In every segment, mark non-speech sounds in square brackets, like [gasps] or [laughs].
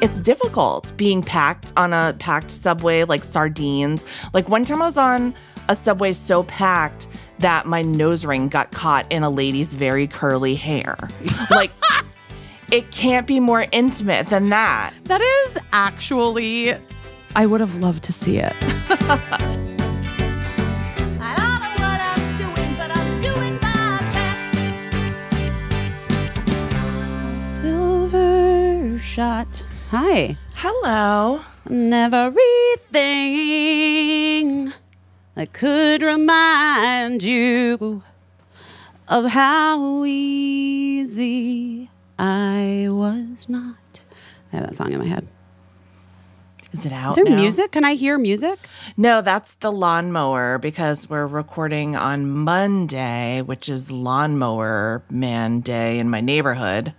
it's difficult being packed on a packed subway like sardines. Like one time I was on a subway so packed that my nose ring got caught in a lady's very curly hair. [laughs] Like it can't be more intimate than that. That is actually, I would have loved to see it. [laughs] I don't know what I'm doing, but I'm doing my best. Silver shot. Hi. Hello. And everything that could remind you of how easy I was not. I have that song in my head. Is it out Is there now? music? Can I hear music? No, that's the lawnmower because we're recording on Monday, which is Lawnmower Man Day in my neighborhood.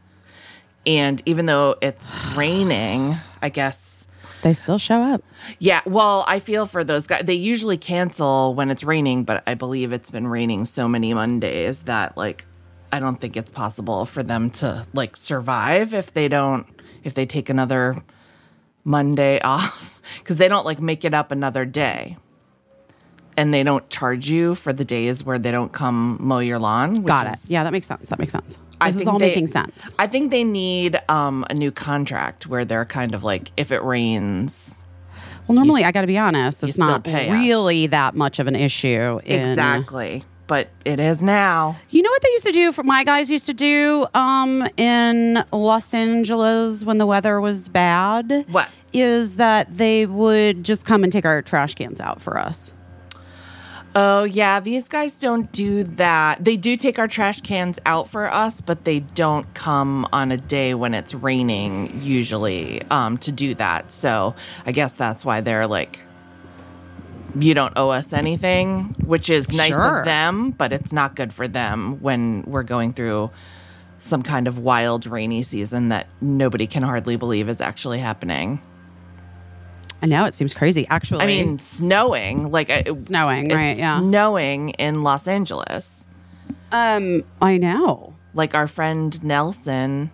And even though it's raining, I guess, They still show up. yeah, well, I feel for those guys. They usually cancel when it's raining, but I believe it's been raining so many Mondays that, like, I don't think it's possible for them to, like, survive if they don't, if they take another Monday [laughs] off because they don't like make it up another day. And they don't charge you for the days where they don't come mow your lawn. Got it. is- Yeah, that makes sense. That makes sense. I This is all they- making sense. I think they need um, a new contract where they're kind of like, if it rains, Well, normally, I got to be honest, it's not pay us. really that much of an issue. in- exactly. But it is now. You know what they used to do? For my guys used to do um, in Los Angeles when the weather was bad. What? is that they would just come and take our trash cans out for us? Oh, yeah. These guys don't do that. They do take our trash cans out for us, but they don't come on a day when it's raining, usually, um, to do that. So I guess that's why they're like, you don't owe us anything, which is nice Sure. of them, but it's not good for them when we're going through some kind of wild rainy season that nobody can hardly believe is actually happening. I know it seems crazy. Actually, I mean, snowing, like it- Snowing, it's right, yeah. snowing in Los Angeles. um, I know. Like our friend Nelson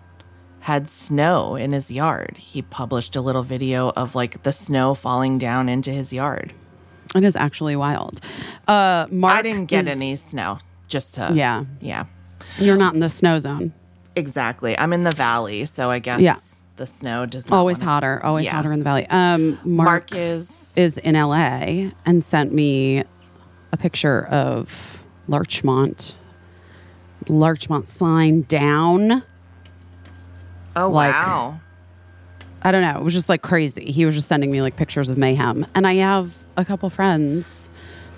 had snow in his yard. He published a little video of like the snow falling down into his yard. It is actually wild. Uh, Mark, I didn't get is- any snow. Just to Yeah, yeah, you're not in the snow zone. exactly. I'm in the valley, so I guess Yeah. The snow does not Always wanna- hotter. Always Yeah. hotter in the valley. Um, Mark, Mark is is in LA and sent me a picture of Larchmont. Larchmont sign down. oh like- wow. I don't know. It was just like crazy. He was just sending me like pictures of mayhem. And I have a couple friends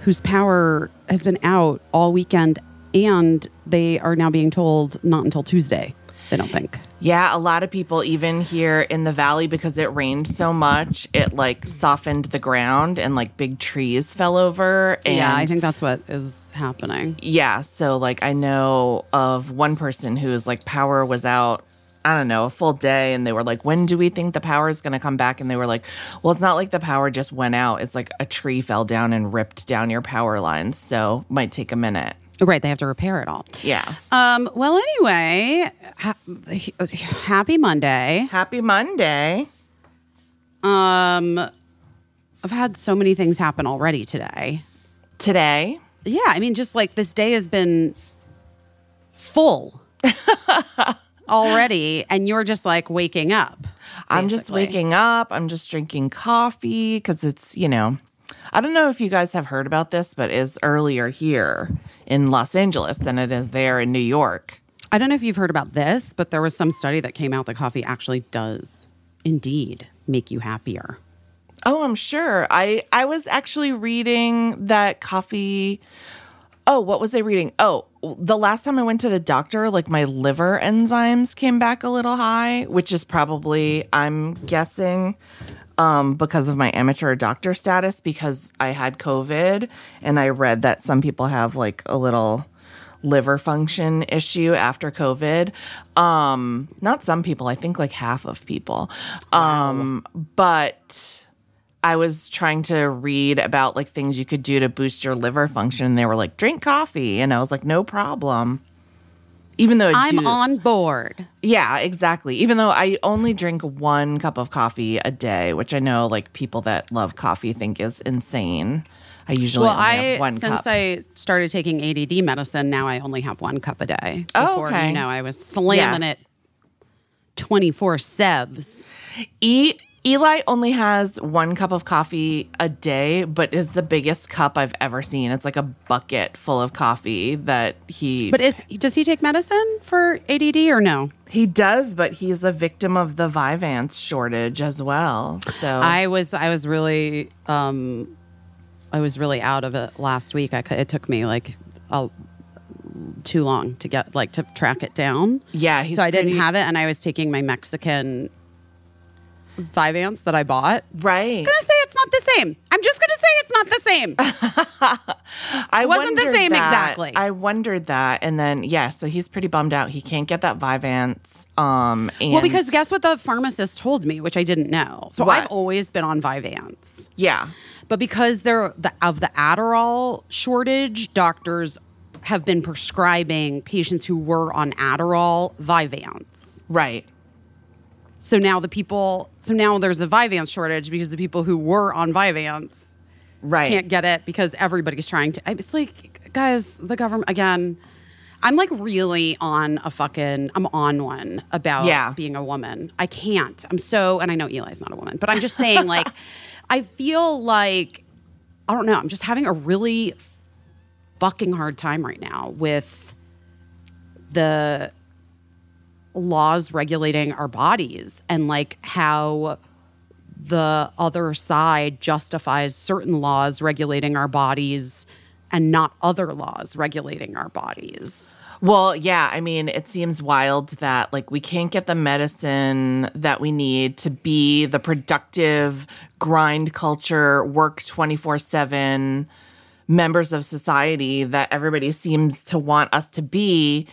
whose power has been out all weekend and they are now being told not until Tuesday. They don't think. Yeah, a lot of people, even here in the valley, because it rained so much, it like softened the ground and like big trees fell over. And yeah, I think that's what is happening. yeah, so like I know of one person whose like power was out. I don't know, a full day, and they were like, "When do we think the power is going to come back?" And they were like, "Well, it's not like the power just went out. It's like a tree fell down and ripped down your power lines, so might take a minute." Right, they have to repair it all. Yeah. Um, well, anyway, ha- happy Monday. Happy Monday. Um, I've had so many things happen already today. Today, Yeah, I mean, just like this day has been full [laughs] already, and you're just like waking up. I'm just waking up. I'm just drinking coffee because it's, you know, I don't know if you guys have heard about this, but it's earlier here in Los Angeles than it is there in New York. I don't know if you've heard about this, but there was some study that came out that coffee actually does indeed make you happier. Oh, I'm sure. I I was actually reading that coffee. Oh, what was I reading? Oh, the last time I went to the doctor, like my liver enzymes came back a little high, which is probably I'm guessing um, because of my amateur doctor status because I had COVID and I read that some people have like a little liver function issue after COVID. Um, not some people, I think like half of people. Um, but I was trying to read about like things you could do to boost your liver function. And they were like, drink coffee. And I was like, no problem. Even though I I'm do, on board. Yeah, exactly. Even though I only drink one cup of coffee a day, which I know like people that love coffee think is insane. I usually Well, only I have one cup. since cup. I started taking ADD medicine, now I only have one cup a day. Oh, okay. You know, I was slamming Yeah. it twenty four sevs. E- Eli only has one cup of coffee a day, but is the biggest cup I've ever seen. It's like a bucket full of coffee that he But is does he take medicine for ADD or no? he does, but he's a victim of the Vyvanse shortage as well. So I was I was really um I was really out of it last week. I it took me like a, too long to get like to track it down. Yeah, so I didn't pretty- have it, and I was taking my Mexican Vyvanse that I bought. right. I'm gonna say it's not the same. I'm just gonna say it's not the same. [laughs] I wasn't the same that. exactly. I wondered that, and then yeah, so he's pretty bummed out. He can't get that Vyvanse. Um, and well, because guess what the pharmacist told me, which I didn't know. So What? I've always been on Vyvanse. yeah, But because there the, of the Adderall shortage, doctors have been prescribing patients who were on Adderall Vyvanse. right, So now the people, so now there's a Vyvanse shortage because the people who were on Vyvanse right. can't get it because everybody's trying to. It's like, guys, the government again. I'm like really on a fucking. I'm on one about Yeah. being a woman. I can't. I'm so, and I know Eli's not a woman, but I'm just saying, like, [laughs] I feel like I don't know. I'm just having a really fucking hard time right now with the laws regulating our bodies and like how the other side justifies certain laws regulating our bodies and not other laws regulating our bodies. Well, yeah, I mean, it seems wild that like we can't get the medicine that we need to be the productive grind culture, work 24/7 members of society that everybody seems to want us to be.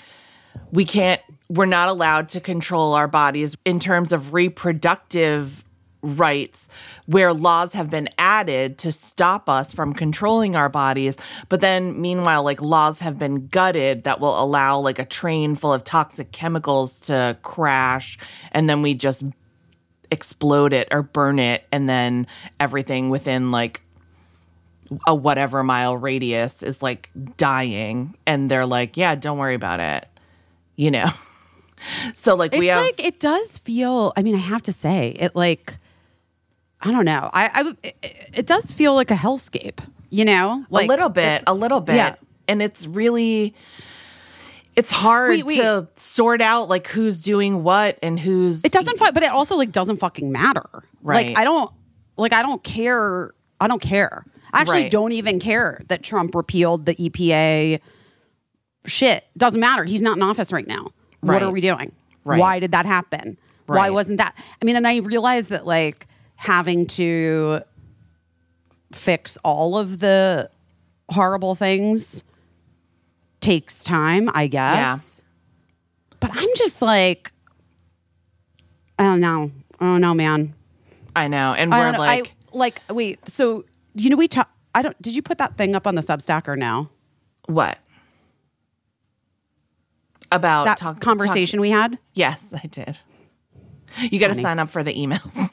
We can't we're not allowed to control our bodies in terms of reproductive rights where laws have been added to stop us from controlling our bodies. But then meanwhile like laws have been gutted that will allow like a train full of toxic chemicals to crash and then we just explode it or burn it and then everything within like a whatever mile radius is like dying. And they're like yeah don't worry about it you know [laughs] so like It's we have like it does feel. I mean, I have to say, it like I don't know. I, I it, it does feel like a hellscape. You know, like a little bit, a little bit. yeah. And it's really it's hard Wait, wait. to sort out like who's doing what and who's It doesn't, fu- but it also like doesn't fucking matter. Right. Like I don't, like I don't care. I don't care. I actually Right. don't even care that Trump repealed the EPA. Shit doesn't matter. He's not in office right now. What are we doing? Right. Why did that happen? Why wasn't that? I mean, and I realize that like having to fix all of the horrible things takes time. I guess. But I'm just like, I don't know. I don't know, man. I know. And we're know. like I, like, wait. So, you know, we talk. I don't. Did you put that thing up on the Substack or no? what? About That talk- conversation we had. yes, I did. You got to sign up for the emails.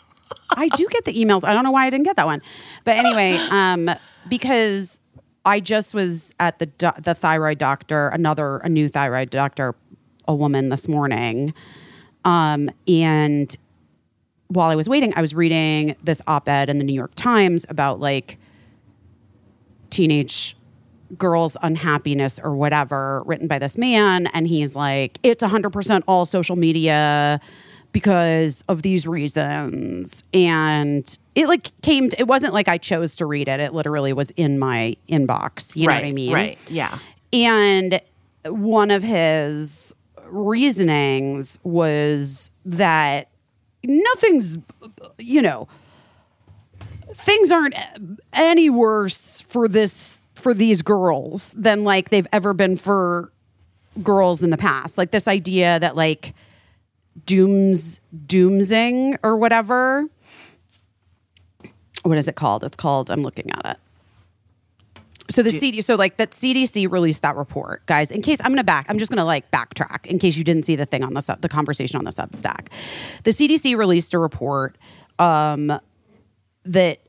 [laughs] I do get the emails. I don't know why I didn't get that one. But anyway, um, because I just was at the do- the thyroid doctor, another a new thyroid doctor, a woman this morning, um, and while I was waiting, I was reading this op-ed in the New York Times about like teenage girls' unhappiness or whatever, written by this man, and he's like, it's hundred percent all social media because of these reasons and it like came to, it wasn't like i chose to read it it literally was in my inbox you know what i mean Right. Yeah. and one of his reasonings was that nothing's, you know, things aren't any worse for this for these girls than like they've ever been for girls in the past. Like this idea that like dooms doomsing or whatever. What is it called? It's called I'm looking at it So the CD, so like that CDC released that report, guys. In case I'm gonna back, I'm just gonna like backtrack in case you didn't see the thing on the sub, the conversation on the Substack. The CDC released a report um, that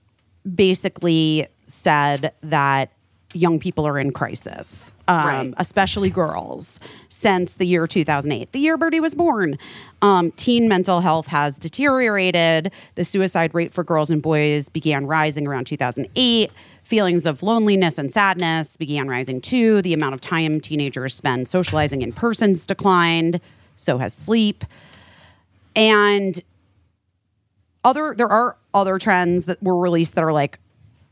basically said that young people are in crisis, um, Right. especially girls, since the year 2008, the year Birdie was born. Um, teen mental health has deteriorated. The suicide rate for girls and boys began rising around 2008. Feelings of loneliness and sadness began rising too. The amount of time teenagers spend socializing in persons declined. So has sleep. And other there are other trends that were released that are like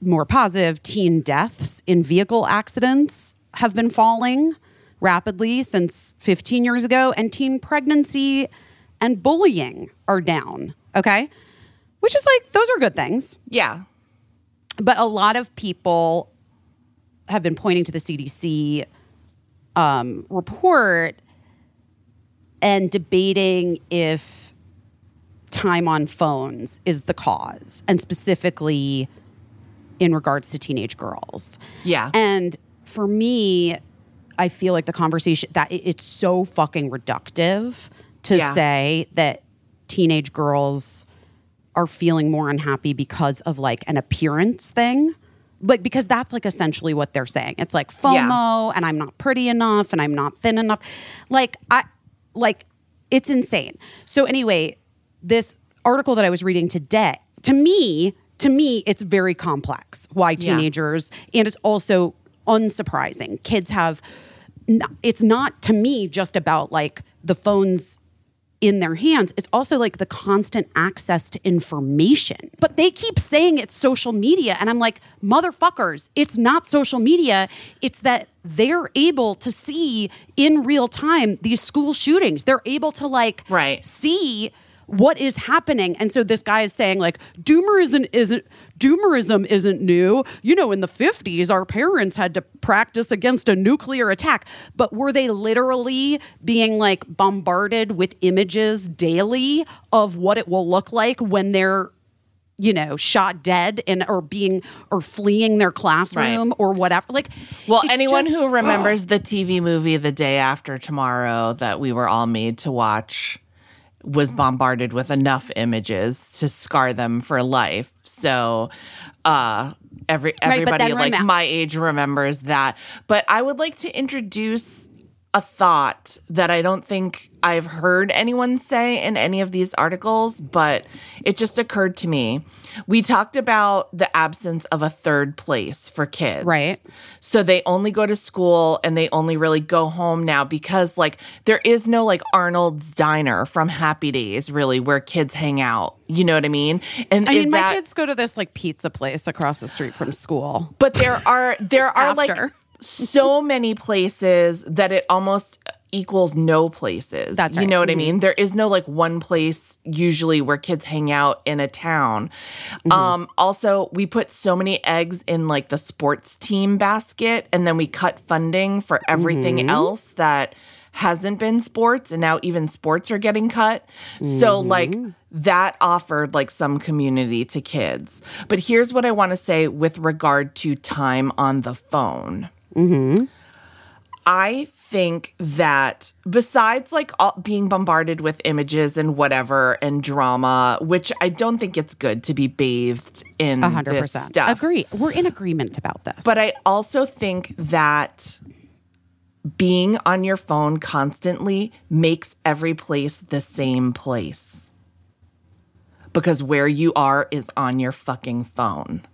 more positive teen deaths in vehicle accidents have been falling rapidly since 15 years ago and teen pregnancy and bullying are down okay which is like those are good things Yeah. but a lot of people have been pointing to the CDC um, report and debating if time on phones is the cause, and specifically in regards to teenage girls. Yeah. And for me, I feel like the conversation that it's so fucking reductive to Yeah. say that teenage girls are feeling more unhappy because of like an appearance thing. Like because that's like essentially what they're saying. It's like FOMO Yeah. and I'm not pretty enough and I'm not thin enough. Like I like it's insane. So anyway, this article that I was reading today, to me, to me it's very complex why Yeah. teenagers and it's also unsurprising. Kids have it's not to me just about like the phones in their hands. It's also like the constant access to information. But they keep saying it's social media. And I'm like, motherfuckers, it's not social media. It's that they're able to see in real time these school shootings. They're able to like Right. see what is happening. And so this guy is saying like doomerism isn't doomerism isn't new. You know, in the 50s our parents had to practice against a nuclear attack, but were they literally being like bombarded with images daily of what it will look like when they're you know, shot dead and or being or fleeing their classroom Right. or whatever. Like, Well, anyone just- who remembers the TV movie The Day After Tomorrow that we were all made to watch was bombarded with enough images to scar them for life. So, uh every everybody then like my age remembers that. But I would like to introduce a thought that I don't think I've heard anyone say in any of these articles, but it just occurred to me. We talked about the absence of a third place for kids. Right. So they only go to school and they only really go home now because like there is no like Arnold's Diner from Happy Days really where kids hang out. You know what I mean? And I mean, my that kids go to this like pizza place across the street from school. but there are there are like. So many places that it almost equals no places. That's right. You know what I Mhm. mean? There is no like one place usually where kids hang out in a town. Mm-hmm. Um also we put so many eggs in like the sports team basket and then we cut funding for everything Mm-hmm. else that hasn't been sports and now even sports are getting cut. So Mm-hmm. like that offered like some community to kids. But here's what I want to say with regard to time on the phone. Mm-hmm. I think that besides like all, being bombarded with images and whatever and drama, which I don't think it's good to be bathed in A hundred this percent. stuff. Agree. We're in agreement about this. But I also think that being on your phone constantly makes every place the same place. Because where you are is on your fucking phone.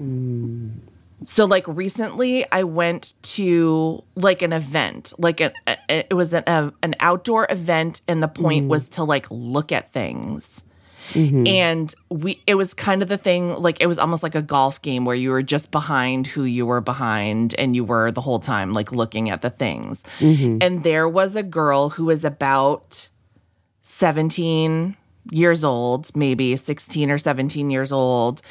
Mm. So like recently I went to like an event, like an a, it was an a, an outdoor event and the point mm-hmm. was to like look at things. Mm-hmm. And we it was kind of the thing like it was almost like a golf game where you were just behind who you were behind and you were the whole time like looking at the things. Mm-hmm. And there was a girl who was about 17 years old, maybe 16 or 17 years old.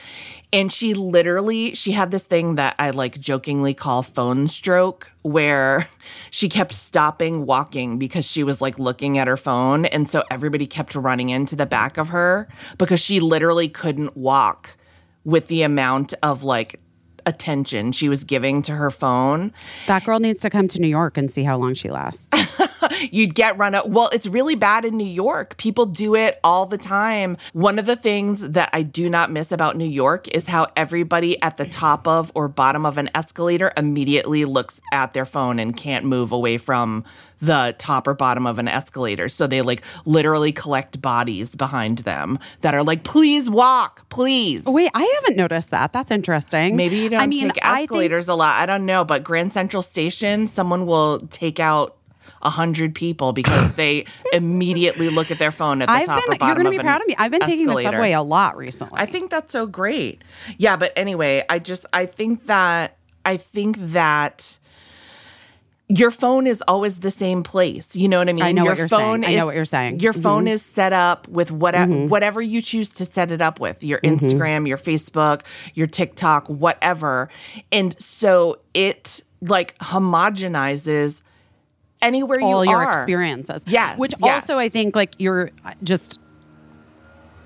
And she literally she had this thing that I like jokingly call phone stroke where [laughs] she kept stopping walking because she was like looking at her phone and so everybody kept running into the back of her because she literally couldn't walk with the amount of like attention she was giving to her phone. That girl needs to come to New York and see how long she lasts. [laughs] You'd get run up. Well, it's really bad in New York. People do it all the time. One of the things that I do not miss about New York is how everybody at the top of or bottom of an escalator immediately looks at their phone and can't move away from the top or bottom of an escalator. So they like literally collect bodies behind them that are like, please walk, please. Wait, I haven't noticed that. That's interesting. Maybe you don't I mean, take I think- escalators a lot. I don't know, but Grand Central Station, someone will take out a hundred people because [laughs] they immediately look at their phone at the I've top been. or bottom You're going to be proud of me. I've been taking the subway a lot recently. I think that's so great. Yeah, but anyway, I just I think that I think that your phone is always the same place. You know what I mean? I know your what you're saying. phone I know is- what you're saying. Your Mhm. phone is set up with whatever whatever you choose to set it up with. Your Mm-hmm. Instagram, your Facebook, your TikTok, whatever. And so it like homogenizes anywhere all you your are. experiences. Yes, Which yes. also I think like you're uh, just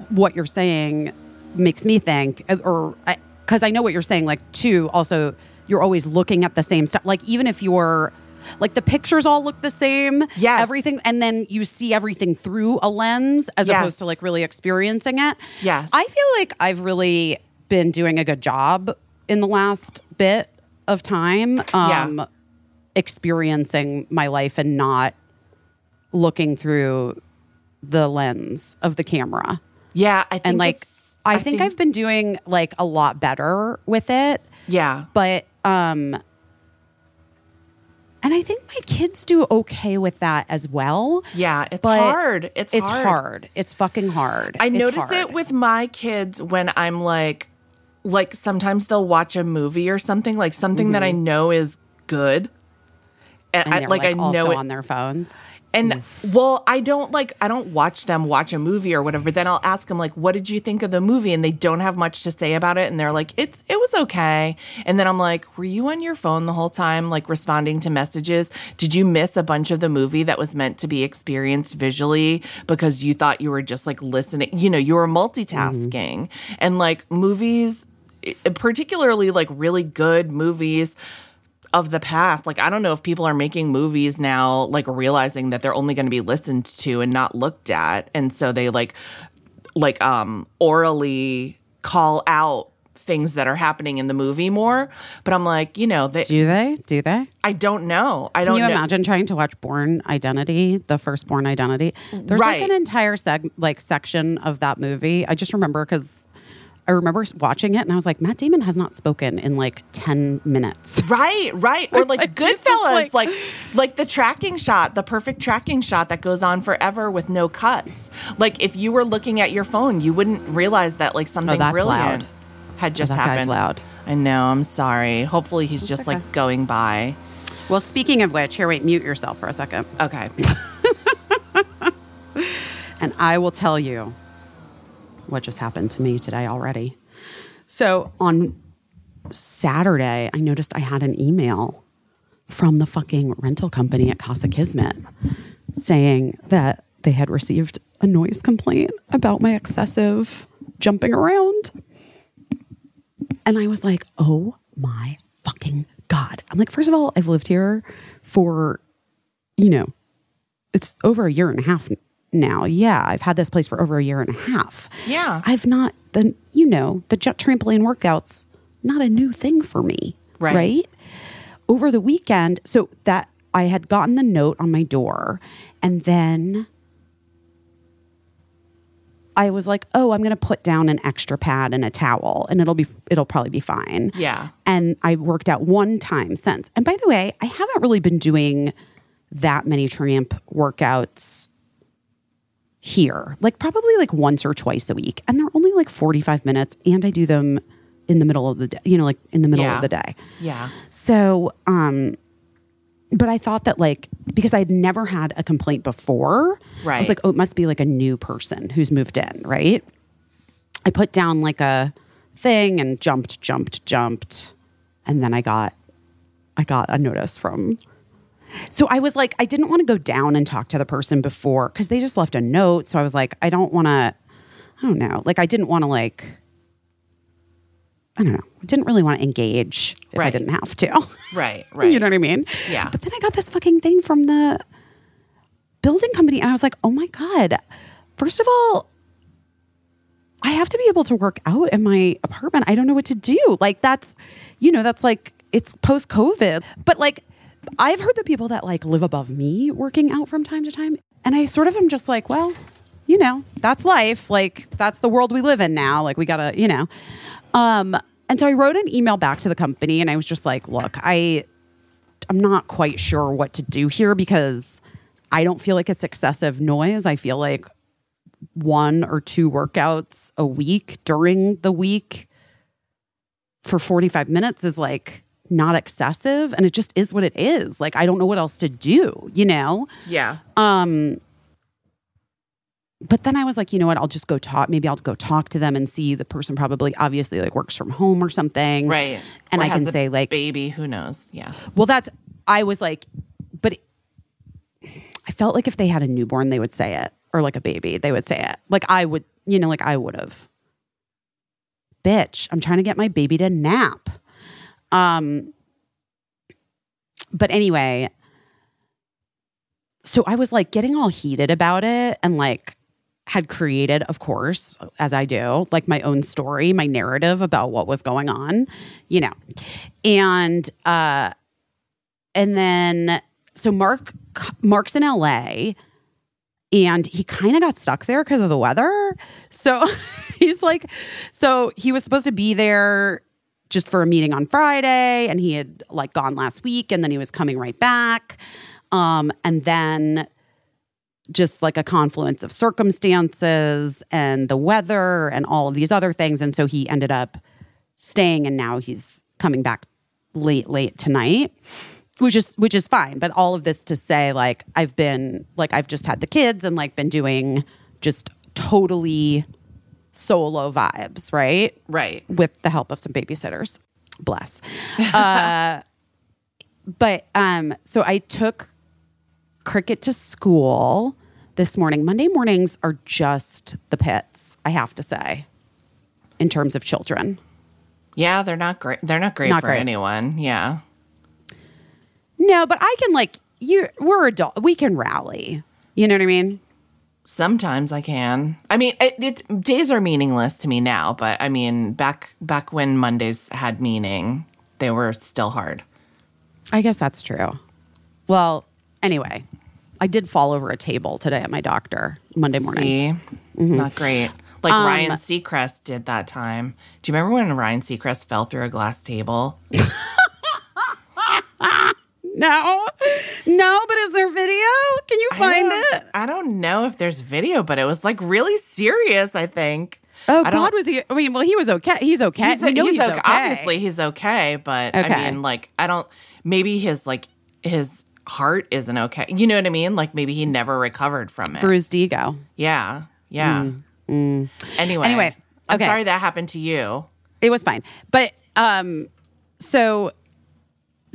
what you're saying makes me think uh, or because I, know what you're saying like too also you're always looking at the same stuff like even if you're like the pictures all look the same Yes. everything and then you see everything through a lens as Yes. opposed to like really experiencing it Yes. i feel like i've really been doing a good job in the last bit of time um Yeah. Experiencing my life and not looking through the lens of the camera. Yeah, I think And like it's- I, think, I've been doing like a lot better with it, yeah. but um and I think my kids do okay with that as well. Yeah, it's but hard. It's, It's hard. hard. It's fucking hard. I It's notice hard. it with my kids when I'm like, like sometimes they'll watch a movie or something, like something that I know is good. And, Mm-hmm. and I, like, like, I also know it. on their phones. and well, I don't like I don't watch them watch a movie or whatever. Then I'll ask them like, "What did you think of the movie?" And they don't have much to say about it, and they're like, "It's it was okay." And then I'm like, "Were you on your phone the whole time, like responding to messages? Did you miss a bunch of the movie that was meant to be experienced visually because you thought you were just like listening? You know, you were multitasking, and like movies, particularly like really good movies." Of the past. Like I don't know if people are making movies now like realizing that they're only going to be listened to and not looked at and so they like like um orally call out things that are happening in the movie more. But I'm like, you know, they Do they? Do they? I don't know. I don't Can you know. imagine trying to watch Bourne Identity, the first Bourne Identity? There's Right. like an entire seg- like section of that movie. I just remember because I remember watching it and I was like, Matt Damon has not spoken in like ten minutes. [laughs] Right, right. Or like Like, Goodfellas, like, like- like the tracking shot, the perfect tracking shot that goes on forever with no cuts. Like if you were looking at your phone, you wouldn't realize that like oh, something Oh, that's brilliant loud. had just that guy's happened. loud. I know. I'm sorry. Hopefully he's just okay. like going by. Well, speaking of which, here, wait, mute yourself for a second, Okay. [laughs] and I will tell you what just happened to me today already. So on Saturday, I noticed I had an email from the fucking rental company at Casa Kismet saying that they had received a noise complaint about my excessive jumping around. And I was like, oh my fucking God. I'm like, first of all, I've lived here for, you know, it's over a year and a half now. Yeah, I've had this place for over a year and a half. Yeah. I've not, the, you know, the jet trampoline workouts, not a new thing for me. Right. Right. Over the weekend, so that I had gotten the note on my door and then I was like, "Oh, I'm going to put down an extra pad and a towel and it'll be it'll probably be fine." Yeah. And I worked out one time since. And by the way, I haven't really been doing that many tramp workouts here. Like probably like once or twice a week. And they're only like 45 minutes and I do them in the middle of the day, you know, like in the middle Yeah. of the day. Yeah. So, um, but I thought that like because I'd never had a complaint before, right. I was like, oh, it must be like a new person who's moved in, right? I put down like a thing and jumped, jumped, jumped, and then I got, I got a notice from. So I was like, I didn't want to go down and talk to the person before because they just left a note. So I was like, I don't want to, I don't know, like I didn't want to like I don't know, didn't really want to engage if I didn't have to. [laughs] Right, right. [laughs] you know what I mean? Yeah. But then I got this fucking thing from the building company and I was like, oh my God. First of all, I have to be able to work out in my apartment. I don't know what to do. Like that's, you know, that's like it's post COVID. But like I've heard the people that like live above me working out from time to time. And I sort of am just like, well, you know, that's life. Like that's the world we live in now. Like we gotta, you know. Um, and so I wrote an email back to the company and I was just like, look, I I'm not quite sure what to do here because I don't feel like it's excessive noise. I feel like one or two workouts a week during the week for 45 minutes is like not excessive and it just is what it is. Like I don't know what else to do, you know? Yeah. Um but then I was like, you know what? I'll just go talk. Maybe I'll go talk to them and see the person probably obviously like works from home or something. Right. And Or I can say like baby, who knows? Yeah. well, that's, I was like, but it- I felt like if they had a newborn, they would say it, or like a baby, they would say it. Like I would, you know, like I would have. Bitch, I'm trying to get my baby to nap. Um, but anyway, so I was like getting all heated about it and like had created, of course, as I do, like my own story, my narrative about what was going on, you know. And uh and then so Mark Mark's in LA and he kind of got stuck there because of the weather. So [laughs] he's like so he was supposed to be there just for a meeting on Friday and he had like gone last week and then he was coming right back. Um and then just like a confluence of circumstances and the weather and all of these other things and so he ended up staying and now he's coming back late late tonight which is which is fine but all of this to say like i've been like i've just had the kids and like been doing just totally solo vibes right Right. with the help of some babysitters bless uh [laughs] but um so i took cricket to school this morning monday mornings are just the pits i have to say in terms of children Yeah, they're not great. They're not great Not for great. anyone. Yeah. no but i can like you we're adult we can rally you know what i mean Sometimes I can. I mean, it, it days are meaningless to me now, but I mean, back back when Mondays had meaning, they were still hard. i guess that's true well anyway i did fall over a table today at my doctor monday morning See, Mm-hmm. not great. Like Um, Ryan Seacrest did that time. Do you remember when Ryan Seacrest fell through a glass table? [laughs] no no but is there video can you find don't- it I don't know if there's video, but it was like really serious. I think. oh I god was he i mean well he was okay he's okay He's, we know he's he's, okay. okay. Obviously, he's okay, but Okay. I mean, like, I don't. Maybe his like his heart isn't okay. You know what I mean? Like, maybe he never recovered from it. bruised ego Yeah, yeah. Anyway, Anyway, I'm okay. sorry that happened to you. it was fine. But um, so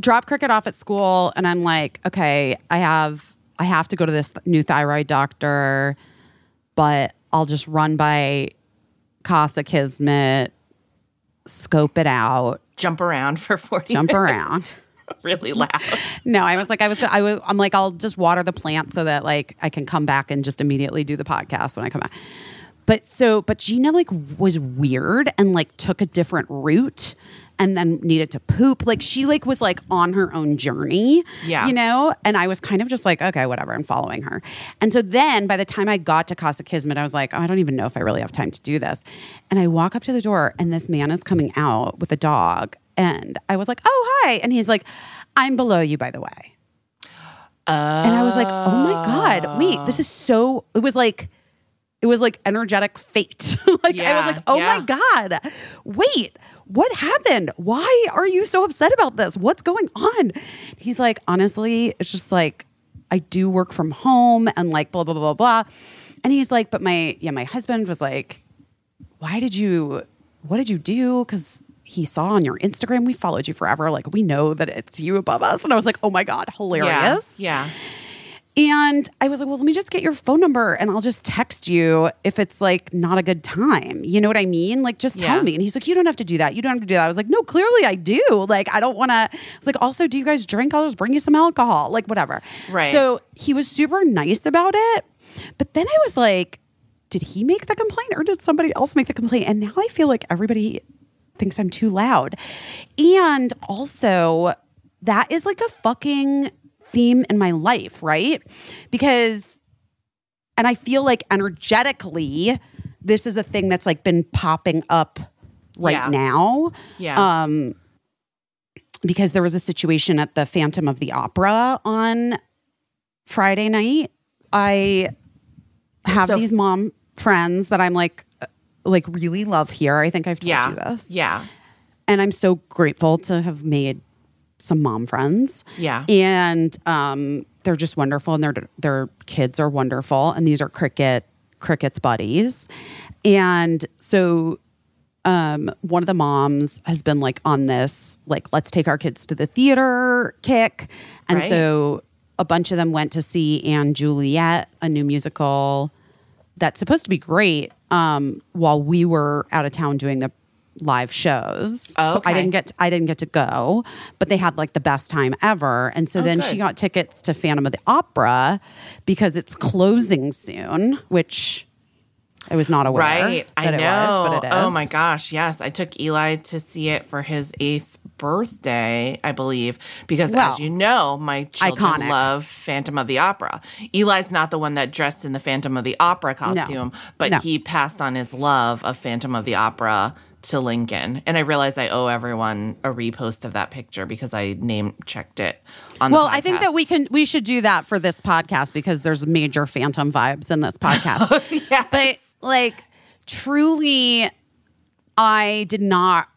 drop cricket off at school, and I'm like, okay, I have I have to go to this new thyroid doctor, but I'll just run by Casa Kismet, scope it out, Jump around for forty. jump minutes around. [laughs] really loud. No, I was like, I was, gonna, I was, I'm like, I'll just water the plant so that like I can come back and just immediately do the podcast when I come back. But so, but Gina like was weird and like took a different route and then needed to poop. Like she like was like on her own journey. Yeah. You know? And I was kind of just like, okay, whatever, I'm following her. And so then by the time I got to Casa Kismet, I was like, oh, I don't even know if I really have time to do this. And I walk up to the door and this man is coming out with a dog. And I was like, oh, hi. And he's like, I'm below you, by the way. and I was like, oh my God, wait, this is so, it was like, it was like energetic fate. [laughs] like I was like, oh yeah. my God, wait, what happened? Why are you so upset about this? What's going on? He's like, honestly, it's just like, I do work from home and like blah, blah, blah, blah, blah. And he's like, but my, yeah, my husband was like, why did you, what did you do? Because he saw on your Instagram, we followed you forever. Like, we know that it's you above us. And I was like, oh my God, hilarious. Yeah, yeah. And I was like, well, let me just get your phone number and I'll just text you if it's like not a good time. You know what I mean? Like, just tell me. And he's like, you don't have to do that. You don't have to do that. I was like, no, clearly I do. Like, I don't want to. I was like, also, do you guys drink? I'll just bring you some alcohol. Like, whatever. Right. So he was super nice about it. But then I was like, did he make the complaint or did somebody else make the complaint? And now I feel like everybody thinks I'm too loud. And also, that is like a fucking theme in my life, right? Because, and I feel like energetically, this is a thing that's like been popping up right Yeah. now. Yeah. Um, because there was a situation at the Phantom of the Opera on Friday night. I have So- these mom friends that I'm like, uh, like really love here. I think I've told yeah. you this. Yeah. And I'm so grateful to have made some mom friends. Yeah. And um, they're just wonderful and their their kids are wonderful. And these are cricket cricket's buddies. And so um, one of the moms has been like on this, like, let's take our kids to the theater kick. And Right. so a bunch of them went to see & Juliet, a new musical that's supposed to be great um, while we were out of town doing the live shows. Oh, So I didn't get I didn't get to go, but they had like the best time ever. And so Oh, then good. she got tickets to Phantom of the Opera because it's closing soon, which I was not aware Right. I know. it was, but it is. Oh my gosh. Yes. I took Eli to see it for his eighth birthday, I believe, because Well, as you know, my children iconic. love Phantom of the Opera. Eli's not the one that dressed in the Phantom of the Opera costume, but No. he passed on his love of Phantom of the Opera to Lincoln. And I realize I owe everyone a repost of that picture because I name checked it on the Well, I think that we can we should do that for this podcast because there's major phantom vibes in this podcast. [laughs] Oh, yes. But like truly I did not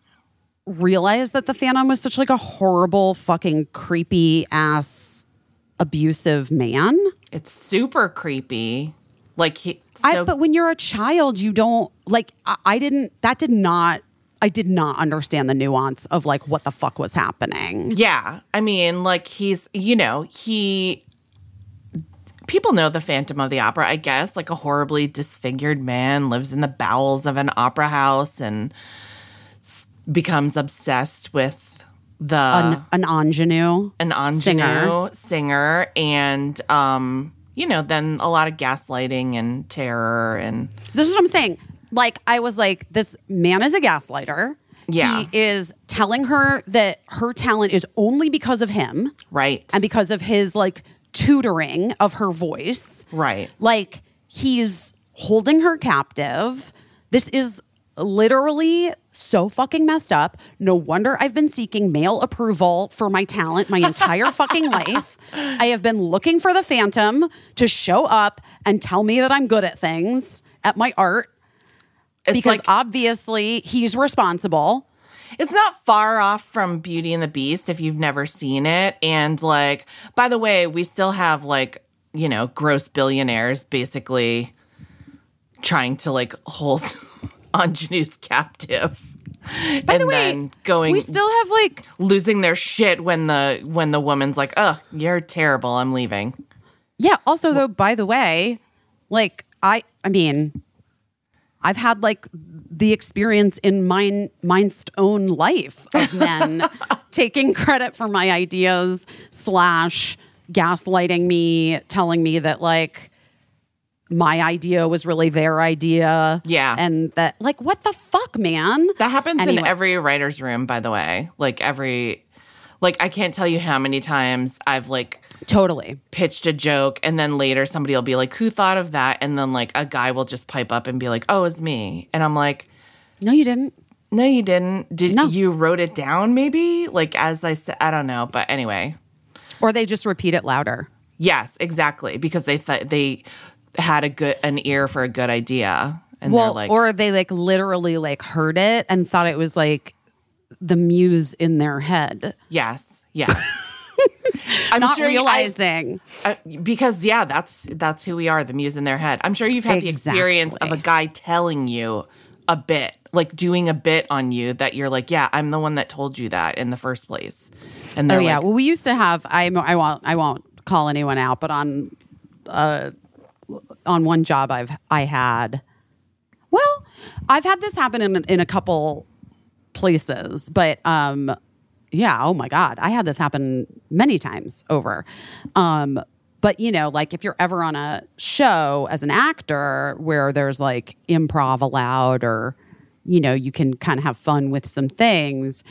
realize that the Phantom was such like a horrible fucking creepy ass abusive man. it's super creepy. Like he I but when you're a child, you don't like I, I didn't that did not I did not understand the nuance of like what the fuck was happening. Yeah. I mean, like he's, you know, he people know the Phantom of the Opera, I guess, like a horribly disfigured man lives in the bowels of an opera house and s- becomes obsessed with the An, an ingenue. an ingenue singer. singer. and um you know, then a lot of gaslighting and terror and This is what I'm saying. Like, I was like, this man is a gaslighter. Yeah. He is telling her that her talent is only because of him right. and because of his like tutoring of her voice. right. Like, he's holding her captive. This is literally so fucking messed up. No wonder I've been seeking male approval for my talent my entire fucking life. [laughs] I have been looking for the phantom to show up and tell me that I'm good at things, at my art, It's because like obviously he's responsible. It's not far off from Beauty and the Beast if you've never seen it. And like, by the way, we still have like, you know, gross billionaires basically trying to like hold ingenues captive. By and the way, then going we still have like losing their shit when the when the woman's like, "Oh, you're terrible. I'm leaving." Yeah. Also, though, by the way, like I, I mean, I've had like the experience in mine, mine's own life of men [laughs] taking credit for my ideas slash gaslighting me, telling me that like my idea was really their idea. Yeah. and that like what the fuck, man. That happens in every writer's room, by the way. Like every like I can't tell you how many times I've like Totally. pitched a joke and then later somebody will be like who thought of that and then like a guy will just pipe up and be like oh it's me and i'm like No, you didn't. no you didn't did No. you wrote it down maybe like as i said i don't know but anyway Or they just repeat it louder. yes exactly because they thought they had a good an ear for a good idea. And well, they're like or they like literally like heard it and thought it was like the muse in their head, yes yes. [laughs] I'm not sure you- I- realizing. I- because yeah that's that's who we are the muse in their head. I'm sure you've had the experience of a guy telling you a bit like doing a bit on you that you're like yeah i'm the one that told you that in the first place. And oh yeah, like well we used to have. I I won't I won't call anyone out, but on uh, on one job I've I had. Well, I've had this happen in in a couple places, but um, yeah. Oh my god, I had this happen many times over. Um, but you know, like if you're ever on a show as an actor where there's like improv allowed, or you know, you can kind of have fun with some things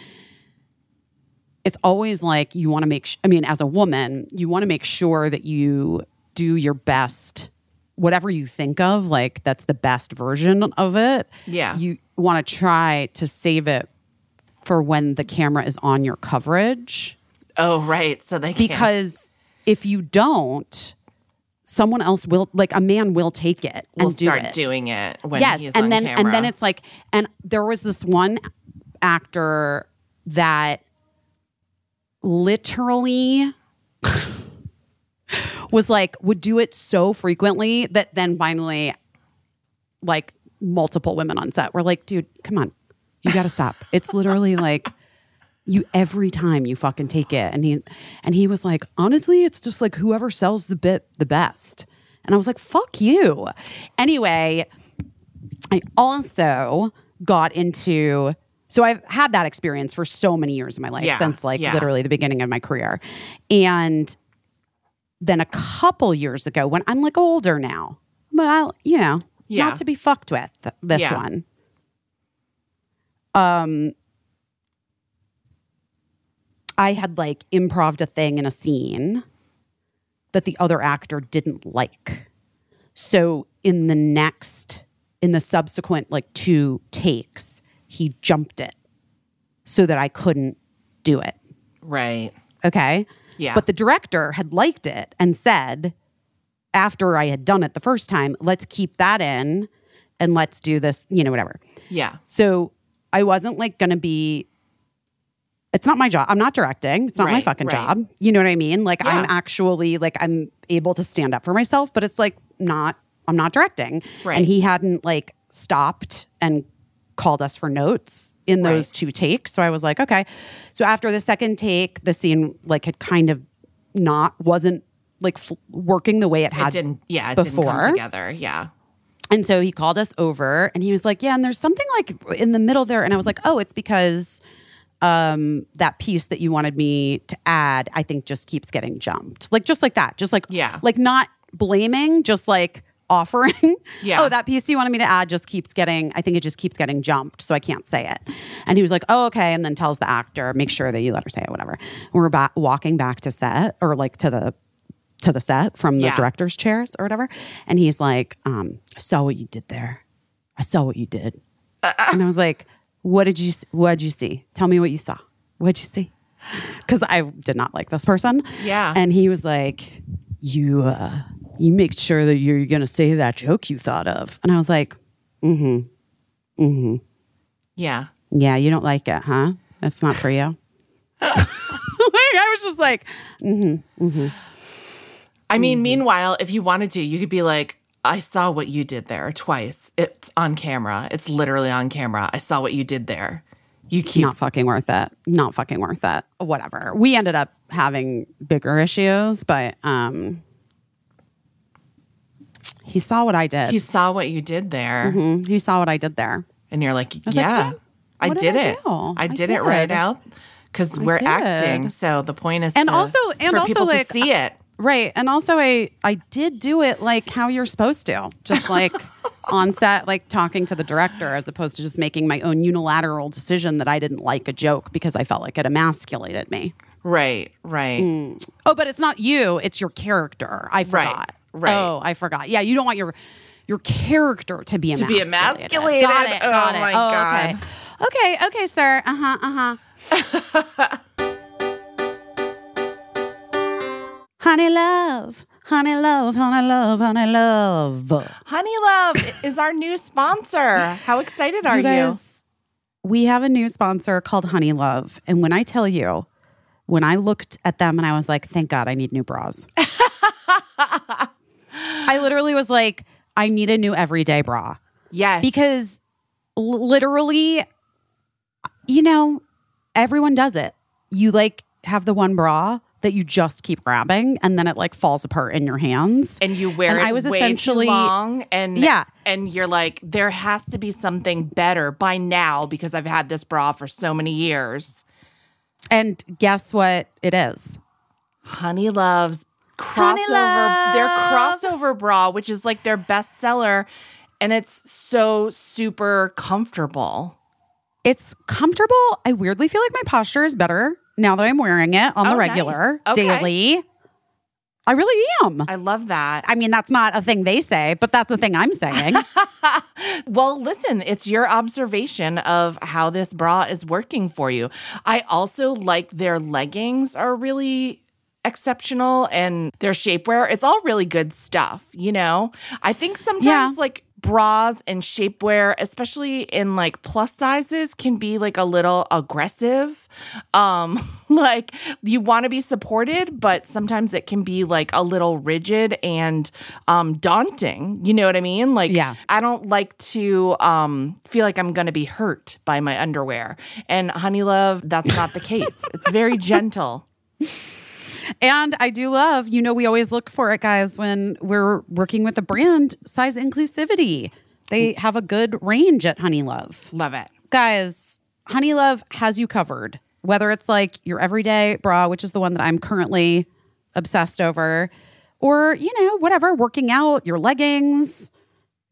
it's always like you want to make sh- i mean as a woman you want to make sure that you do your best whatever you think of like that's the best version of it Yeah. you want to try to save it for when the camera is on your coverage Oh, right. So they can't. because if you don't someone else will like a man will take it and we'll do start it doing it when yes he's and on then camera. and then it's like and there was this one actor that literally was like would do it so frequently that then finally like multiple women on set were like dude come on. You gotta stop. [laughs] It's literally like you every time you fucking take it. And he and he was like honestly it's just like whoever sells the bit the best. And i was like fuck you. Anyway i also got into so i've had that experience for so many years of my life Yeah, since like yeah. literally the beginning of my career. And then a couple years ago when i'm like older now but i you know Yeah. not to be fucked with this Yeah. one um I had like improved a thing in a scene that the other actor didn't like. So in the next, in the subsequent like two takes, he jumped it so that I couldn't do it. right. Okay. Yeah. But the director had liked it and said, after I had done it the first time, let's keep that in and let's do this, you know, whatever. Yeah. So I wasn't like going to be. It's not my job. I'm not directing. It's not my fucking right. job. You know what I mean? Like I'm actually like I'm able to stand up for myself, but it's like not. I'm not directing. Right. And he hadn't like stopped and called us for notes in those Right. two takes. So I was like, okay. So after the second take, the scene like had kind of not wasn't like f- working the way it It had didn't. Yeah. It didn't before. come together. Yeah. And so he called us over and he was like, Yeah, and there's something like in the middle there. And I was like, Oh, it's because um that piece that you wanted me to add, I think just keeps getting jumped. Like just like that. Just like Yeah. like not blaming, just like offering. Yeah. Oh, that piece you wanted me to add just keeps getting, I think it just keeps getting jumped. So I can't say it. And he was like, Oh, okay. And then tells the actor, make sure that you let her say it, whatever. And we're ba- walking back to set or like to the to the set from the Yeah. director's chairs or whatever. And he's like, um, I saw what you did there. I saw what you did. and I was like, what did you, what did you see? Tell me what you saw. What'd you see? Cause I did not like this person. Yeah. And he was like, you, uh, you make sure that you're going to say that joke you thought of. And I was like, mm hmm. Mm hmm. Yeah. yeah, you don't like it, huh? That's not for you. [laughs] like, I was just like, mm hmm. Mm hmm. I mean, Mm-hmm. meanwhile, if you wanted to, you could be like, I saw what you did there twice. It's on camera. It's literally on camera. I saw what you did there. You keep not fucking worth it. Not fucking worth it. Whatever. We ended up having bigger issues, but um he saw what I did. he saw what you did there, Mhm. He saw what I did there. and you're like, like, yeah, yeah, I did did I it. do? I I did it right out because we're did. acting. So the point is, And to- also- and for also, people like, to see it. Right. And also I I did do it like how you're supposed to. Just like [laughs] on set, like talking to the director as opposed to just making my own unilateral decision that I didn't like a joke because I felt like it emasculated me. Right, right. Oh, but it's not you, it's your character. I forgot. right. Oh, I forgot. Yeah, you don't want your your character to be To be emasculated. Got it. Oh, Got it. my oh, God. okay. Okay, okay, sir. Uh-huh. Uh-huh. [laughs] honey love. Honey love, honey love, honey love. Honey Love is our new sponsor. How excited are you? guys, we have a new sponsor called Honeylove. And when I tell you, when I looked at them and I was like, thank God I need new bras. [laughs] I literally was like, I need a new everyday bra Yes. because literally, you know, everyone does it. You like have the one bra that you just keep grabbing and then it like falls apart in your hands. and you wear And it I was essentially- long and Yeah. and you're like there has to be something better by now because I've had this bra for so many years. And guess what it is? Honeylove's crossover their crossover bra which is like their best seller and it's so super comfortable. It's comfortable. I weirdly feel like my posture is better now that I'm wearing it on the Oh, regular nice. Okay. daily. I really am. I love that. I mean, that's not a thing they say, but that's the thing I'm saying. [laughs] Well, listen, it's your observation of how this bra is working for you. I also like their leggings are really exceptional and their shapewear. It's all really good stuff, you know? I think sometimes Yeah. like bras and shapewear, especially in like plus sizes, can be like a little aggressive. Um, [laughs] like you want to be supported, but sometimes it can be like a little rigid and um daunting. You know what I mean? Like Yeah. I don't like to um, feel like I'm going to be hurt by my underwear. And Honeylove, that's not the case. it's very [laughs] gentle. And I do love, you know, we always look for it, guys, when we're working with a brand size inclusivity. They have a good range at Honeylove. Love it. guys, Honeylove has you covered. Whether it's like your everyday bra, which is the one that I'm currently obsessed over, or, you know, whatever, working out, your leggings,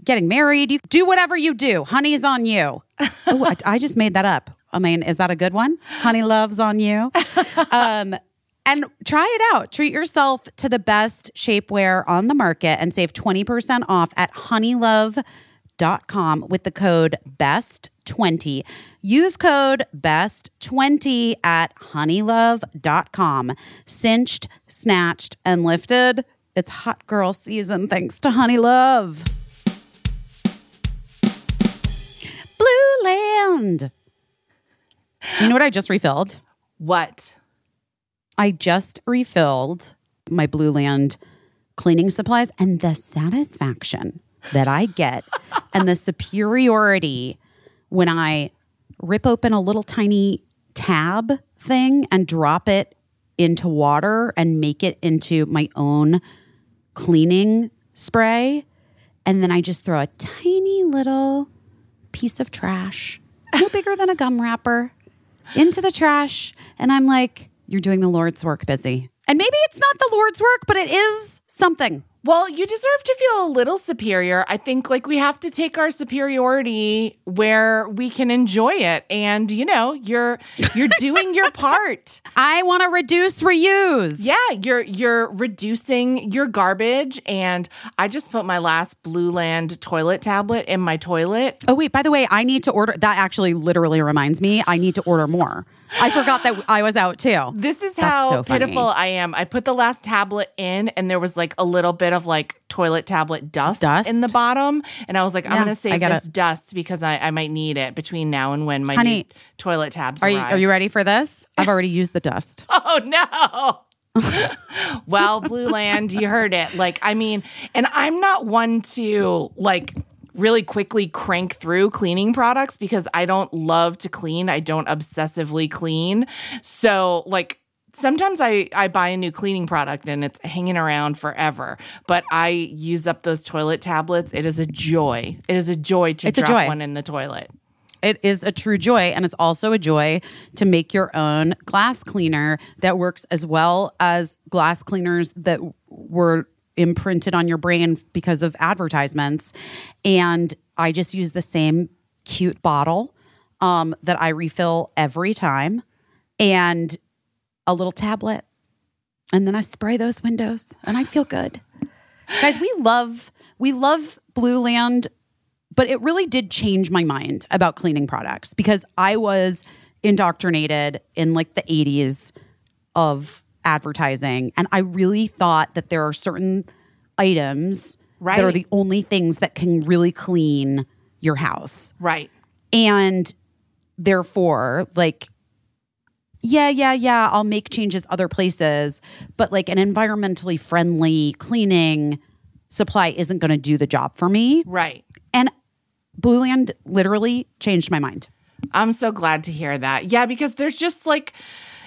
getting married, you do whatever you do. Honey's on you. [laughs] oh, I, I just made that up. I mean, is that a good one? Honey Love's on you. [laughs] Um, and try it out. Treat yourself to the best shapewear on the market and save 20% off at honeylove.com with the code BEST20. Use code BEST20 at honeylove.com. Cinched, snatched, and lifted. It's hot girl season thanks to Honey Love. Blueland. You know what I just refilled? What? I just refilled my Blueland cleaning supplies and the satisfaction that I get [laughs] and the superiority when I rip open a little tiny tab thing and drop it into water and make it into my own cleaning spray. And then I just throw a tiny little piece of trash, no bigger than a gum wrapper, into the trash. And I'm like, you're doing the Lord's work, busy. And maybe it's not the Lord's work, but it is something. Well, you deserve to feel a little superior. I think like we have to take our superiority where we can enjoy it. And you know, you're you're [laughs] doing your part. I want to reduce, reuse. Yeah, you're you're reducing your garbage and I just put my last Blueland toilet tablet in my toilet. Oh, wait, by the way, I need to order. That actually literally reminds me, I need to order more. I forgot that I was out too. This is That's how so pitiful I am. I put the last tablet in and there was like a little bit of like toilet tablet dust, Dust? in the bottom. And I was like, I'm Yeah, going to I save this dust because I, I might need it between now and when my Honey, toilet tabs Are you, are you ready for this? I've already [laughs] used the dust. Oh no. well, Blueland, you heard it. Like, I mean, and I'm not one to like really quickly crank through cleaning products because I don't love to clean. I don't obsessively clean. So, like, sometimes I, I buy a new cleaning product and it's hanging around forever, but I use up those toilet tablets. It is a joy. It is a joy to It's a drop joy. one in the toilet. It is a true joy. And it's also a joy to make your own glass cleaner that works as well as glass cleaners that were imprinted on your brain because of advertisements. And I just use the same cute bottle um, that I refill every time and a little tablet. And then I spray those windows and I feel good. Guys, we love we love Blueland but it really did change my mind about cleaning products because I was indoctrinated in like the 80s of advertising and I really thought that there are certain items that are the only things that can really clean your house. Right. And therefore, like yeah, yeah, yeah, I'll make changes other places, but like an environmentally friendly cleaning supply isn't going to do the job for me. Right. And Blueland literally changed my mind. I'm so glad to hear that. Yeah, because there's just like,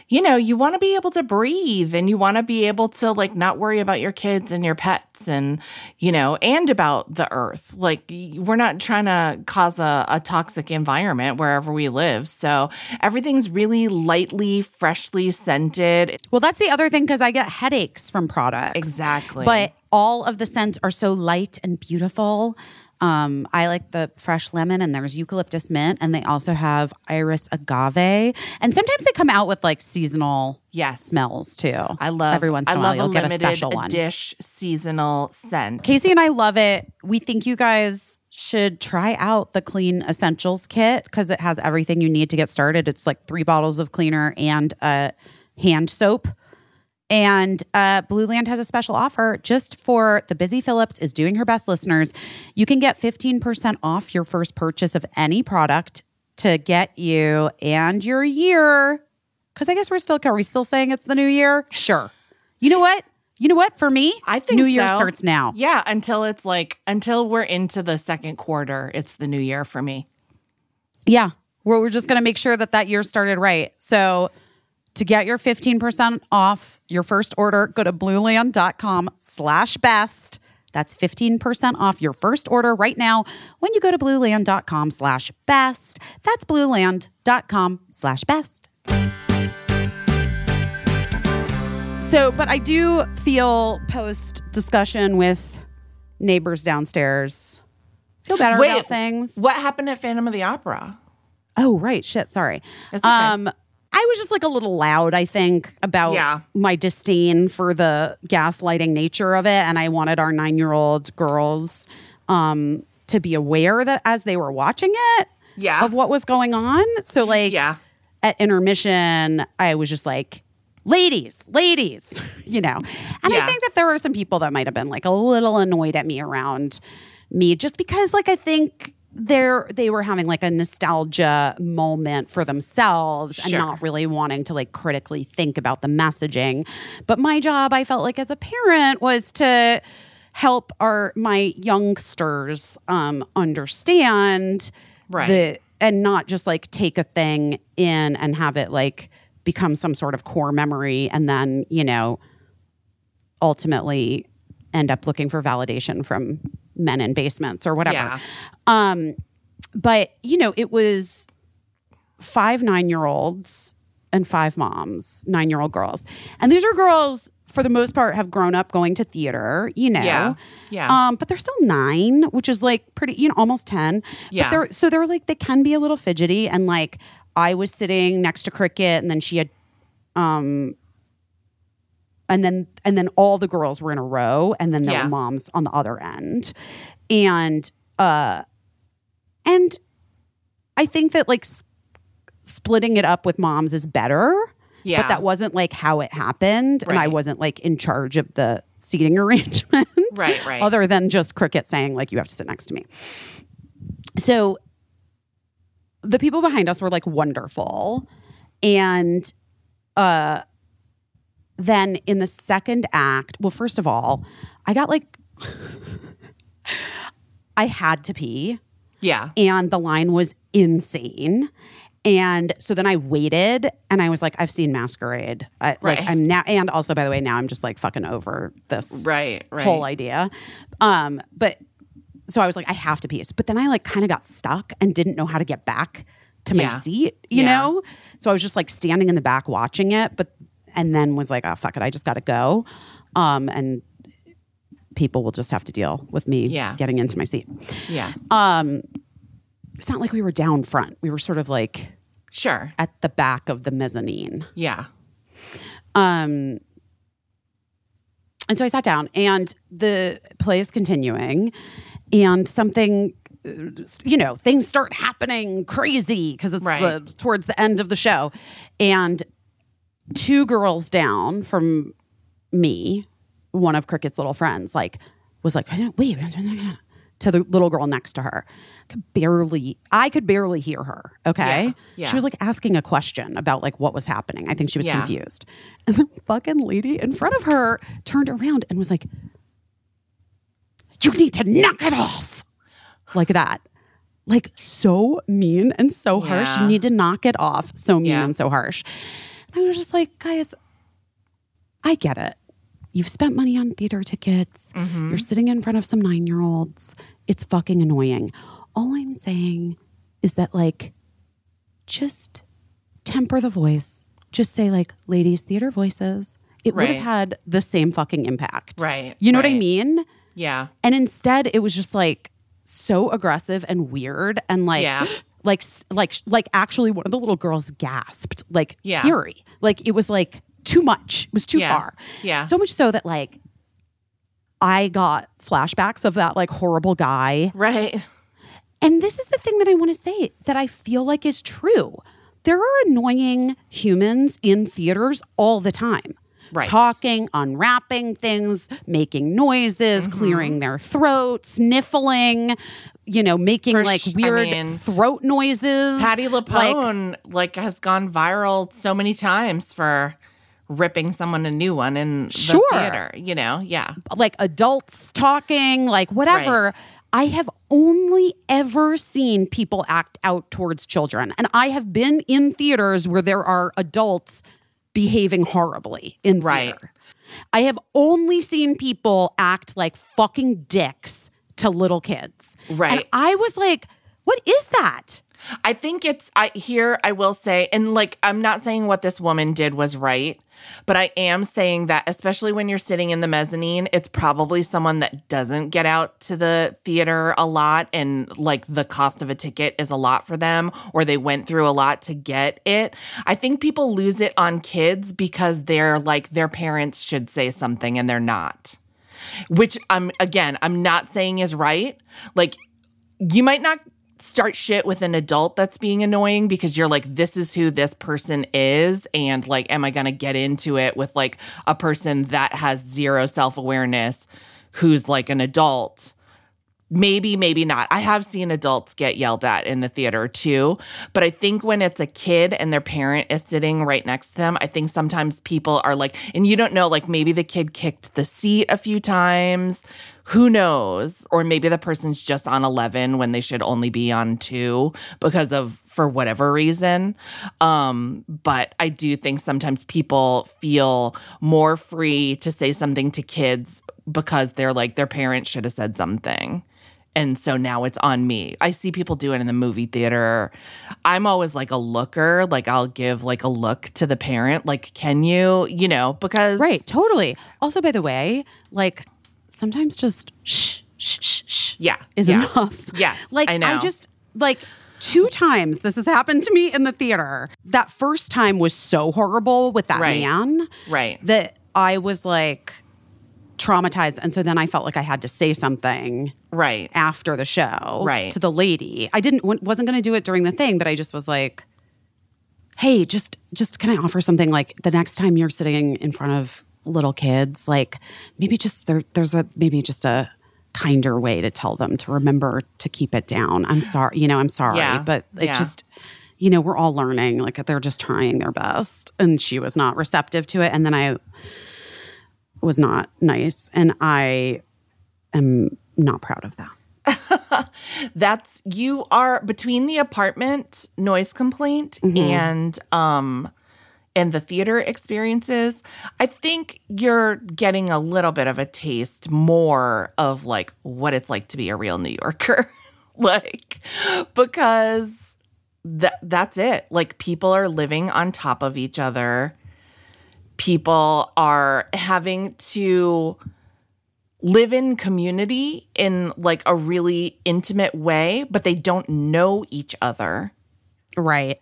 you know, you want to be able to breathe and you want to be able to like not worry about your kids and your pets and, you know, and about the earth. Like, we're not trying to cause a, a toxic environment wherever we live. So everything's really lightly, freshly scented. Well, that's the other thing because I get headaches from products. Exactly. But all of the scents are so light and beautiful. Um, I like the fresh lemon, and there's eucalyptus mint, and they also have iris agave. And sometimes they come out with like seasonal Yes. smells too. I love every once I in a while love you'll a get a special one. dish seasonal scent. Caissie and I love it. We think you guys should try out the Clean Essentials kit because it has everything you need to get started. It's like three bottles of cleaner and a hand soap. And uh, Blueland has a special offer just for the Busy Phillips is doing her best listeners. You can get 15% off your first purchase of any product to get you and your year. Because I guess we're still, are we still saying it's the new year? Sure. You know what? You know what? For me, I think New Year so. starts now. Yeah, until it's like until we're into the second quarter, it's the new year for me. Yeah. Where we're just going to make sure that that year started right. So to get your 15% off your first order, go to blueland.com slash best. That's 15% off your first order right now when you go to blueland.com slash best. That's blueland.com slash best. So, but I do feel post discussion with neighbors downstairs, feel better about things. What happened at Phantom of the Opera? Oh, right. Shit. Sorry. Okay. Um, I was just like a little loud, I think, about Yeah. my disdain for the gaslighting nature of it. And I wanted our nine year old girls um, to be aware that as they were watching it, Yeah. of what was going on. So, like, Yeah. at intermission, I was just like, ladies, ladies, [laughs] you know. And I think that there were some people that might have been like a little annoyed at me around me just because like I think they're they were having like a nostalgia moment for themselves and not really wanting to like critically think about the messaging. But my job, I felt like as a parent was to help our my youngsters um understand Right. the and not just like take a thing in and have it like become some sort of core memory and then you know ultimately end up looking for validation from men in basements or whatever Yeah. um but you know it was five nine year olds and five moms nine year old girls and these are girls for the most part have grown up going to theater you know Yeah. Yeah. um but they're still nine which is like pretty you know almost 10 Yeah. but they're so they're like they can be a little fidgety and like i was sitting next to cricket and then she had um and then and then all the girls were in a row and then there Yeah. were moms on the other end and uh and i think that like s- splitting it up with moms is better Yeah. but that wasn't like how it happened and i wasn't like in charge of the seating [laughs] arrangement Right, right. other than just cricket saying like you have to sit next to me so the people behind us were like wonderful and uh then in the second act well first of all i got like [laughs] i had to pee yeah. and the line was insane and so then i waited and i was like i've seen masquerade I, like Right. i'm now and also by the way now i'm just like fucking over this Right, right. whole idea um but so i was like i have to pee but then i like kind of got stuck and didn't know how to get back to my Yeah. seat you Yeah. know so i was just like standing in the back watching it but and then was like oh fuck it i just gotta go um and people will just have to deal with me Yeah. getting into my seat Yeah. um it's not like we were down front we were sort of like Sure. at the back of the mezzanine Yeah. um and so i sat down and the play is continuing and something uh, you know things start happening crazy because it's Right. the, towards the end of the show and two girls down from me one of cricket's little friends like was like wait to the little girl next to her. Could barely i could barely hear her okay? Yeah, yeah. she was like asking a question about like what was happening. I think she was Yeah. confused. [laughs] And the fucking lady in front of her turned around and was like you need to knock it off. Like that. Like so mean and so harsh. You need to knock it off. So mean and so harsh I was just like, guys, I get it. You've spent money on theater tickets. Mm-hmm. You're sitting in front of some nine year olds. It's fucking annoying. All I'm saying is that, like, just temper the voice. Just say, like, ladies, theater voices. It would have had the same fucking impact. Right, You know what I mean? Yeah. And instead, it was just like so aggressive and weird and like, Yeah. [gasps] [laughs] like, like, like actually one of the little girls gasped, like Yeah. scary. Like it was like too much. It was too Yeah. far. Yeah. So much so that like I got flashbacks of that like horrible guy. Right. And this is the thing that I want to say that I feel like is true. There are annoying humans in theaters all the time. Right. Talking, unwrapping things, making noises, Mm-hmm. clearing their throat, sniffling, you know, making For like sh- I weird mean, throat noises. Patti Like, LuPone like, has gone viral so many times for ripping someone a new one in the theater. You know, yeah. like adults talking, like whatever. I have only ever seen people act out towards children. And I have been in theaters where there are adults behaving horribly in Right. theater. I have only seen people act like fucking dicks to little kids. Right. And I was like, what is that? I think it's I here I will say and like I'm not saying what this woman did was right, but I am saying that especially when you're sitting in the mezzanine, it's probably someone that doesn't get out to the theater a lot and like the cost of a ticket is a lot for them or they went through a lot to get it. I think people lose it on kids because they're like their parents should say something and they're not which I'm again, I'm not saying is right. Like you might not start shit with an adult that's being annoying because you're like this is who this person is. And like am I going to get into it with like a person that has zero self-awareness who's like an adult? Maybe maybe not. I have seen adults get yelled at in the theater too. But i think when it's a kid and their parent is sitting right next to them i think sometimes people are like and you don't know like maybe the kid kicked the seat a few times who knows or maybe the person's just on 11 when they should only be on 2 because of for whatever reason um but i do think sometimes people feel more free to say something to kids because they're like their parents should have said something and so now it's on me. I see people do it in the movie theater. I'm always like a looker, like I'll give like a look to the parent, like can you, you know, because Right, totally. Also, by the way, like sometimes just shh, shh, shh, shh Yeah, is yeah. enough. [laughs] Yes, [laughs] like I know. just like two times this has happened to me in the theater. That first time was so horrible with that Right. man, Right. That I was like traumatized, and so then I felt like I had to say something Right. after the show Right. to the lady. I didn't wasn't going to do it during the thing, but I just was like, "Hey, just just can I offer something like the next time you're sitting in front of little kids, like maybe just there there's a maybe just a kinder way to tell them to remember to keep it down. I'm sorry, you know, I'm sorry, Yeah. but it Yeah. just you know, we're all learning. Like they're just trying their best. And she was not receptive to it. And then I was not nice. And I am not proud of that. [laughs] That's you are between the apartment noise complaint and um and the theater experiences, I think you're getting a little bit of a taste more of like what it's like to be a real New Yorker. [laughs] like because that that's it. Like people are living on top of each other. People are having to live in community in like a really intimate way, but they don't know each other. Right.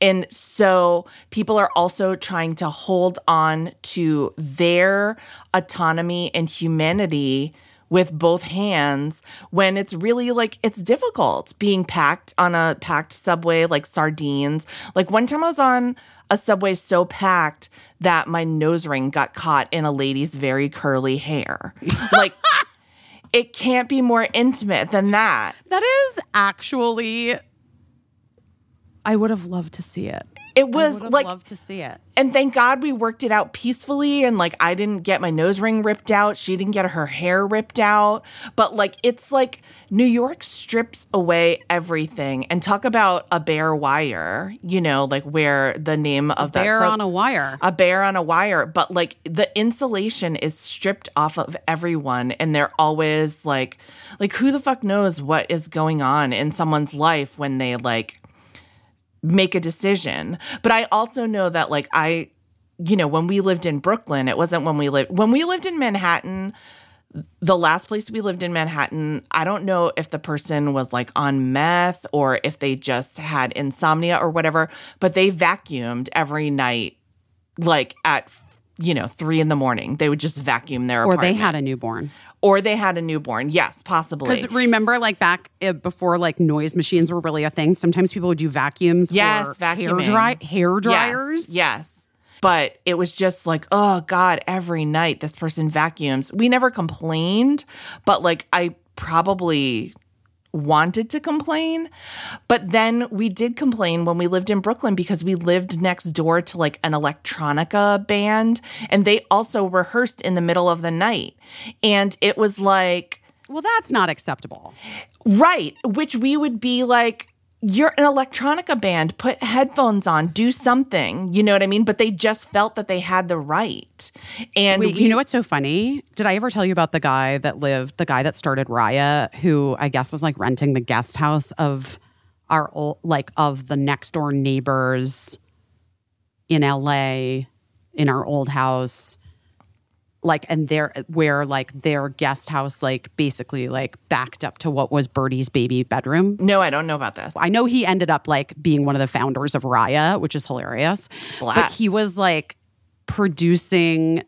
And so people are also trying to hold on to their autonomy and humanity with both hands when it's really like it's difficult being packed on a packed subway like sardines. Like one time I was on a subway so packed that my nose ring got caught in a lady's very curly hair. [laughs] Like it can't be more intimate than that. That is actually, I would have loved to see it. it I was would have like loved to see it. and thank God we worked it out peacefully. And like, I didn't get my nose ring ripped out. She didn't get her hair ripped out. But like, it's like New York strips away everything. And talk about a bare wire, you know, like where the name of that Bear so- on a wire. a bear on a wire, but like the insulation is stripped off of everyone and they're always like like who the fuck knows what is going on in someone's life when they like make a decision. But I also know that like I you know, when we lived in Brooklyn, it wasn't when we lived when we lived in Manhattan, the last place we lived in Manhattan, I don't know if the person was like on meth or if they just had insomnia or whatever, but they vacuumed every night, like at you know three in the morning. They would just vacuum their apartment. or they had a newborn. or they had a newborn. Yes, possibly. Because remember, like back uh, before, like noise machines were really a thing. Sometimes people would do vacuums. Yes, for hair dry hair Yes, dryers. Yes. But it was just like, oh God, every night this person vacuums. We never complained, but like I probably wanted to complain. But then we did complain when we lived in Brooklyn because we lived next door to like an electronica band and they also rehearsed in the middle of the night. And it was like, Well, that's not acceptable. Right, which we would be like, you're an electronica band, put headphones on, do something. You know what I mean? But they just felt that they had the right. And Wait, we, you know what's so funny? Did I ever tell you about the guy that lived, the guy that started Raya, who I guess was like renting the guest house of our old, like of the next door neighbors in LA in our old house. Like, and their where like their guest house, like basically like backed up to what was Birdie's baby bedroom. no, I don't know about this. I know he ended up like being one of the founders of Raya, which is hilarious. But he was like producing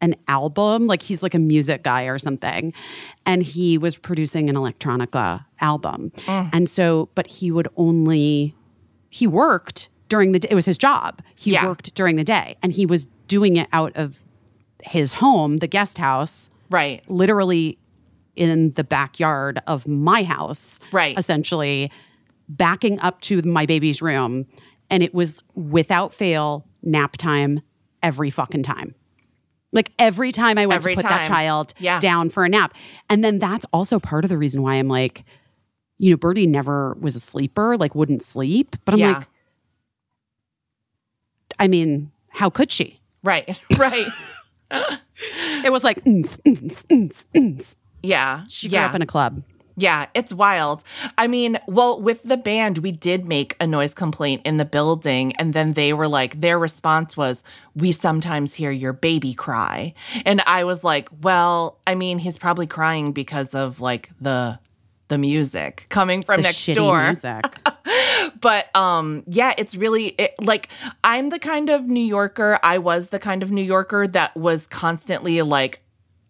an album, like he's like a music guy or something. And he was producing an electronica album. Mm. And so, but he would only, he worked during the day. It was his job. He Yeah. worked during the day and he was doing it out of his home, the guest house right. literally in the backyard of my house, Right. Essentially, backing up to my baby's room, and it was without fail nap time every fucking time. Like every time I went Every to put that child Yeah. down for a nap, and then that's also part of the reason why I'm like, you know, Birdie never was a sleeper, like wouldn't sleep, but I'm Yeah. like, I mean, how could she? Right. [laughs] Right. It was like, "Mm, mm, mm, mm." Yeah. she grew yeah. up in a club. Yeah, it's wild. I mean, well, with the band, we did make a noise complaint in the building, and then they were like, their response was, We sometimes hear your baby cry. And I was like, Well, I mean, he's probably crying because of like the the music coming from The next door. [laughs] [laughs] but um yeah it's really it, like i'm the kind of new yorker i was the kind of new yorker that was constantly like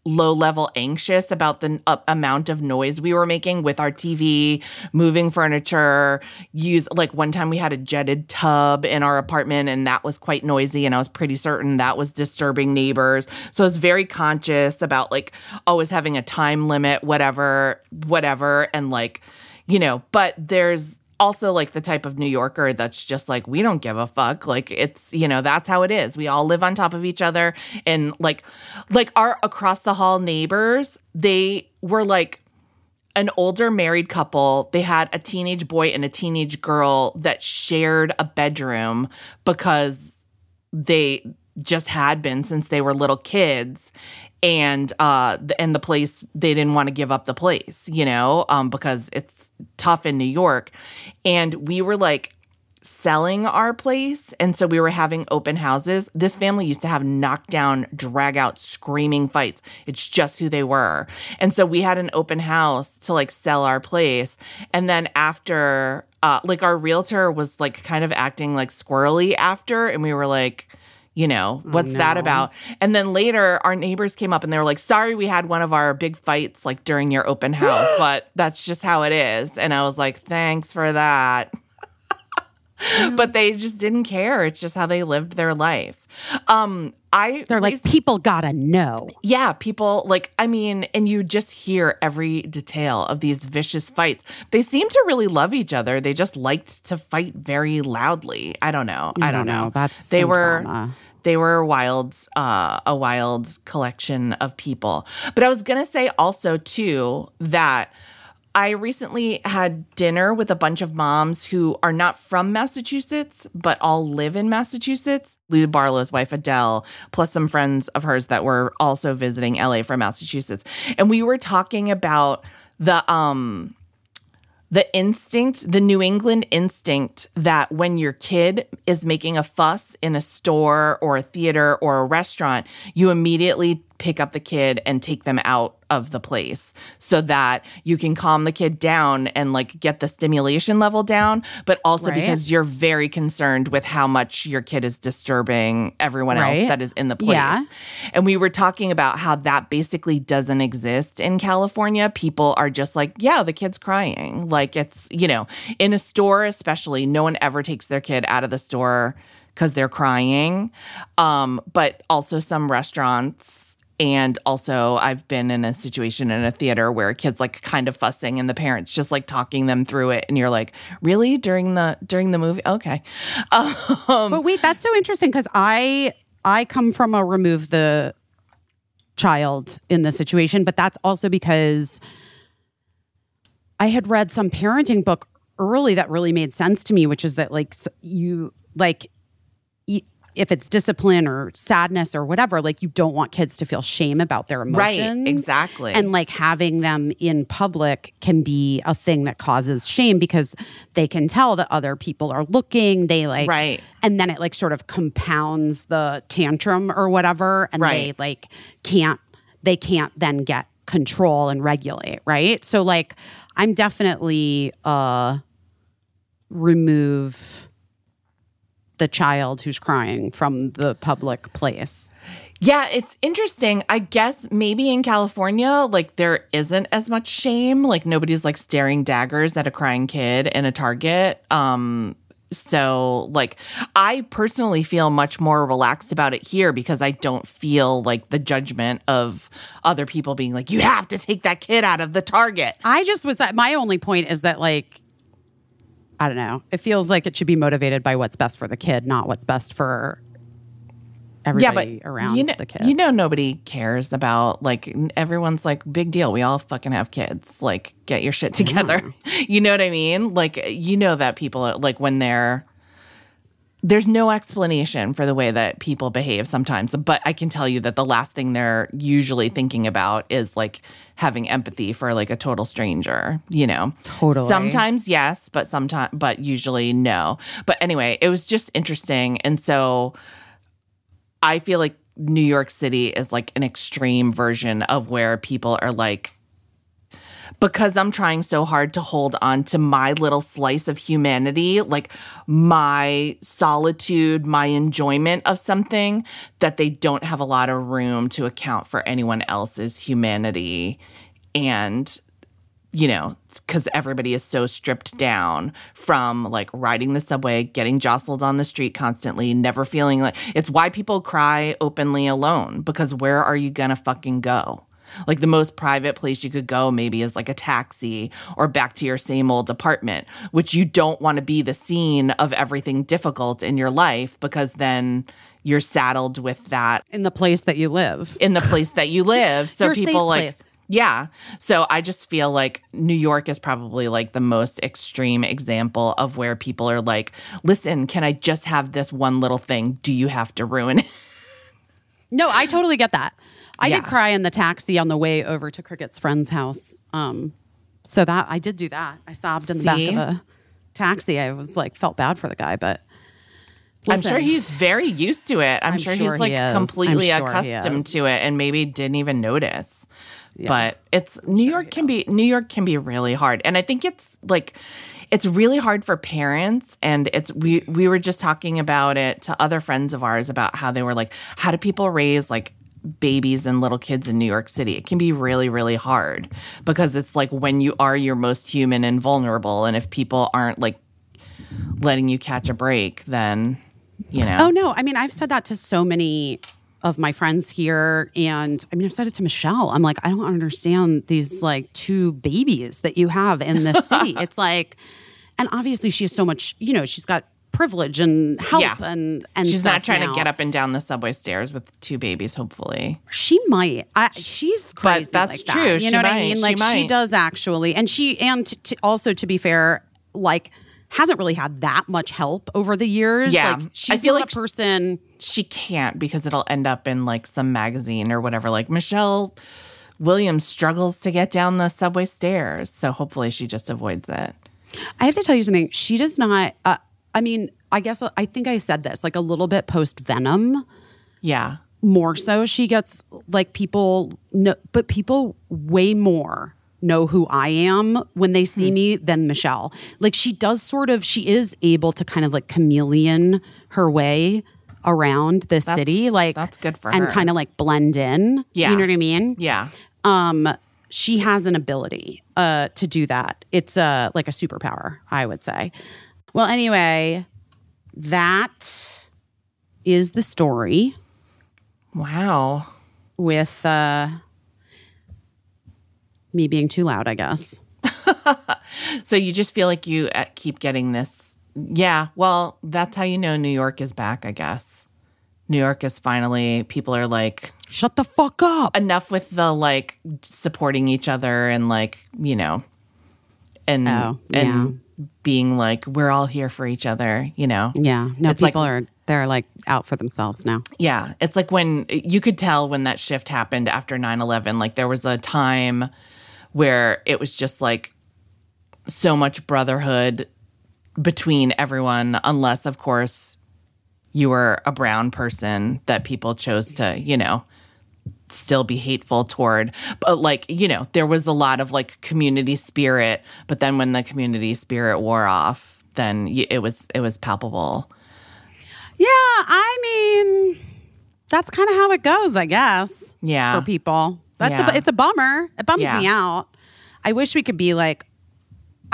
low level anxious about the uh, amount of noise we were making with our tv moving furniture use like one time we had a jetted tub in our apartment and that was quite noisy and i was pretty certain that was disturbing neighbors. So i was very conscious about like always having a time limit whatever whatever and like you know but there's also like the type of New Yorker that's just like, we don't give a fuck. Like it's, you know, that's how it is. We all live on top of each other. And like, like our across the hall neighbors, they were like an older married couple. They had a teenage boy and a teenage girl that shared a bedroom because they just had been since they were little kids and uh and the place they didn't want to give up the place you know? Um because it's tough in New York. And we were like selling our place and so we were having open houses. This family used to have knockdown drag out screaming fights. It's just who they were. And so we had an open house to like sell our place. And then after uh like our realtor was like kind of acting like squirrely after and we were like you know what's that about and then later our neighbors came up and they were like sorry we had one of our big fights like during your open house [gasps] but that's just how it is and i was like thanks for that [laughs] but they just didn't care. It's just how they lived their life. Um, I They're like, people gotta know. yeah, people like, I mean, and you just hear every detail of these vicious fights. They seem to really love each other. They just liked to fight very loudly. I don't know. I don't know. That's they were trauma. they were wild, uh, a wild collection of people. But I was gonna say also too that I recently had dinner with a bunch of moms who are not from Massachusetts, but all live in Massachusetts. Lou Barlow's wife, Adele, plus some friends of hers that were also visiting LA from Massachusetts. And we were talking about the um the instinct, the New England instinct that when your kid is making a fuss in a store or a theater or a restaurant, you immediately pick up the kid and take them out of the place so that you can calm the kid down and like get the stimulation level down, but also Right. because you're very concerned with how much your kid is disturbing everyone Right. else that is in the place. Yeah. And we were talking about how that basically doesn't exist in California. People are just like, yeah, the kid's crying. Like it's, you know, in a store, especially, no one ever takes their kid out of the store because they're crying. Um, but also some restaurants. And also, I've been in a situation in a theater where a kid's like kind of fussing, and the parents just like talking them through it, and you're like, "Really?" during the during the movie? Okay, [laughs] um, But wait, that's so interesting because I I come from a remove the child in the situation, but that's also because I had read some parenting book early that really made sense to me, which is that like you like if it's discipline or sadness or whatever, like you don't want kids to feel shame about their emotions. Right, exactly. And like having them in public can be a thing that causes shame because they can tell that other people are looking. They like Right. and then it like sort of compounds the tantrum or whatever and they like can't they can't then get control and regulate right so like i'm definitely uh remove the child who's crying from the public place Yeah, it's interesting. I guess maybe in California, like there isn't as much shame. Like nobody's like staring daggers at a crying kid in a Target. Um, so like I personally feel much more relaxed about it here because I don't feel like the judgment of other people being like, you have to take that kid out of the Target. i just was my only point is that like i don't know it feels like it should be motivated by what's best for the kid not what's best for everybody yeah, but around you know, the kid you know, nobody cares about like everyone's like big deal. We all fucking have kids. Like, get your shit together. [laughs] you know what I mean? Like, you know that people are like when they're there's no explanation for the way that people behave sometimes, but I can tell you that the last thing they're usually thinking about is like having empathy for like a total stranger, you know. Totally. Sometimes yes, but sometimes but usually no. But anyway, it was just interesting and so I feel like New York City is like an extreme version of where people are like, because I'm trying so hard to hold on to my little slice of humanity, like my solitude, my enjoyment of something, that they don't have a lot of room to account for anyone else's humanity. And you know, because everybody is so stripped down from like riding the subway, getting jostled on the street constantly, never feeling like it's why people cry openly alone because where are you gonna fucking go? Like the most private place you could go maybe is like a taxi or back to your same old apartment, which you don't want to be the scene of everything difficult in your life because then you're saddled with that in the place that you live in the place that you live. So [laughs] people like place. yeah. So I just feel like New York is probably like the most extreme example of where people are like, "Listen, can I just have this one little thing? Do you have to ruin it?" No, I totally get that. I Yeah. did cry in the taxi on the way over to Cricket's friend's house. Um, so that I did do that. I sobbed in the See? back of a taxi. I was like, felt bad for the guy, but I'm sure he's very used to it. I'm, I'm sure, sure he's like he completely sure accustomed to it and maybe didn't even notice. But it's New York can be New York can be really hard. And I think it's like it's really hard for parents and it's we we were just talking about it to other friends of ours about how they were like how do people raise like babies and little kids in New York City. It can be really, really hard because it's like when you are your most human and vulnerable. And if people aren't like letting you catch a break, then you know. Oh no, I mean I've said that to so many of my friends here and I mean I've said it to Michelle. I'm like I don't understand these like two babies that you have in this city. [laughs] it's like and obviously she has so much, you know, she's got privilege and help Yeah. and and She's not trying now. to get up and down the subway stairs with two babies, hopefully. She might. I, she's crazy. But that's like that. true. You She know what I mean? Like she, might. does actually, and she and t- t- also to be fair, like hasn't really had that much help over the years. Yeah. like, I feel like a person. She can't because it'll end up in like some magazine or whatever. Like Michelle Williams struggles to get down the subway stairs. So hopefully she just avoids it. I have to tell you something. She does not. Uh, I mean, I guess I think I said this like a little bit post Venom. Yeah. more so she gets like people but people way more know who I am when they see me than Michelle. Like she does sort of she is able to kind of like chameleon her way around this That's- city like that's good for and her. kind of like blend in. Yeah. You know what I mean? Yeah. Um she has an ability uh to do that. It's uh like a superpower, I would say. Well, anyway, that is the story Wow. with uh me being too loud, I guess. [laughs] So you just feel like you uh, keep getting this. Yeah. Well, that's how you know New York is back, I guess. New York is finally, people are like, Shut the fuck up. enough with the like supporting each other and like, you know, and, Oh, and being like, we're all here for each other, you know? Yeah. No, It's like- people are they're like out for themselves now. Yeah. It's like when you could tell when that shift happened after 9 11, like there was a time where it was just like so much brotherhood between everyone, unless, of course, you were a brown person that people chose to, you know, still be hateful toward. But like, you know, there was a lot of like community spirit. But then when the community spirit wore off, then it was it was palpable. Yeah, I mean that's kind of how it goes, I guess. Yeah. For people. That's Yeah. a, it's a bummer. It bums Yeah. me out. I wish we could be like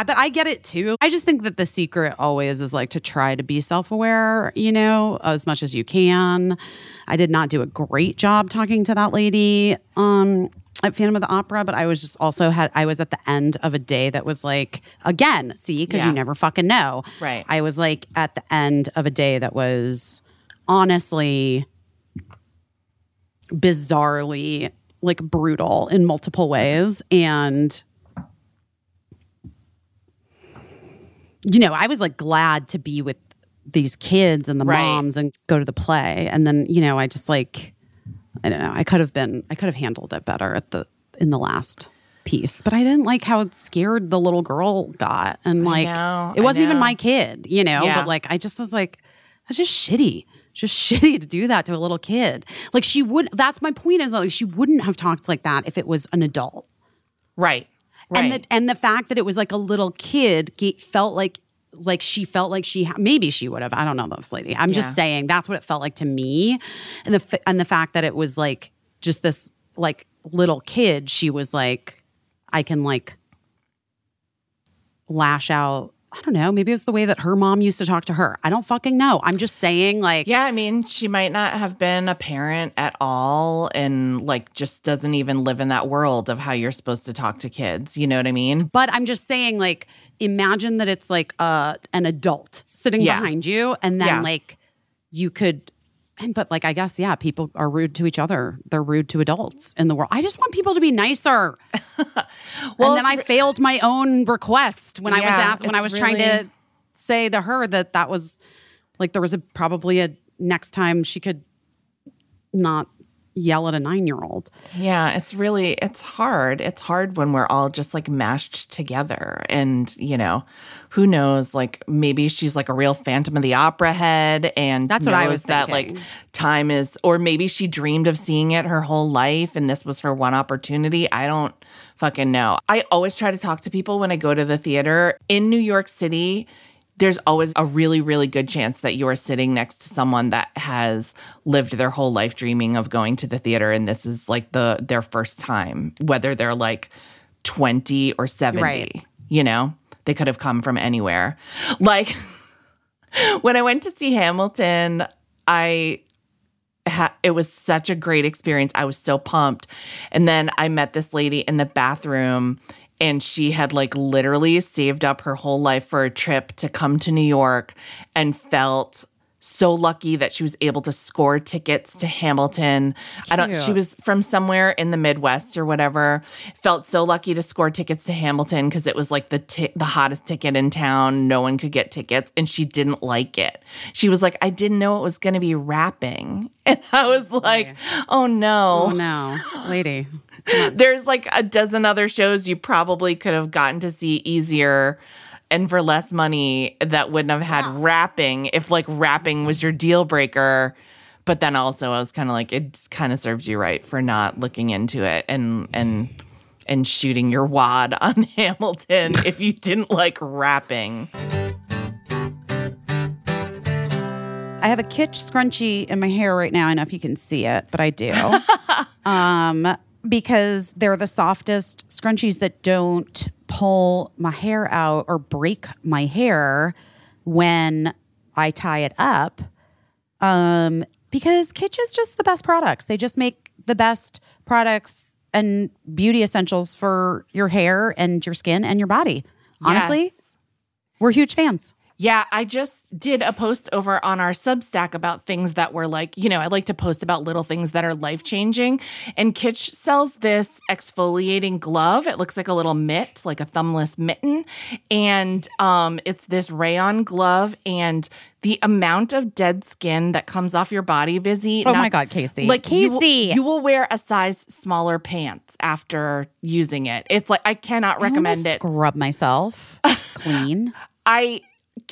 but I get it too. I just think that the secret always is like to try to be self aware, you know, as much as you can. I did not do a great job talking to that lady um, at Phantom of the Opera, but I was just also had, I was at the end of a day that was like, again, see, because Yeah. you never fucking know. Right. I was like at the end of a day that was honestly bizarrely like brutal in multiple ways. And you know, I was like glad to be with these kids and the Right. moms and go to the play. And then, you know, I just like, I don't know, I could have been, I could have handled it better at the, in the last piece, but I didn't like how scared the little girl got. And like, know, it wasn't even my kid, you know, Yeah. but like, I just was like, that's just shitty. Just [laughs] shitty to do that to a little kid. Like she would. That's my point. Is that, like she wouldn't have talked like that if it was an adult. Right. Right. And the and the fact that it was like a little kid felt like like she felt like she ha- maybe she would have. I don't know this lady. I'm Yeah. just saying that's what it felt like to me. And the f- and the fact that it was like just this like little kid. She was like, I can like lash out. I don't know. Maybe it was the way that her mom used to talk to her. I don't fucking know. I'm just saying, like, Yeah, I mean, she might not have been a parent at all and like just doesn't even live in that world of how you're supposed to talk to kids. You know what I mean? But I'm just saying, like, imagine that it's like uh, an adult sitting Yeah. behind you, and then Yeah. like you could. And but like I guess yeah, people are rude to each other. They're rude to adults in the world. I just want people to be nicer. [laughs] Well, and then I failed my own request when I was Yeah, asked when I was trying to say to her that that was like there was a probably a next time she could not yell at a nine year old. Yeah, it's really it's hard. It's hard when we're all just like mashed together and, you know, who knows like maybe she's like a real Phantom of the Opera head and That's what I was that like time is or maybe she dreamed of seeing it her whole life and this was her one opportunity. I don't fucking know. I always try to talk to people when I go to the theater in New York City there's always a really really good chance that you are sitting next to someone that has lived their whole life dreaming of going to the theater and this is like the their first time whether they're like 20 or 70 Right. you know they could have come from anywhere like [laughs] when I went to see Hamilton, I ha- it was such a great experience. I was so pumped. And then I met this lady in the bathroom and she had like literally saved up her whole life for a trip to come to New York and felt so lucky that she was able to score tickets to Hamilton. I don't she was from somewhere in the Midwest or whatever. Felt so lucky to score tickets to Hamilton because it was like the ti- the hottest ticket in town. No one could get tickets, and she didn't like it. She was like, "I didn't know it was going to be rapping," [laughs] and I was like, "Oh no!" Oh no, lady. [laughs] There's like a dozen other shows you probably could have gotten to see easier." And for less money, that wouldn't have had rapping if like rapping was your deal breaker. But then also, I was kind of like, it kind of serves you right for not looking into it and and and shooting your wad [laughs] on Hamilton [laughs] if you didn't like rapping. I have a kitsch scrunchie in my hair right now. I don't know if you can see it, but I do. [laughs] um, because they're the softest scrunchies that don't pull my hair out or break my hair when I tie it up. Um, because Kitsch is just the best products. They just make the best products and beauty essentials for your hair and your skin and your body. Honestly, Yes. we're huge fans. Yeah, I just did a post over on our Substack about things that were like, you know, I like to post about little things that are life changing. And Kitsch sells this exfoliating glove. It looks like a little mitt, like a thumbless mitten. And um, it's this rayon glove. And the amount of dead skin that comes off your body, busy. Oh my God, Caissie. Like you will- Caissie. you will wear a size smaller pants after using it. It's like I cannot I recommend it. Scrub myself [laughs] clean. I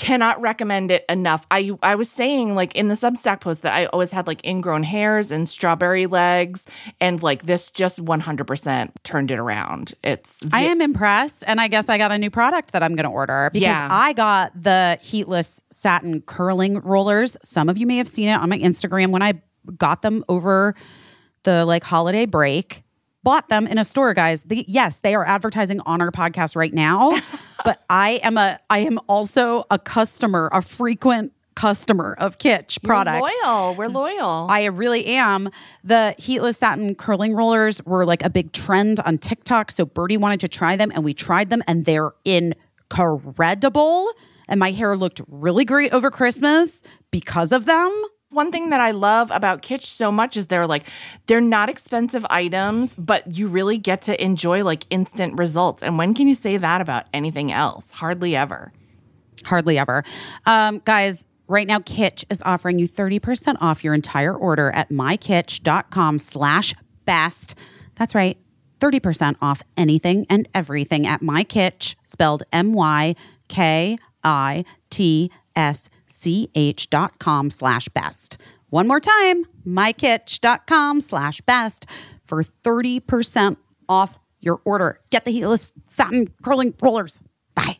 cannot recommend it enough. I I was saying like in the Substack post that I always had like ingrown hairs and strawberry legs, and like this just one hundred percent turned it around. It's I am impressed, and I guess I got a new product that I'm going to order because Yeah. I got the heatless satin curling rollers. Some of you may have seen it on my Instagram when I got them over the like holiday break. Bought them in a store, guys. They, yes, they are advertising on our podcast right now, [laughs] but I am a I am also a customer, a frequent customer of Kitsch products. We're loyal. We're loyal. I really am. The heatless satin curling rollers were like a big trend on TikTok. So Birdie wanted to try them and we tried them and they're incredible. And my hair looked really great over Christmas because of them. One thing that I love about Kitsch so much is they're like they're not expensive items, but you really get to enjoy like instant results. And when can you say that about anything else? Hardly ever. Hardly ever. Um, guys, right now Kitsch is offering you 30% off your entire order at mykitsch.com slash best. That's right. 30% off anything and everything at mykitsch, spelled M-Y-K-I-T-S-C-H dot com slash best. One more time, mykitsch.com slash best for 30% off your order. Get the heatless satin curling rollers. Bye.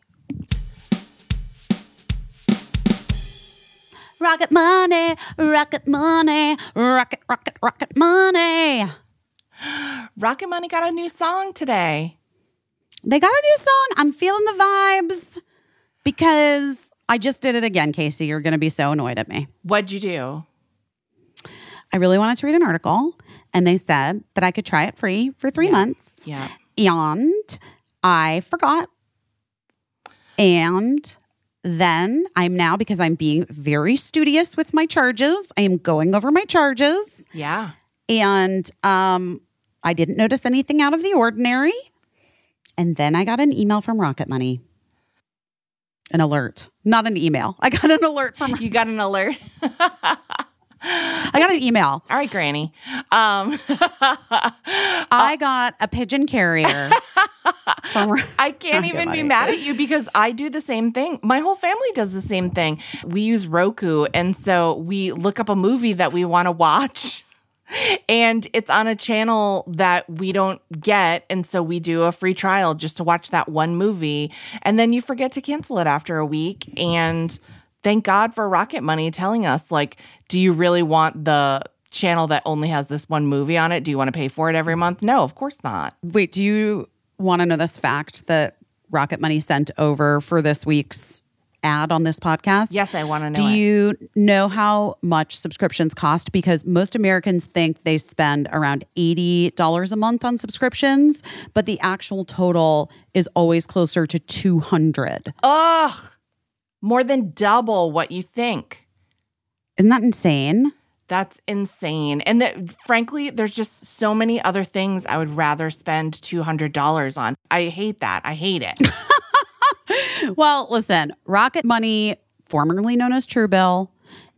Rocket money, rocket money, rocket, rocket, rocket money. [gasps] Rocket Money got a new song today. They got a new song. I'm feeling the vibes because I just did it again, Caissie. You're going to be so annoyed at me. What'd you do? I really wanted to read an article, and they said that I could try it free for three months. Yeah. And I forgot. And then I'm now, because I'm being very studious with my charges, I am going over my charges. Yeah. and um, I didn't notice anything out of the ordinary. And then I got an email from Rocket Money. An alert, not an email. I got an alert from. You got an alert. I got an email. All right, Granny. Um, [laughs] I got a pigeon carrier. [laughs] from, I can't even be mad at you because I do the same thing. My whole family does the same thing. We use Roku, and so we look up a movie that we want to watch. And it's on a channel that we don't get. And so we do a free trial just to watch that one movie. And then you forget to cancel it after a week. And thank God for Rocket Money telling us, like, do you really want the channel that only has this one movie on it? Do you want to pay for it every month? No, of course not. wait, do you want to know this fact that Rocket Money sent over for this week's ad on this podcast? Yes, I want to know. Do it. you know how much subscriptions cost? Because most Americans think they spend around $80 a month on subscriptions, but the actual total is always closer to 200. Ugh, more than double what you think. Isn't that insane? That's insane. And that frankly, there's just so many other things I would rather spend $200 on. I hate that. I hate it. [laughs] [laughs] Well, listen, Rocket Money, formerly known as Truebill,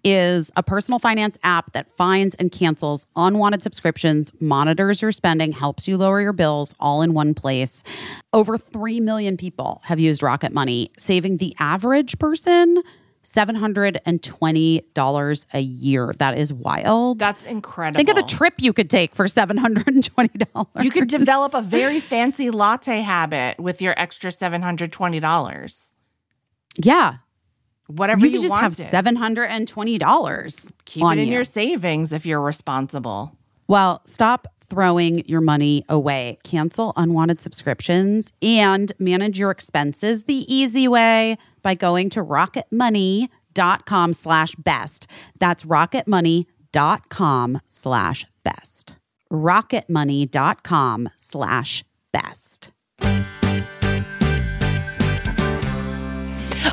is a personal finance app that finds and cancels unwanted subscriptions, monitors your spending, helps you lower your bills all in one place. Over 3 million people have used Rocket Money, saving the average person $720 a year. That is wild. That's incredible. Think of the trip you could take for $720. You could develop a very fancy latte habit with your extra $720. Yeah. Whatever You you, just wanted. have $720 Keep on it in you. your savings if you're responsible. Well, stop throwing your money away. Cancel unwanted subscriptions and manage your expenses the easy way by going to rocketmoney.com slash best. That's rocketmoney.com slash best. rocketmoney.com slash best.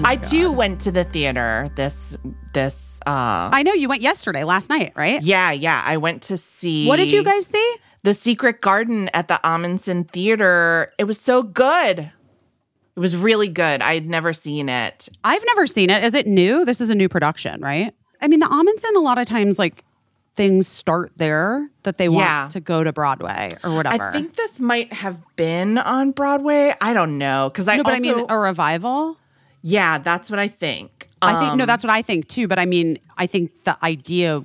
I too went to the theater this this uh I know you went yesterday, last night, right? yeah, yeah. I went to see What did you guys see? The Secret Garden at the Ahmanson Theater. It was so good. It was really good. I'd never seen it. I've never seen it. Is it new? This is a new production, right? I mean, the Ahmanson, a lot of times, like things start there that they want Yeah. to go to Broadway or whatever. I think this might have been on Broadway. I don't know because I no, but also I mean, a revival. yeah, that's what I think. I think no, Um, that's what I think too. But I mean, I think the idea,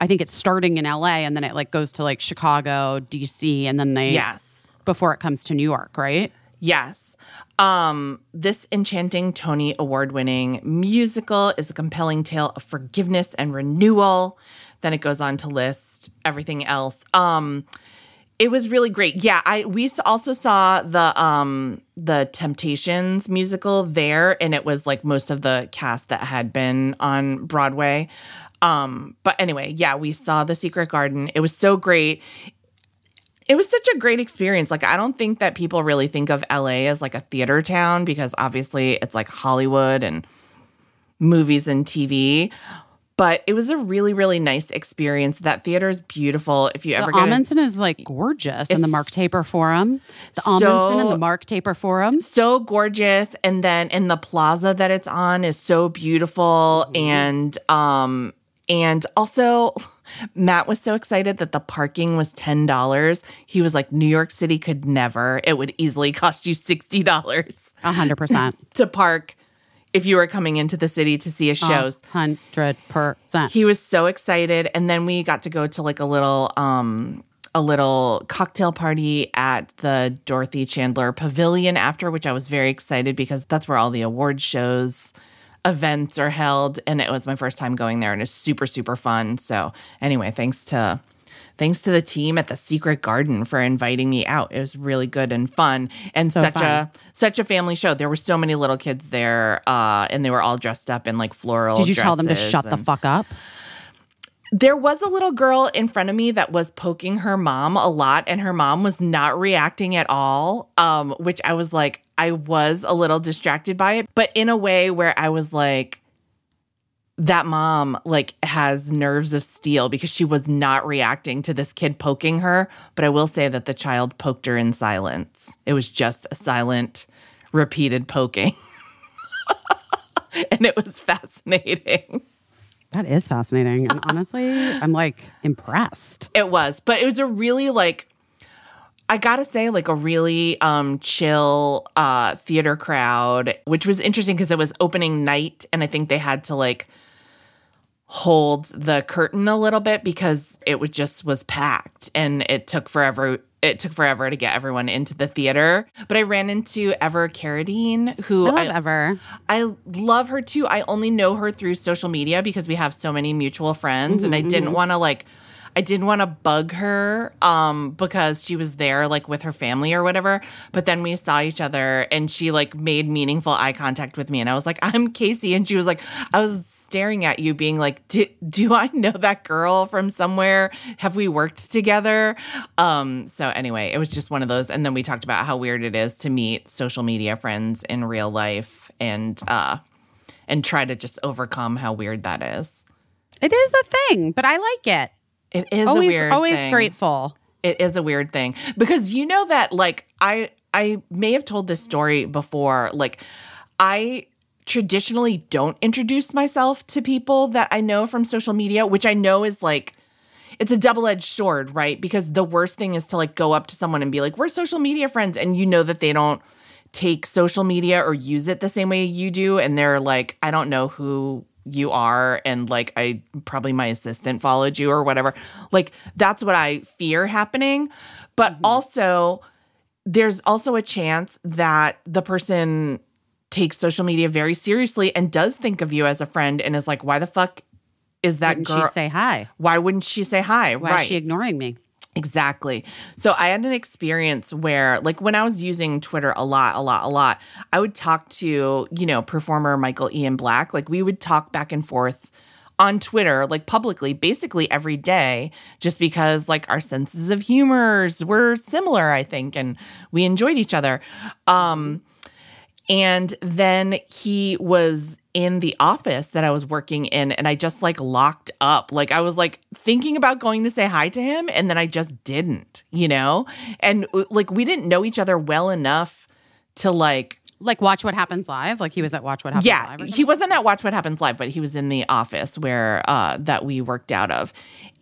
I think it's starting in L.A. and then it like goes to like Chicago, D.C. and then they yes. before it comes to New York, right? Yes. Um, this enchanting Tony Award winning musical is a compelling tale of forgiveness and renewal. Then it goes on to list everything else. Um, it was really great. Yeah, I we also saw the um the Temptations musical there and it was like most of the cast that had been on Broadway. Um but anyway, yeah, we saw The Secret Garden. It was so great it was such a great experience. Like, I don't think that people really think of LA as like a theater town because obviously it's like Hollywood and movies and TV. But it was a really, really nice experience. That theater is beautiful. If you The ever get a- Ahmanson is like gorgeous in the Mark Taper Forum. The so- Ahmanson and the Mark Taper Forum. so gorgeous and then in the plaza that it's on is so beautiful and um and also Matt was so excited that the parking was $10. He was like New York City could never. It would easily cost you $60 A hundred percent. [laughs] to park if you were coming into the city to see a shows. Hundred percent. He was so excited and then we got to go to like a little um a little cocktail party at the Dorothy Chandler Pavilion after which I was very excited because that's where all the award shows events are held and it was my first time going there and it's super super fun. So anyway, thanks to thanks to the team at the Secret Garden for inviting me out. It was really good and fun and So such fun. a such a family show. There were so many little kids there uh and they were all dressed up in like floral Did you tell them to shut the fuck up? there was a little girl in front of me that was poking her mom a lot and her mom was not reacting at all um which i was like i was a little distracted by it but in a way where i was like that mom like has nerves of steel because she was not reacting to this kid poking her. But i will say that the child poked her in silence. It was just a silent repeated poking. [laughs] And it was fascinating. That is fascinating. And honestly, I'm like impressed. It was, but it was a really like I gotta say, like a really um chill uh theater crowd, which was interesting because it was opening night and I think they had to like hold the curtain a little bit because it was just was packed and it took forever it took forever to get everyone into the theater. But I ran into Ever Carradine, who I love Ever. I love her too. I only know her through social media because we have so many mutual friends, and I didn't want to like. I didn't want to bug her um because she was there like with her family or whatever. But then we saw each other and she like made meaningful eye contact with me and I was like, [laughs] "I'm Caissie." And she was like, I was staring at you being like, "Do, I know that girl from somewhere? Have we worked together?" Um so anyway, it was just one of those and then we talked about how weird it is to meet social media friends in real life and uh and try to just overcome how weird that is. It is a thing, but I like it. It is always always thing. grateful. It is a weird thing because you know that like I I may have told this story before like I traditionally don't introduce myself to people that I know from social media, which I know is like it's a double-edged sword, right? Because the worst thing is to like go up to someone and be like, "We're social media friends," and you know that they don't take social media or use it the same way you do and they're like, "I don't know who you are and like I probably my assistant followed you or whatever." Like that's what I fear happening. But mm-hmm. also there's also a chance that the person takes social media very seriously and does think of you as a friend and is like, "Why the fuck is that Didn't girl she say hi? why wouldn't she say hi? Why right. is she ignoring me? Exactly. So I had an experience where, like, when I was using Twitter a lot, a lot, a lot, I would talk to, you know, performer Michael Ian Black. Like, we would talk back and forth on Twitter, like publicly, basically every day, just because, like, our senses of humors were similar, I think, and we enjoyed each other. Um, and then he was in the office that I was working in, and I just like locked up. Like I was like thinking about going to say hi to him, and then I just didn't, you know? And uh, like we didn't know each other well enough to like Like watch what happens live. Like he was at Watch What Happens yeah, Live. he wasn't at Watch What Happens Live, but he was in the office where uh that we worked out of.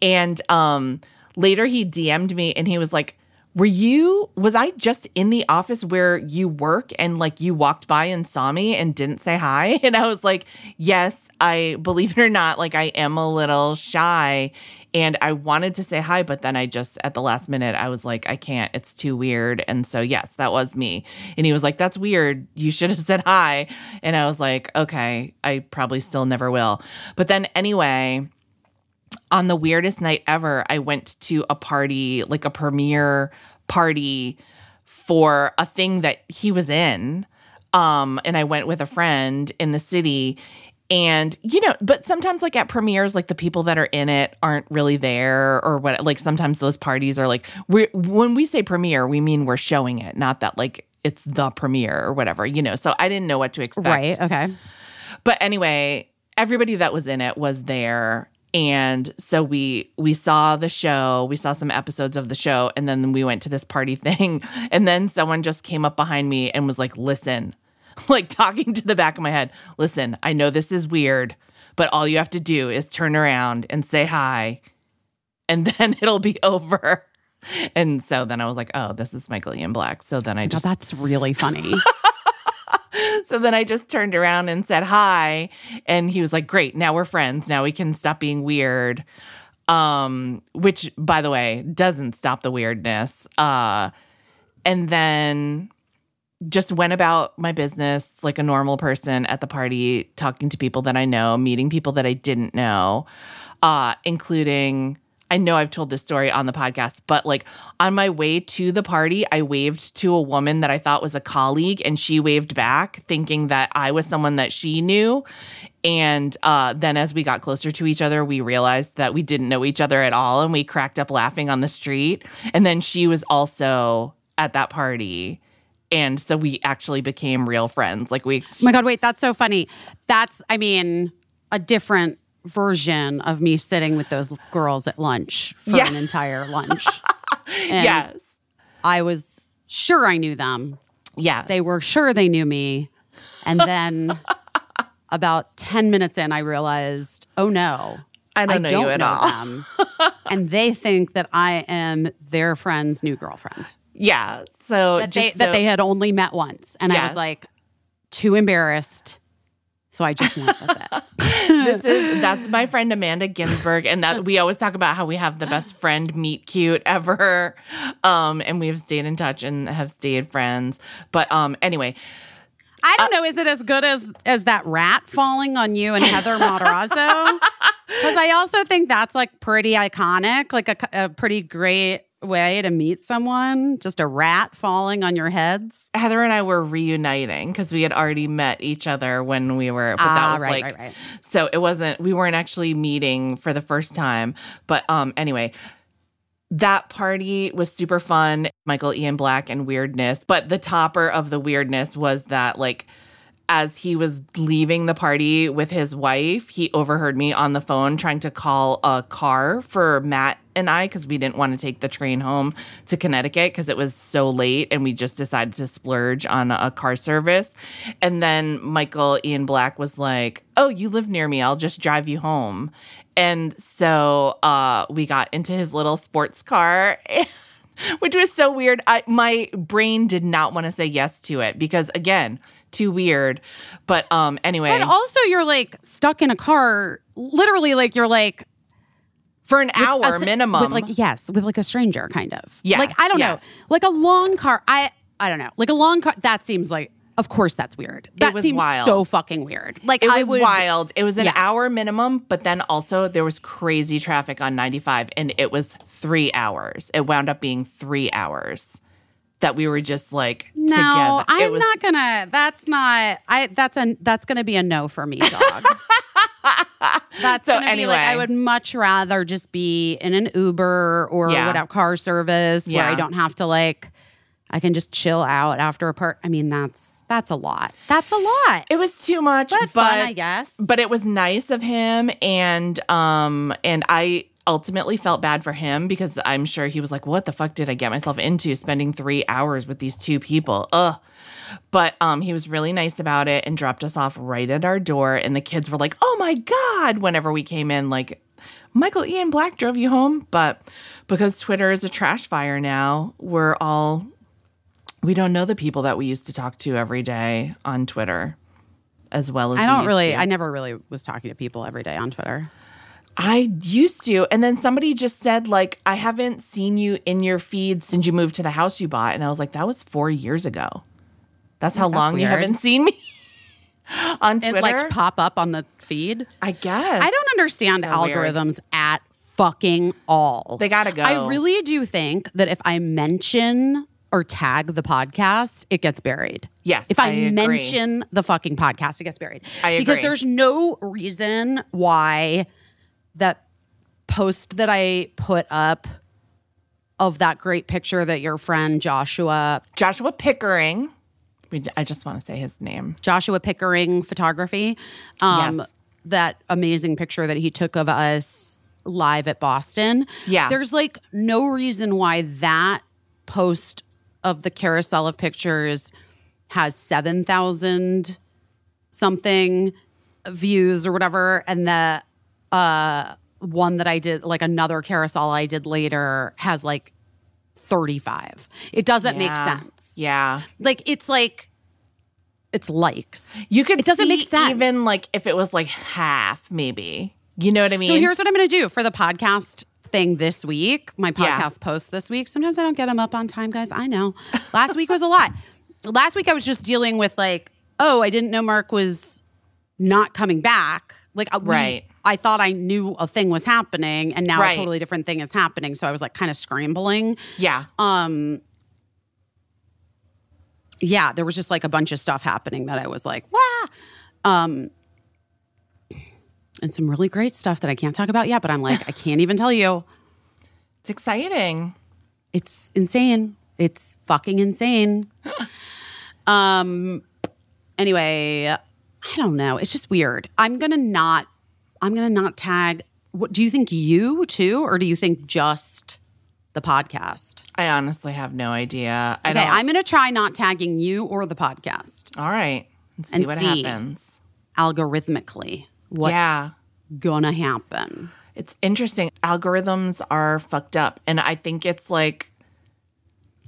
And um later he DM'd me and he was like, "Were you was I just in the office where you work and like you walked by and saw me and didn't say hi?" [laughs] And I was like, "Yes, I believe it or not, like I am a little shy." And I wanted to say hi, but then I just at the last minute I was like, I can't. It's too weird. And so yes, that was me. And he was like, "That's weird. You should have [laughs] said hi." And I was like, "Okay, I probably still never will." But then anyway, on the weirdest night ever, I went to a party, like a premiere party for a thing that he was in. Um, and I went with a friend in the city. And, you know, but sometimes like at premieres, like the people that are in it aren't really there or what, like sometimes those parties are like, we when we say premiere, we mean we're showing it, not that like it's the premiere or whatever, you know. So I didn't know what to expect. Right. Okay. But anyway, everybody that was in it was there. And so we we saw the show, we saw some episodes of the show, and then we went to this party [laughs] thing. And then someone just came up behind me and was like, listen, [laughs] like talking to the back of my head, listen, I know this is weird, but all you have to do is turn around and say hi, and [laughs] then it'll be over. And so then I was like, oh, this is Michael Ian Black. So then I just that's really funny. [laughs] so then I just turned around and said hi. And he was like, Great, now we're friends. Now we can stop being weird. Um, which by the way, doesn't stop the weirdness. Uh and then just went about my business like a normal person at the party, talking to people that I know, meeting people that I didn't know, uh, including I know I've told this story on the podcast, but like on my way to the party, I waved to a woman that I thought was a colleague and she waved back, thinking that I was someone that she knew. And uh, then as we got closer to each other, we realized that we didn't know each other at all and we cracked up laughing on the street. And then she was also at that party. And so we actually became real friends. Like we Oh my God, wait, that's so funny. That's, I mean, a different version of me sitting with those girls at lunch for Yeah. an entire lunch. [laughs] And yes. I was sure I knew them. Yeah. They were sure they knew me. And [laughs] then about 10 minutes in, I realized, oh no, I don't know you at all. them. [laughs] and they think that I am their friend's new girlfriend. Yeah. So That they, just that they had only met once. And I was like, too embarrassed. So I just went with it. this is that's my friend Amanda Ginsburg, and that we always talk about how we have the best friend meet cute ever, um, and we've stayed in touch and have stayed friends. But um, anyway, I don't know. Is it as good as as that rat falling on you and Heather Matarazzo? [laughs] Because I also think that's like pretty iconic, like a, a pretty great way to meet someone. Just a rat falling on your heads. Heather and I were reuniting because we had already met each other when we were, but that Ah, was right, like, right, right. so it wasn't, we weren't actually meeting for the first time. But um, anyway, that party was super fun. Michael Ian Black and weirdness. But the topper of the weirdness was that, like, as he was leaving the party with his wife, he overheard me on the phone trying to call a car for Matt and I because we didn't want to take the train home to Connecticut because it was so late and we just decided to splurge on a car service. And then Michael Ian Black was like, Oh, you live near me. I'll just drive you home. And so uh, we got into his little sports car. [laughs] which was so weird. I my brain did not want to say yes to it because again, too weird. But um anyway, But also, you're like stuck in a car, literally, like you're like for an hour s- minimum. with like yes, with like a stranger, kind of. Yes, like I don't yes. know, like a long car. I I don't know, like a long car. That seems like, of course, that's weird. That was seems wild. so fucking weird. Like it I was would, wild. It was an Yeah. hour minimum, but then also there was crazy traffic on 95 and it was 3 hours. It wound up being 3 hours that we were just like No, together. I'm was- not gonna. That's not. I. That's a. That's gonna be a no for me, dog. [laughs] that's So gonna be like. I would much rather just be in an Uber or Yeah. whatever car service where I don't have to like. I can just chill out after a part. I mean, that's that's a lot. That's a lot. It was too much, But but, fun, I guess. But it was nice of him, and um, and I ultimately felt bad for him because I'm sure he was like, "What the fuck did I get myself into? Spending three hours with these two people, ugh." But um, he was really nice about it and dropped us off right at our door, and the kids were like, "Oh my god!" Whenever we came in, like. Michael Ian Black drove you home, but because Twitter is a trash fire now, we're all we don't know the people that we used to talk to every day on Twitter as well as I don't really. to. I never really was talking to people every day on Twitter. I used to, and then somebody just said like, "I haven't seen you in your feed since you moved to the house you bought," and I was like, "That was four years ago. That's how That's long you haven't seen me [laughs] on And Twitter." like pop up on the feed. I guess I don't understand So weird. algorithms at fucking all. They gotta go. I really do think that if I mention or tag the podcast, it gets buried. Yes, If I, I agree. mention the fucking podcast, it gets buried. I Because there's no reason why that post that I put up of that great picture that your friend Joshua Joshua Pickering. We, I just want to say his name. Joshua Pickering photography. Um, Yes. That amazing picture that he took of us live at Boston. Yeah. There's like no reason why that post of the carousel of pictures has 7,000 something views or whatever. And the uh, one that I did, like another carousel I did later, has like 35. It doesn't make sense. Yeah, Like it's like it's likes. you could. It doesn't make sense. Even like if it was like half, maybe. You know what I mean? So here's what I'm going to do for the podcast thing this week. My Yeah. podcast post this week. Sometimes I don't get them up on time, guys. I know. Last week was a lot. Last week I was just dealing with like, oh, I didn't know Mark was not coming back. Like, uh, Right. I thought I knew a thing was happening, and now Right. a totally different thing is happening. So I was like, kind of scrambling. yeah. Um, yeah, there was just like a bunch of stuff happening that I was like, wow. Um, and some really great stuff that I can't talk about yet, but I'm like, I [laughs] can't even tell you. It's exciting. It's insane. It's fucking insane. [gasps] um, anyway, I don't know. It's just weird. I'm gonna not. I'm gonna not tag. What do you think? You too, or do you think just the podcast? I honestly have no idea. I Okay, don't. I'm gonna try not tagging you or the podcast all right. See And what see. happens. algorithmically. What's yeah. gonna happen? It's interesting. Algorithms are fucked up. And I think it's like,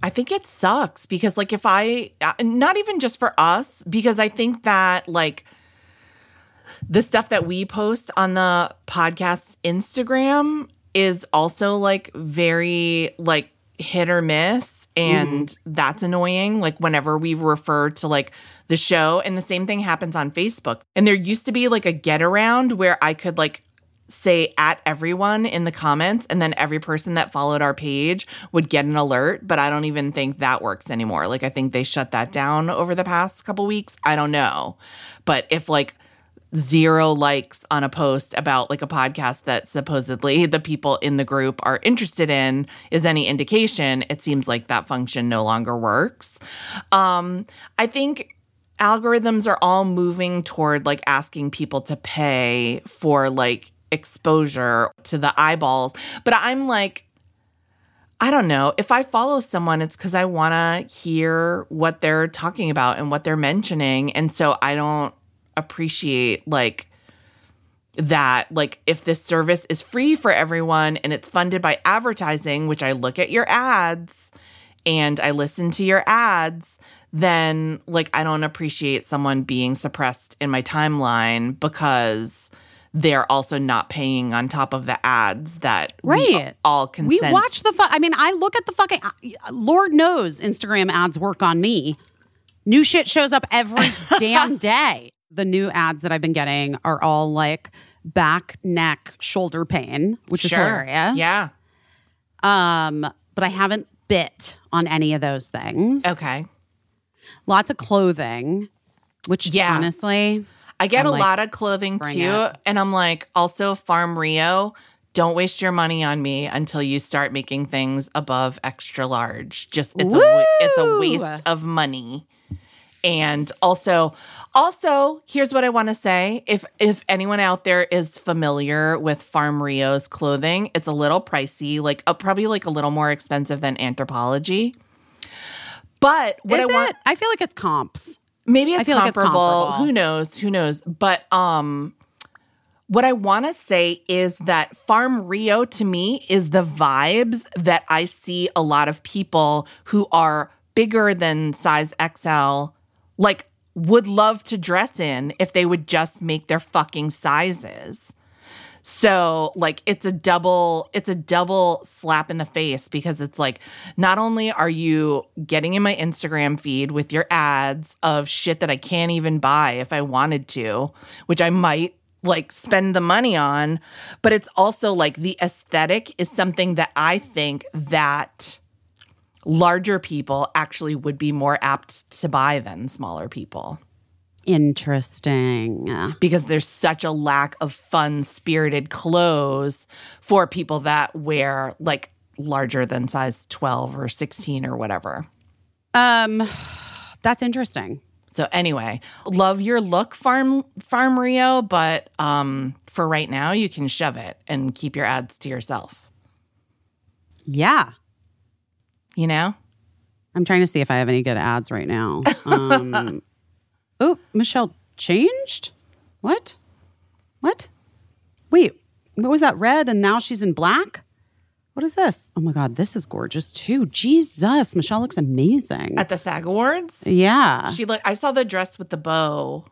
I think it sucks because, like, if I, uh, not even just for us, because I think that, like, the stuff that we post on the podcast's Instagram is also like very, like, hit or miss. And mm-hmm. that's annoying. Like, whenever we refer to like the show, and the same thing happens on Facebook. And there used to be like a get around where I could like say at everyone in the comments and then every person that followed our page would get an alert but i don't even think that works anymore like i think they shut that down over the past couple weeks i don't know but if like zero likes on a post about like a podcast that supposedly the people in the group are interested in is any indication it seems like that function no longer works um i think algorithms are all moving toward like asking people to pay for like exposure to the eyeballs but i'm like I don't know. If I follow someone, it's because I want to hear what they're talking about and what they're mentioning. And so I don't appreciate like that. Like, if this service is free for everyone and it's funded by advertising, which I look at your ads and I listen to your ads, then like I don't appreciate someone being suppressed in my timeline because they're also not paying on top of the ads that we Right. all can We watch the. Fu- I mean, I look at the fucking. Uh, Lord knows Instagram ads work on me. New shit shows up every [laughs] damn day. The new ads that I've been getting are all like back, neck, shoulder pain, which is hilarious. Yeah. Um, but I haven't bit on any of those things. Okay. Lots of clothing, which Yeah. honestly, I get I'm a like, lot of clothing too. And I'm like, also, Farm Rio, don't waste your money on me until you start making things above extra large. Just it's a it's a waste of money. And also, also, here's what I want to say. If if anyone out there is familiar with Farm Rio's clothing, it's a little pricey, like uh, probably like a little more expensive than Anthropologie. But what is I want? I feel like it's comps. maybe it's feel like it's comparable. comparable. Who knows? Who knows? But um what I want to say is that Farm Rio to me is the vibes that I see a lot of people who are bigger than size XL like would love to dress in if they would just make their fucking sizes. So like it's a double it's a double slap in the face because it's like not only are you getting in my Instagram feed with your ads of shit that I can't even buy if I wanted to, which I might like spend the money on, but it's also like the aesthetic is something that I think that larger people actually would be more apt to buy than smaller people Interesting. because there's such a lack of fun spirited clothes for people that wear like larger than size 12 or 16 or whatever. Um, that's interesting. So anyway, love your look farm farm Rio, but um for right now you can shove it and keep your ads to yourself, Yeah. You know? I'm trying to see if I have any good ads right now. Um, [laughs] oh, Michelle changed? What? What? Wait, what was that red and now she's in black? What is this? Oh my God, this is gorgeous too. Jesus, Michelle looks amazing. At the SAG Awards, yeah. she look I saw the dress with the bow.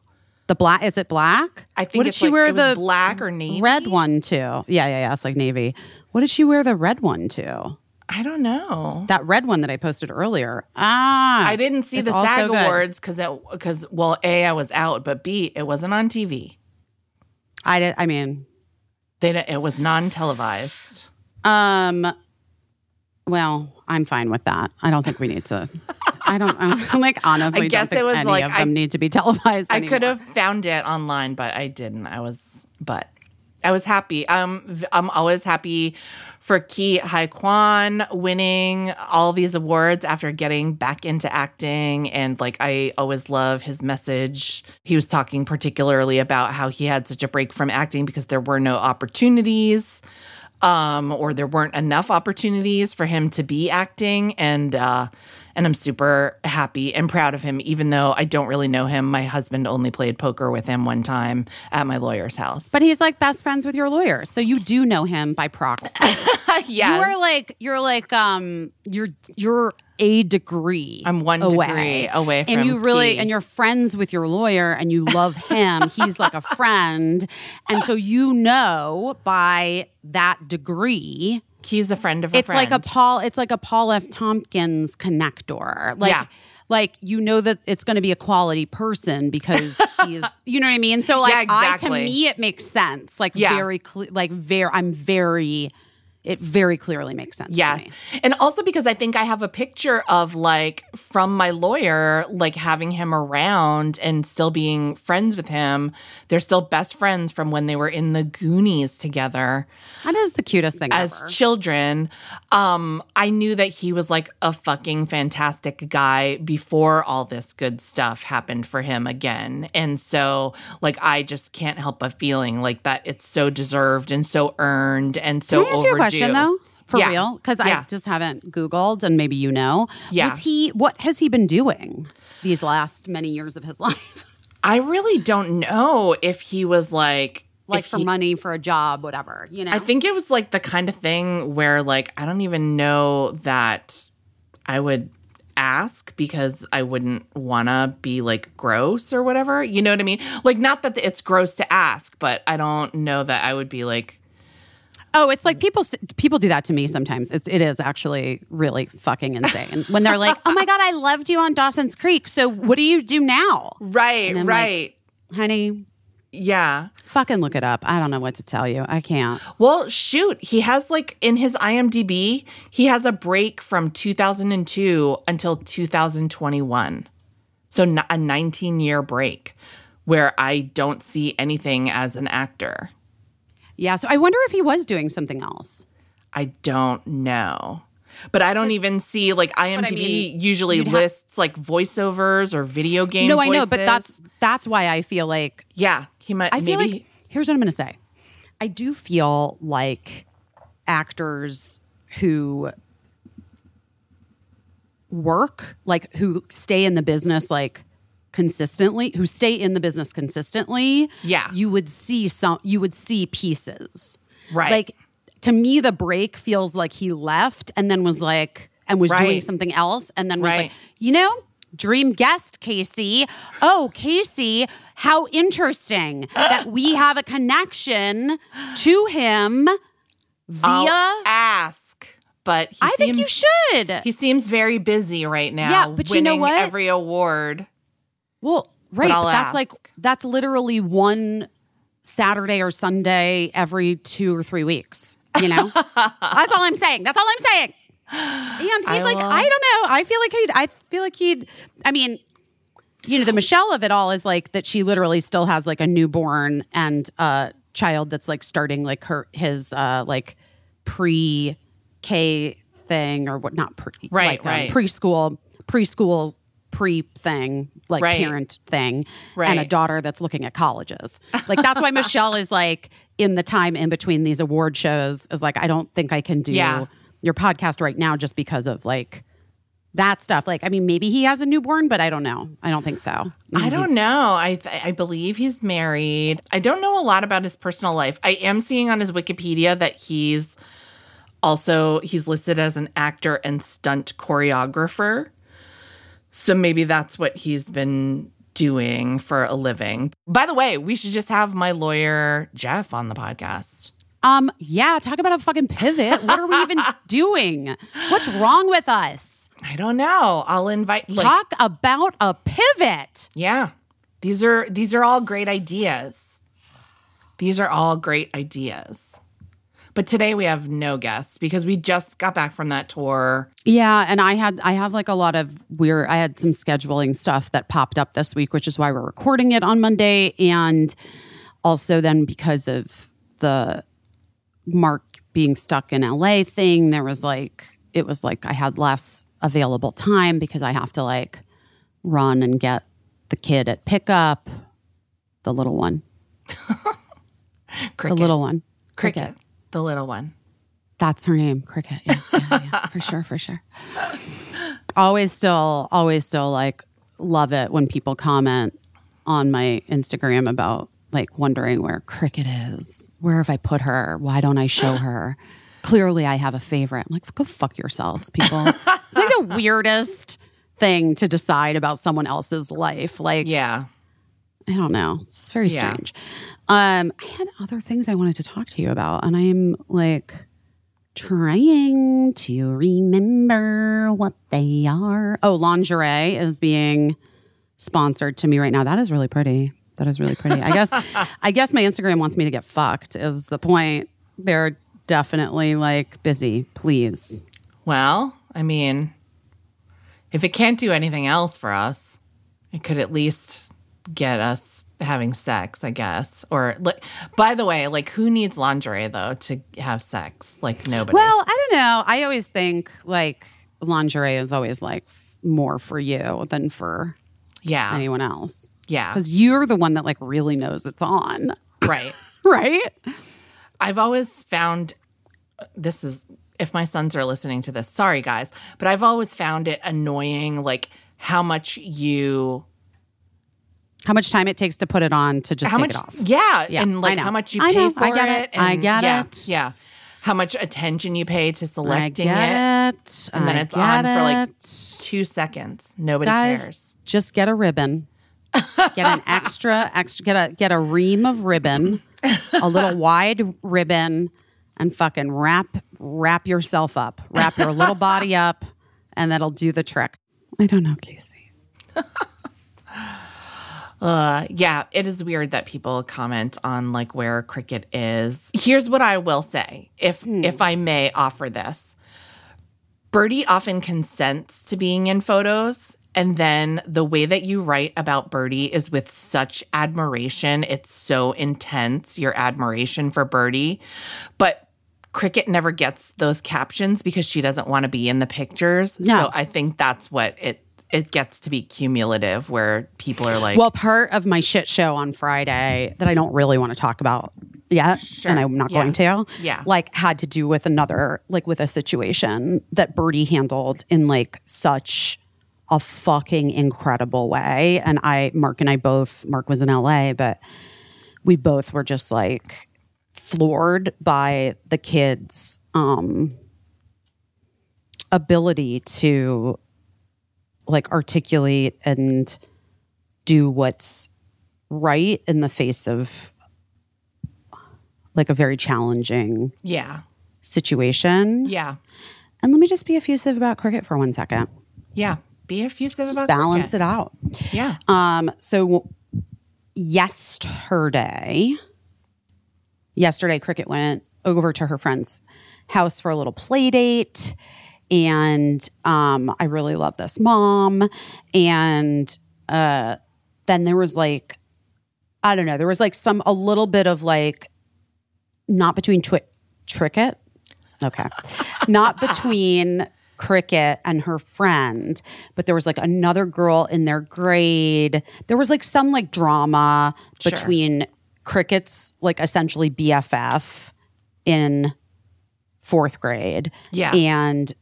The black, is it black? I think what did she like, wear it was the black or navy. red one to? Yeah, yeah, yeah. It's like navy. What did she wear the red one to? I don't know. That red one that I posted earlier. Ah, I didn't see the SAG. Awards because it because well, a I was out, but b it wasn't on TV. I did. I mean, They it was non televised. Um, well, I'm fine with that. I don't think we need to. I don't. I'm [laughs] like honestly. I guess it was any like of I- them need to be televised. I could have found it online, but I didn't. I was, but I was happy. Um, I'm always happy for Ke Huy Quan winning all these awards after getting back into acting, and like I always love his message. He was talking particularly about how he had such a break from acting because there were no opportunities. Um, or there weren't enough opportunities for him to be acting, and uh, and I'm super happy and proud of him. Even though I don't really know him, my husband only played poker with him one time at my lawyer's house. But he's like best friends with your lawyer, so you do know him by proxy. [laughs] yeah, You are like you're like um you're you're a degree. I'm one away. degree away and you really and you're friends with your lawyer and you love him. [laughs] He's like a friend, and so you know by that degree. He's a friend of a It's like a. Paul. It's like a Paul F. Tompkins connector. Like, Yeah. like you know that it's going to be a quality person because [laughs] he's you know what I mean. So like Yeah, I to me it makes sense. Like Yeah. very cle like very I'm very it very clearly makes sense. to Yes. And also because I think I have a picture of like from my lawyer, like having him around and still being friends with him. They're still best friends from when they were in the Goonies together That is the cutest thing as ever. children. Um, I knew that he was like a fucking fantastic guy before all this good stuff happened for him again. And so like I just can't help but feeling like that it's so deserved and so earned and so Can I ask you a question overdue. though? For Yeah. real? Because Yeah. I just haven't Googled and maybe you know. Yeah. Was he what has he been doing these last many years of his [laughs] life? I really don't know if he was like like if for he- money, for a job, whatever. You know? I think it was like the kind of thing where like I don't even know that I would ask because I wouldn't want to be like gross or whatever. You know what I mean? Like not that it's gross to ask, but I don't know that I would be like Oh, it's like people people do that to me sometimes. It's it is actually really fucking insane when they're like, "Oh my god, I loved you on Dawson's Creek. So what do you do now, right, I'm like- right. honey? yeah. Fucking look it up. I don't know what to tell you. I can't. Well, shoot, he has like in his IMDb, he has a break from 2002 until 2021. So n- a 19 year break where I don't see anything as an actor. Yeah. So I wonder if he was doing something else. I don't know. But I don't even see like IMDb mean, usually ha- lists like voiceovers or video game no, I know, but that's that's why I feel like yeah, he might I feel maybe like here's what I'm going to say. I do feel like actors who work, like who stay in the business like consistently, who stay in the business consistently, Yeah. you would see some you would see pieces. Right. Like to me the break feels like he left and then was like and was doing something else and then was Right. like, "You know, dream guest Caissie. Oh, Caissie, how interesting that we have a connection to him via I'll ask. But he I think you should. He seems very busy right now. Yeah, but you know what? Every award. Well, right. I'll But that's like that's literally one Saturday or Sunday every two or three weeks. You know, [laughs] that's all I'm saying. That's all I'm saying. And he's I like, will- I don't know. I feel like he'd. I feel like he'd. I mean, you know, the Michelle of it all is like that. She literally still has like a newborn and a child that's like starting like her his uh like pre K thing or what not pre Right, like, um, right. preschool preschool pre thing like Right. parent thing and a daughter that's looking at colleges like that's why [laughs] michelle is like in the time in between these award shows is like i don't think i can do Yeah. your podcast right now just because of like that stuff like i mean maybe he has a newborn but i don't know i don't think so I don't know. I th- I believe he's married. I don't know a lot about his personal life. I am seeing on his Wikipedia that he's also he's listed as an actor and stunt choreographer. So maybe that's what he's been doing for a living. By the way, we should just have my lawyer Jeff on the podcast. um yeah talk about a fucking pivot what are we even [laughs] doing what's wrong with us I don't know. I'll invite like talk about a pivot Yeah. These are these are all great ideas. These are all great ideas. But today we have no guests because we just got back from that tour. Yeah, and I had I have like a lot of weird I had some scheduling stuff that popped up this week, which is why we're recording it on Monday and also then because of the Mark being stuck in LA thing, there was like it was like I had less available time because I have to like run and get the kid at pickup, the little one, [laughs] Cricket. the little one. cricket. The little one. That's her name, Cricket. Yeah, yeah, yeah, [laughs] for sure, for sure. Always still, always still like love it when people comment on my Instagram about like wondering where Cricket is. Where have I put her? Why don't I show [gasps] her? Clearly, I have a favorite. I'm like, go fuck yourselves, people. it's like the [laughs] weirdest thing to decide about someone else's life. Like, Yeah. I don't know. It's very Yeah. strange. Um, I had other things I wanted to talk to you about, and I'm like trying to remember what they are. Oh, lingerie is being sponsored to me right now. That is really pretty. That is really pretty. I guess [laughs] I guess my Instagram wants me to get fucked is the point. They're definitely like busy. Please. Well, I mean, if it can't do anything else for us, it could at least get us having sex, I guess. Or like by the way, like who needs lingerie though to have sex? Like nobody. Well, I don't know. I always think like lingerie is always like f- more for you than for yeah. anyone else. Yeah. Because you're the one that like really knows it's on. Right. [laughs] Right? I've always found uh, this is if my sons are listening to this, sorry guys, but I've always found it annoying like how much you How much time it takes to put it on to just how take much it off. Yeah, Yeah, and like how much you I pay know. for I get it. I and get yeah, it. Yeah. How much attention you pay to I selecting get it. it. And then I it's on for like two seconds. Nobody Guys, cares. just get a ribbon. get an extra, extra. Get a get a ream of ribbon, a little [laughs] wide ribbon, and fucking wrap wrap yourself up. Wrap your little body up, and that'll do the trick. I don't know, Caissie. [laughs] Uh, yeah, it is weird that people comment on like where cricket is. Here's what I will say, if if I may offer this. Birdie often consents to being in photos, and then the way that you write about Birdie is with such admiration. It's so intense, your admiration for Birdie. But Cricket never gets those captions because she doesn't want to be in the pictures. No. So I think that's what it it gets to be cumulative where people are like Well, part of my shit show on Friday that I don't really want to talk about yet, and I'm not Yeah. going to. Yeah. Like had to do with another, like with a situation that Birdie handled in like such a fucking incredible way. And I, Mark and I both, Mark was in LA, but we both were just like floored by the kids' um ability to like articulate and do what's right in the face of like a very challenging Yeah. situation. Yeah. And let me just be effusive about cricket for one second. Yeah. Be effusive about cricket. Just about balance cricket. it out. Yeah. Um, so yesterday, yesterday, Cricket went over to her friend's house for a little play date. And um, I really love this mom. And uh, then there was like, I don't know, there was like some, a little bit of like, not between twi- Tricket. Okay. [laughs] not between Cricket and her friend, but there was like another girl in their grade. There was like some like drama Sure. between Cricket's like essentially BFF in fourth grade Yeah. and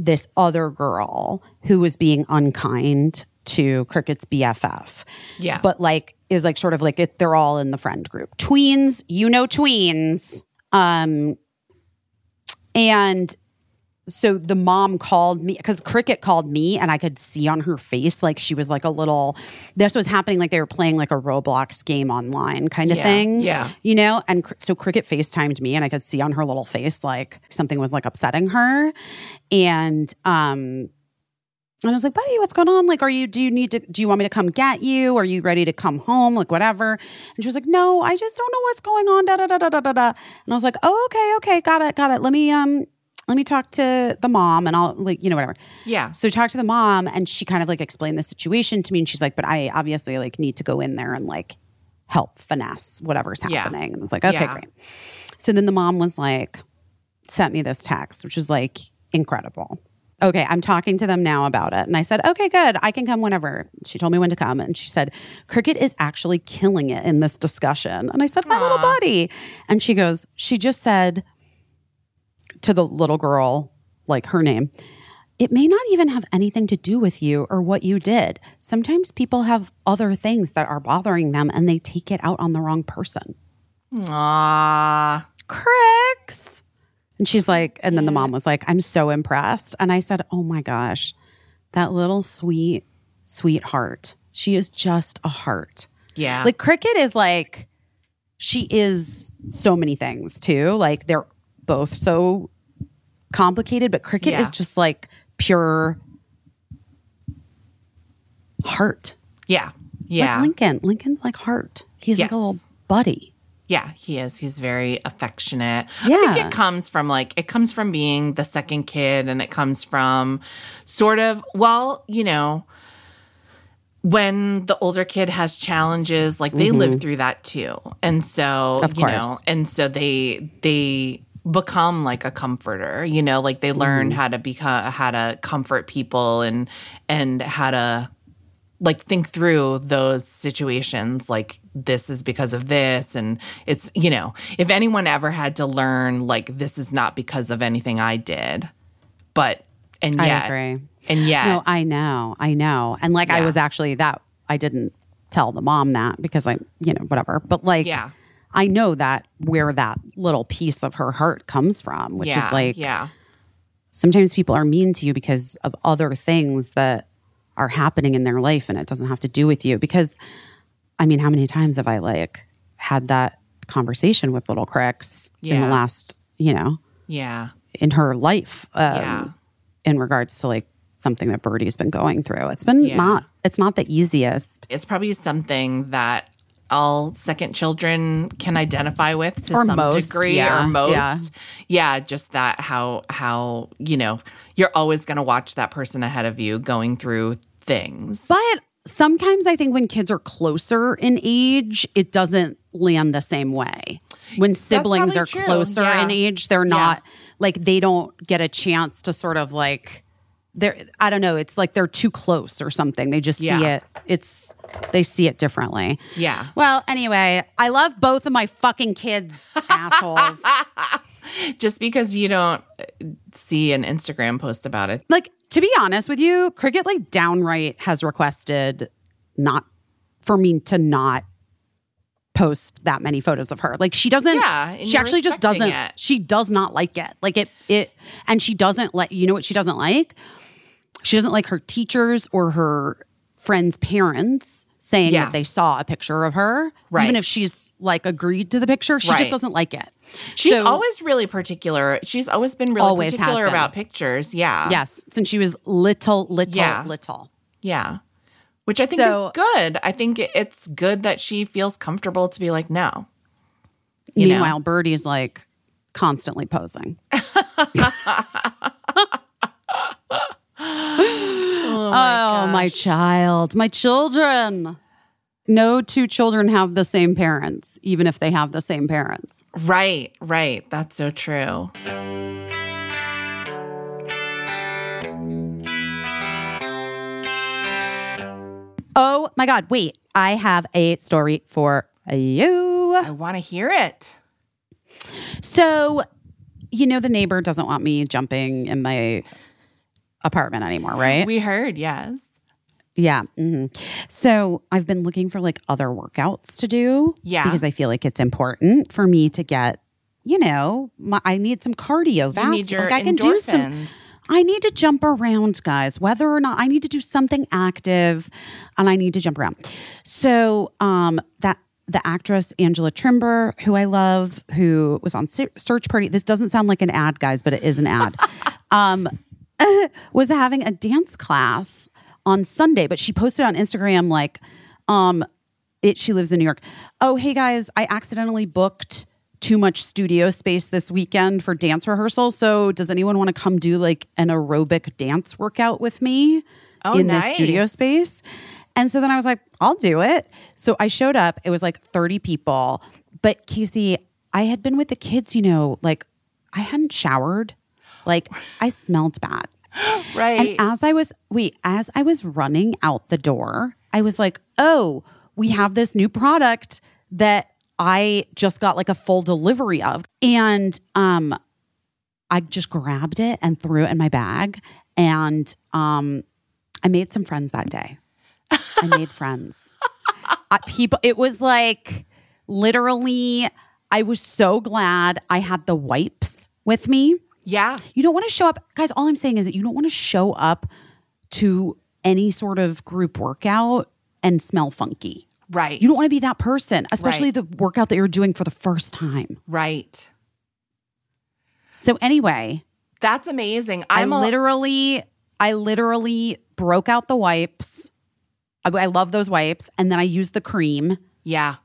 this other girl who was being unkind to Cricket's BFF. Yeah. But like is like sort of like it, they're all in the friend group. Tweens, you know tweens. Um and so the mom called me because Cricket called me and I could see on her face like she was like a little this was happening like they were playing like a Roblox game online kind of Yeah, thing. yeah. You know? And cr- so Cricket FaceTimed me and I could see on her little face like something was like upsetting her. And um and I was like, buddy, what's going on? Like, are you, do you need to, do you want me to come get you? Are you ready to come home? Like, whatever. And she was like, no, I just don't know what's going on. Da, da, da, da, da, da, da. And I was like, oh, okay, okay. Got it. Got it. Let me, um, let me talk to the mom and I'll like, you know, whatever. yeah. So talk to the mom and she kind of like explained the situation to me. And she's like, but I obviously like need to go in there and like help finesse whatever's Yeah. happening. And I was like, okay, Yeah. great. So then the mom was like, sent me this text, which was like incredible. Okay, I'm talking to them now about it. And I said, okay, good. I can come whenever. She told me when to come. And she said, Cricket is actually killing it in this discussion. And I said, my little buddy. And she goes, she just said to the little girl, like her name, it may not even have anything to do with you or what you did. Sometimes people have other things that are bothering them and they take it out on the wrong person. Ah. Cricks. And she's like, and then the mom was like, I'm so impressed. And I said, Oh my gosh, that little sweet, sweet heart. She is just a heart. Yeah. Like Cricket is like, she is so many things too. Like they're both so complicated, but cricket Yeah. is just like pure heart. Yeah. Yeah. Like Lincoln. Lincoln's like heart. He's like a little buddy. Yeah, he is. He's very affectionate. Yeah. I think it comes from like it comes from being the second kid and it comes from sort of well, you know, when the older kid has challenges, like they live through that too. And so, Mm-hmm. Of you know, and so they they become like a comforter, you know, like they learn Mm-hmm. how to become how to comfort people and and how to like think through those situations like this is because of this and it's you know if anyone ever had to learn like this is not because of anything i did but and I yet agree. and yet No, I know. I know. And like I was actually that I didn't tell the mom that because I, you know, whatever. But like Yeah. I know that where that little piece of her heart comes from, which yeah is like yeah sometimes people are mean to you because of other things that are happening in their life and it doesn't have to do with you because I mean, how many times have I like had that conversation with little Cricks in the last, you know, yeah in her life um, Yeah. in regards to like something that Birdie's been going through. It's been Yeah. not it's not the easiest. it's probably something that all second children can identify with to Or some most, degree yeah, or most yeah. yeah just that how how you know you're always going to watch that person ahead of you going through things But sometimes I think when kids are closer in age, it doesn't land the same way. When siblings are true, closer yeah. in age, they're not like they don't get a chance to sort of like they're I don't know, it's like they're too close or something. They just see it. It's they see it differently. Yeah. Well, anyway, I love both of my fucking kids, [laughs] assholes. just because you don't uh, see an Instagram post about it. like to be honest with you, Cricket like downright has requested not for me to not post that many photos of her. Like she doesn't Yeah, she actually just doesn't it. she does not like it. Like it it and she doesn't like you know what she doesn't like? She doesn't like her teachers or her friends' parents saying Yeah. that they saw a picture of her. Right. Even if she's like agreed to the picture, she Right. just doesn't like it. She's So- always really particular. She's always been really Always particular about pictures. Yeah. Yes, since she was little, little, Yeah. little. Yeah. Which I think So- is good. I think it's good that she feels comfortable to be like, no. You know? Meanwhile, Birdie's like constantly posing. [laughs] [gasps] oh, my, oh, child, my children. No two children have the same parents, even if they have the same parents. Right, right. That's so true. Oh my God, wait, I have a story for you. I want to hear it. So, you know, the neighbor doesn't want me jumping in my apartment anymore, right? We heard, yes. Yeah. hmm So I've been looking for like other workouts to do. Yeah. Because I feel like it's important for me to get, you know, my, I need some cardio. You need your like I can do some. I need to jump around, guys. Whether or not I need to do something active, and I need to jump around. So, um, that the actress Angela Trimbur, who I love, who was on Search Party. This doesn't sound like an ad, guys, but it is an ad. [laughs] um, [laughs] was having a dance class on Sunday, but she posted on Instagram like, um, it. She lives in New York. Oh, hey guys, I accidentally booked too much studio space this weekend for dance rehearsal. So, does anyone want to come do like an aerobic dance workout with me Oh, in this studio space? And so then I was like, I'll do it. So I showed up. It was like 30 people. But Caissie, I had been with the kids, you know, like I hadn't showered. Like I smelled bad. [gasps] Right. And as I was wait, as I was running out the door, I was like, "Oh, we have this new product that I just got like a full delivery of." And um I just grabbed it and threw it in my bag and um I made some friends that day. I made friends. [laughs] I, people it was like literally I was so glad I had the wipes with me. Yeah. You don't want to show up, guys. All I'm saying is that you don't want to show up to any sort of group workout and smell funky. Right. You don't want to be that person, especially Right. the workout that you're doing for the first time. right. So anyway, That's amazing. i I'm a, literally, I literally broke out the wipes. I, I love those wipes, and then I used the cream yeah.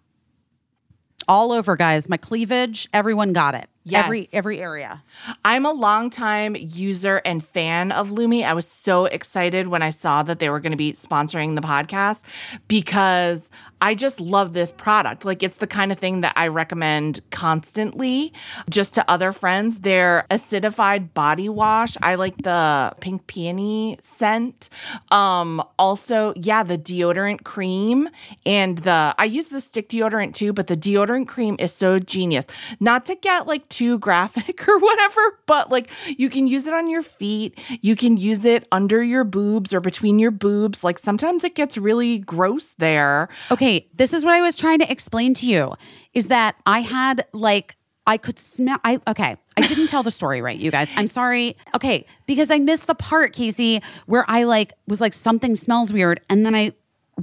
all over, guys. My cleavage, everyone got it. Yes. Every every area. I'm a longtime user and fan of Lume. I was so excited when I saw that they were going to be sponsoring the podcast because I just love this product. Like it's the kind of thing that I recommend constantly just to other friends. Their acidified body wash. I like the pink peony scent. Um also, yeah, the deodorant cream and the I use the stick deodorant too, but the deodorant cream is so genius. Not to get like too graphic [laughs] or whatever, but like you can use it on your feet, you can use it under your boobs or between your boobs. Like sometimes it gets really gross there. Okay, this is what I was trying to explain to you is that I had like I could smell I okay, I didn't tell the story right, you guys. I'm sorry. Okay, because I missed the part, Caissie, where I like was like something smells weird and then I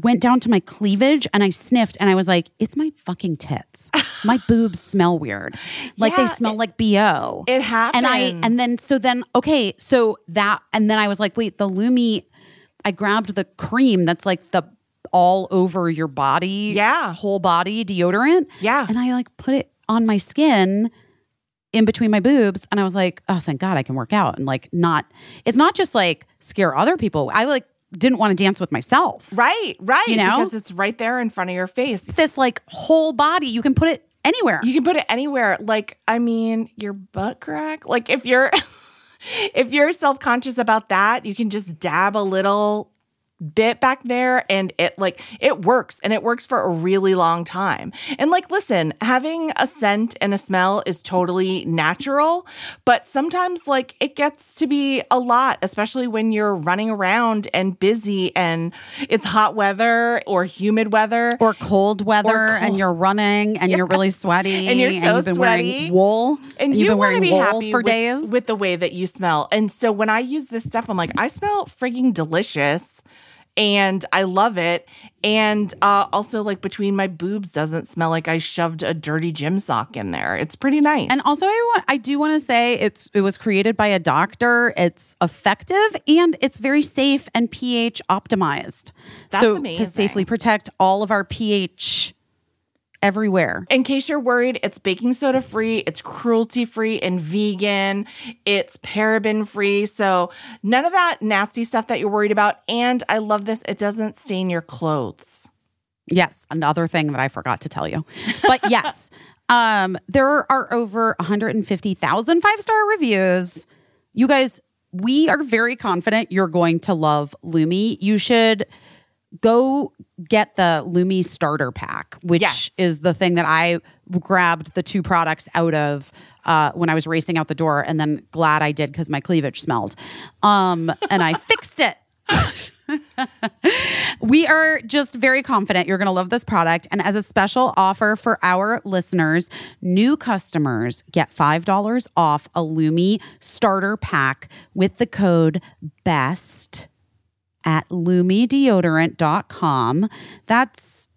went down to my cleavage and I sniffed and I was like, it's my fucking tits. My [laughs] boobs smell weird. Like Yeah, they smell like BO. it happens. And I and then so then okay, so that and then I was like, wait, the Lume I grabbed the cream that's like the all over your body, Yeah. whole body deodorant. Yeah. And I like put it on my skin in between my boobs and I was like, oh, thank God I can work out and like not it's not just like scare other people. I like didn't want to dance with myself. Right, right. You know? Because it's right there in front of your face. This like whole body, you can put it anywhere. You can put it anywhere. Like, I mean, your butt crack. Like if you're [laughs] if you're self-conscious about that, you can just dab a little bit back there and it like it works and it works for a really long time. And like listen, having a scent and a smell is totally natural, but sometimes like it gets to be a lot, especially when you're running around and busy and it's hot weather or humid weather. or cold weather Or and you're running and you're really sweaty And you're so you've been sweaty. wearing wool and you want to wearing be happy for with, days with the way that you smell. And so when I use this stuff, I'm like, I smell frigging delicious. And I love it. And uh, also, like between my boobs, doesn't smell like I shoved a dirty gym sock in there. It's pretty nice. And also, I want I do want to say it's it was created by a doctor. It's effective and it's very safe and pH optimized. That's so amazing. to safely protect all of our pH everywhere. in case you're worried, it's baking soda free, it's cruelty free and vegan, it's paraben free. So none of that nasty stuff that you're worried about. And I love this, it doesn't stain your clothes. Yes, another thing that I forgot to tell you. But [laughs] yes, um, there are over 150,000 five star reviews. You guys, we are very confident you're going to love Lume. You should go get the Lume starter pack, which Yes. is the thing that I grabbed the two products out of uh, when I was racing out the door, and then glad I did because my cleavage smelled. Um, and I [laughs] fixed it. [laughs] We are just very confident you're going to love this product. And as a special offer for our listeners, new customers get $5 off a Lume starter pack with the code BEST at lumedeodorant.com. That's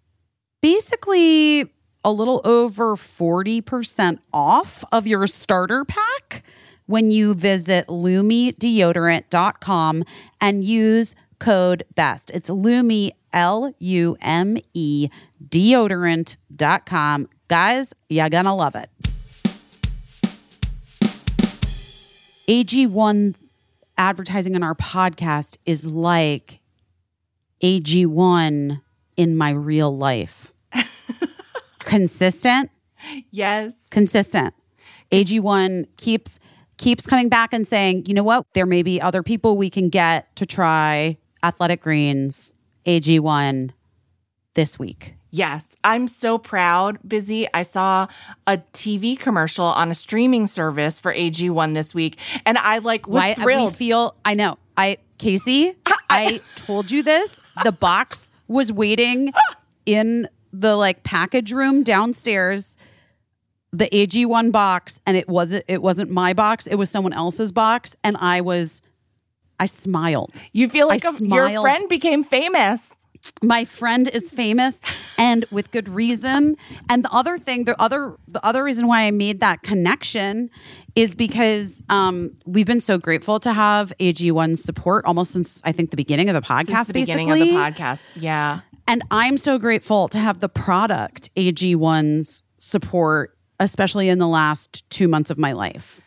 basically a little over 40% off of your starter pack when you visit lumedeodorant.com and use code BEST. It's Lume, L U M E, deodorant.com. Guys, you're going to love it. AG1 advertising on our podcast is like AG1 in my real life. [laughs] Consistent, Yes. consistent. AG1 keeps keeps coming back and saying, "You know what? There may be other people we can get to try Athletic Greens AG1 this week." Yes, I'm so proud, Busy. I saw a TV commercial on a streaming service for AG1 this week, and I like was Why thrilled. we feel I know. I Caissie, [laughs] I told you this. The box was waiting [laughs] in the like package room downstairs. The AG1 box and it wasn't it wasn't my box, it was someone else's box and I was I smiled. you feel like a, your friend became famous. My friend is famous and with good reason and the other thing the other the other reason why i made that connection is because um, we've been so grateful to have ag1 support almost since i think the beginning of the podcast the beginning of the podcast. Yeah. and i'm so grateful to have the product ag1's support especially in the last two months of my life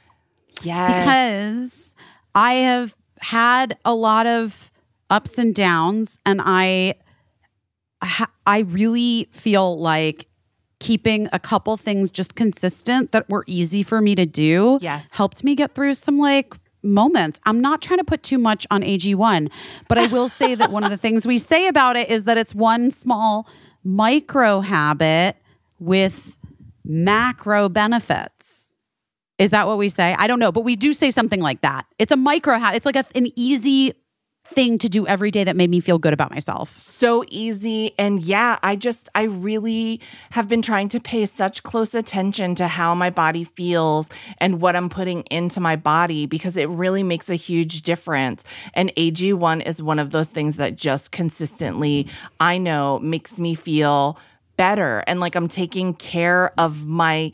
yeah because I have had a lot of ups and downs, and I, I really feel like keeping a couple things just consistent that were easy for me to do. Yes. helped me get through some like moments. I'm not trying to put too much on AG1, but I will say that one of the [laughs] things we say about it is that it's one small micro habit with macro benefits. Is that what we say? I don't know, but we do say something like that. It's a micro habit. It's like a, an easy thing to do every day that made me feel good about myself. so easy. And yeah, I just, I really have been trying to pay such close attention to how my body feels and what I'm putting into my body because it really makes a huge difference. And AG1 is one of those things that just consistently, I know, makes me feel better and like I'm taking care of my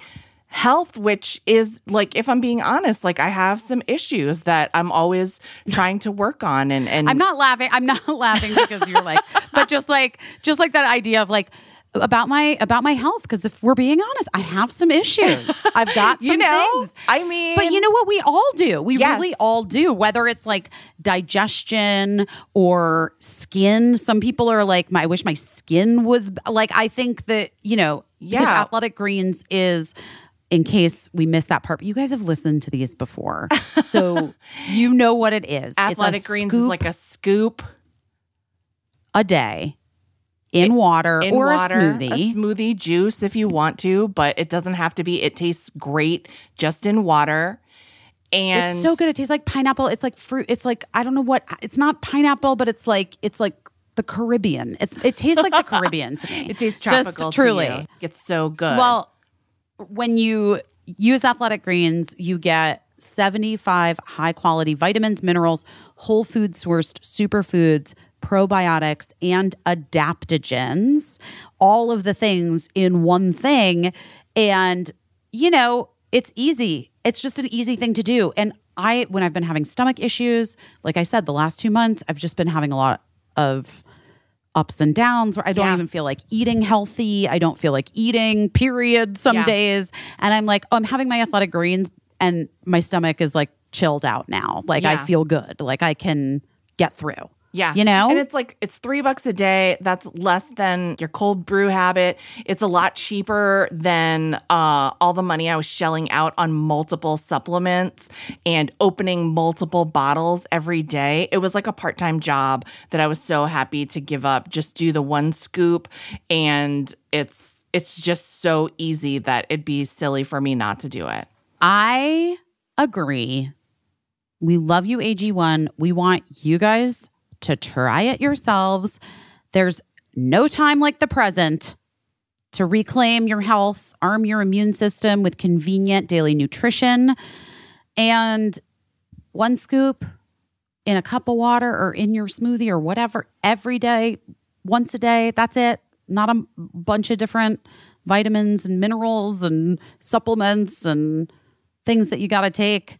health which is like if i'm being honest like i have some issues that i'm always trying to work on and and I'm not laughing. I'm not [laughs] laughing because you're like, but just like, just like that idea of like about my about my health. Because if we're being honest, I have some issues. I've got [laughs] some you know things. i mean But you know what? We all do. We Yes. really all do. Whether it's like digestion or skin. Some people are like, my, I wish my skin was like. I think that you know, Yeah. Athletic Greens is. In case we missed that part, but you guys have listened to these before, so [laughs] you know what it is. It's a athletic greens is like a scoop a day in water in or water a smoothie. smoothie juice if you want to but it doesn't have to be it tastes great just in water and it's so good. It tastes like pineapple. It's like fruit. It's like I don't know what. It's not pineapple, but it's like it's like the Caribbean. It's it tastes like the [laughs] Caribbean to me. it tastes Just tropical truly. to you. it's so good Well, when you use Athletic Greens, you get 75 high quality vitamins, minerals, whole food sourced superfoods, probiotics, and adaptogens. All of the things in one thing. And, you know, it's easy. It's just an easy thing to do. And I, when I've been having stomach issues, like I said, the last two months, I've just been having a lot of ups and downs where I don't Yeah. even feel like eating healthy. I don't feel like eating, period, some Yeah. days. And I'm like, oh, I'm having my athletic greens and my stomach is like chilled out now. Like I feel good. Like I can get through. Yeah. You know? And it's like, it's three bucks a day. That's less than your cold brew habit. It's a lot cheaper than uh, all the money I was shelling out on multiple supplements and opening multiple bottles every day. It was like a part time job that I was so happy to give up. Just do the one scoop. And it's, it's just so easy that it'd be silly for me not to do it. I agree. We love you, AG1. We want you guys to try it yourselves. There's no time like the present to reclaim your health, arm your immune system with convenient daily nutrition, and one scoop in a cup of water or in your smoothie or whatever every day, once a day. That's it. Not a bunch of different vitamins and minerals and supplements and things that you got to take.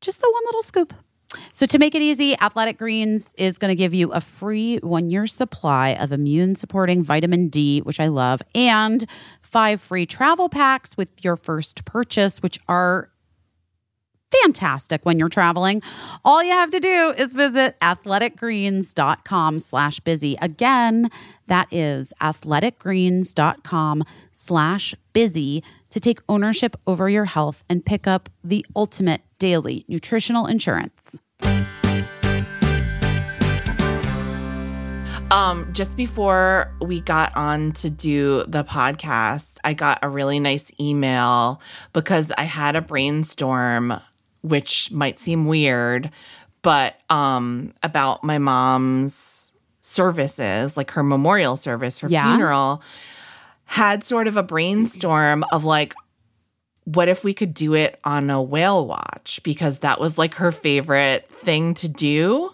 Just the one little scoop. So, to make it easy, Athletic Greens is going to give you a free one year supply of immune supporting vitamin D, which I love, and five free travel packs with your first purchase, which are fantastic when you're traveling. All you have to do is visit athleticgreens.com slash busy. Again, that is athleticgreens.com slash busy to take ownership over your health and pick up the ultimate daily nutritional insurance. Um, just before we got on to do the podcast, I got a really nice email because I had a brainstorm, which might seem weird, but um, about my mom's services, like her memorial service, her Yeah. funeral, had sort of a brainstorm of like, what if we could do it on a whale watch? Because that was like her favorite thing to do.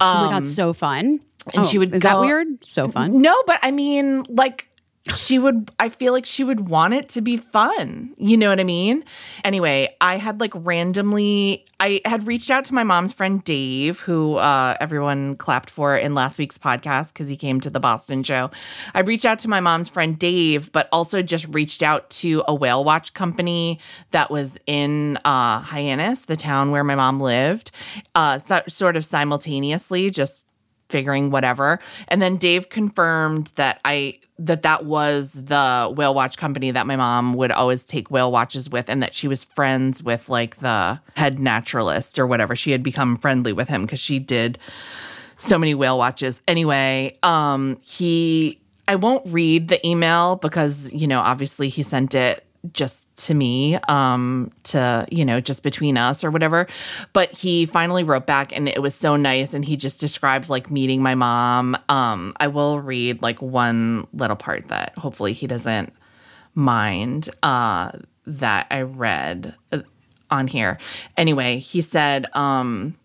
oh my God, um, so fun. and Oh, she would Is go, that weird? So fun. No, but I mean, like, she would, I feel like she would want it to be fun. You know what I mean? Anyway, I had like randomly, I had reached out to my mom's friend Dave, who uh, everyone clapped for in last week's podcast because he came to the Boston show. I reached out to my mom's friend Dave, but also just reached out to a whale watch company that was in uh, Hyannis, the town where my mom lived, uh, so, sort of simultaneously, just figuring whatever. And then dave confirmed that i that that was the whale watch company that my mom would always take whale watches with and that she was friends with like the head naturalist or whatever. She had become friendly with him because she did so many whale watches. Anyway um he i won't read the email because you know obviously he sent it just to me um to you know just between us or whatever. But he finally wrote back and it was so nice and he just described like meeting my mom. Um i will read like one little part that hopefully he doesn't mind uh that i read uh, on here. Anyway he said um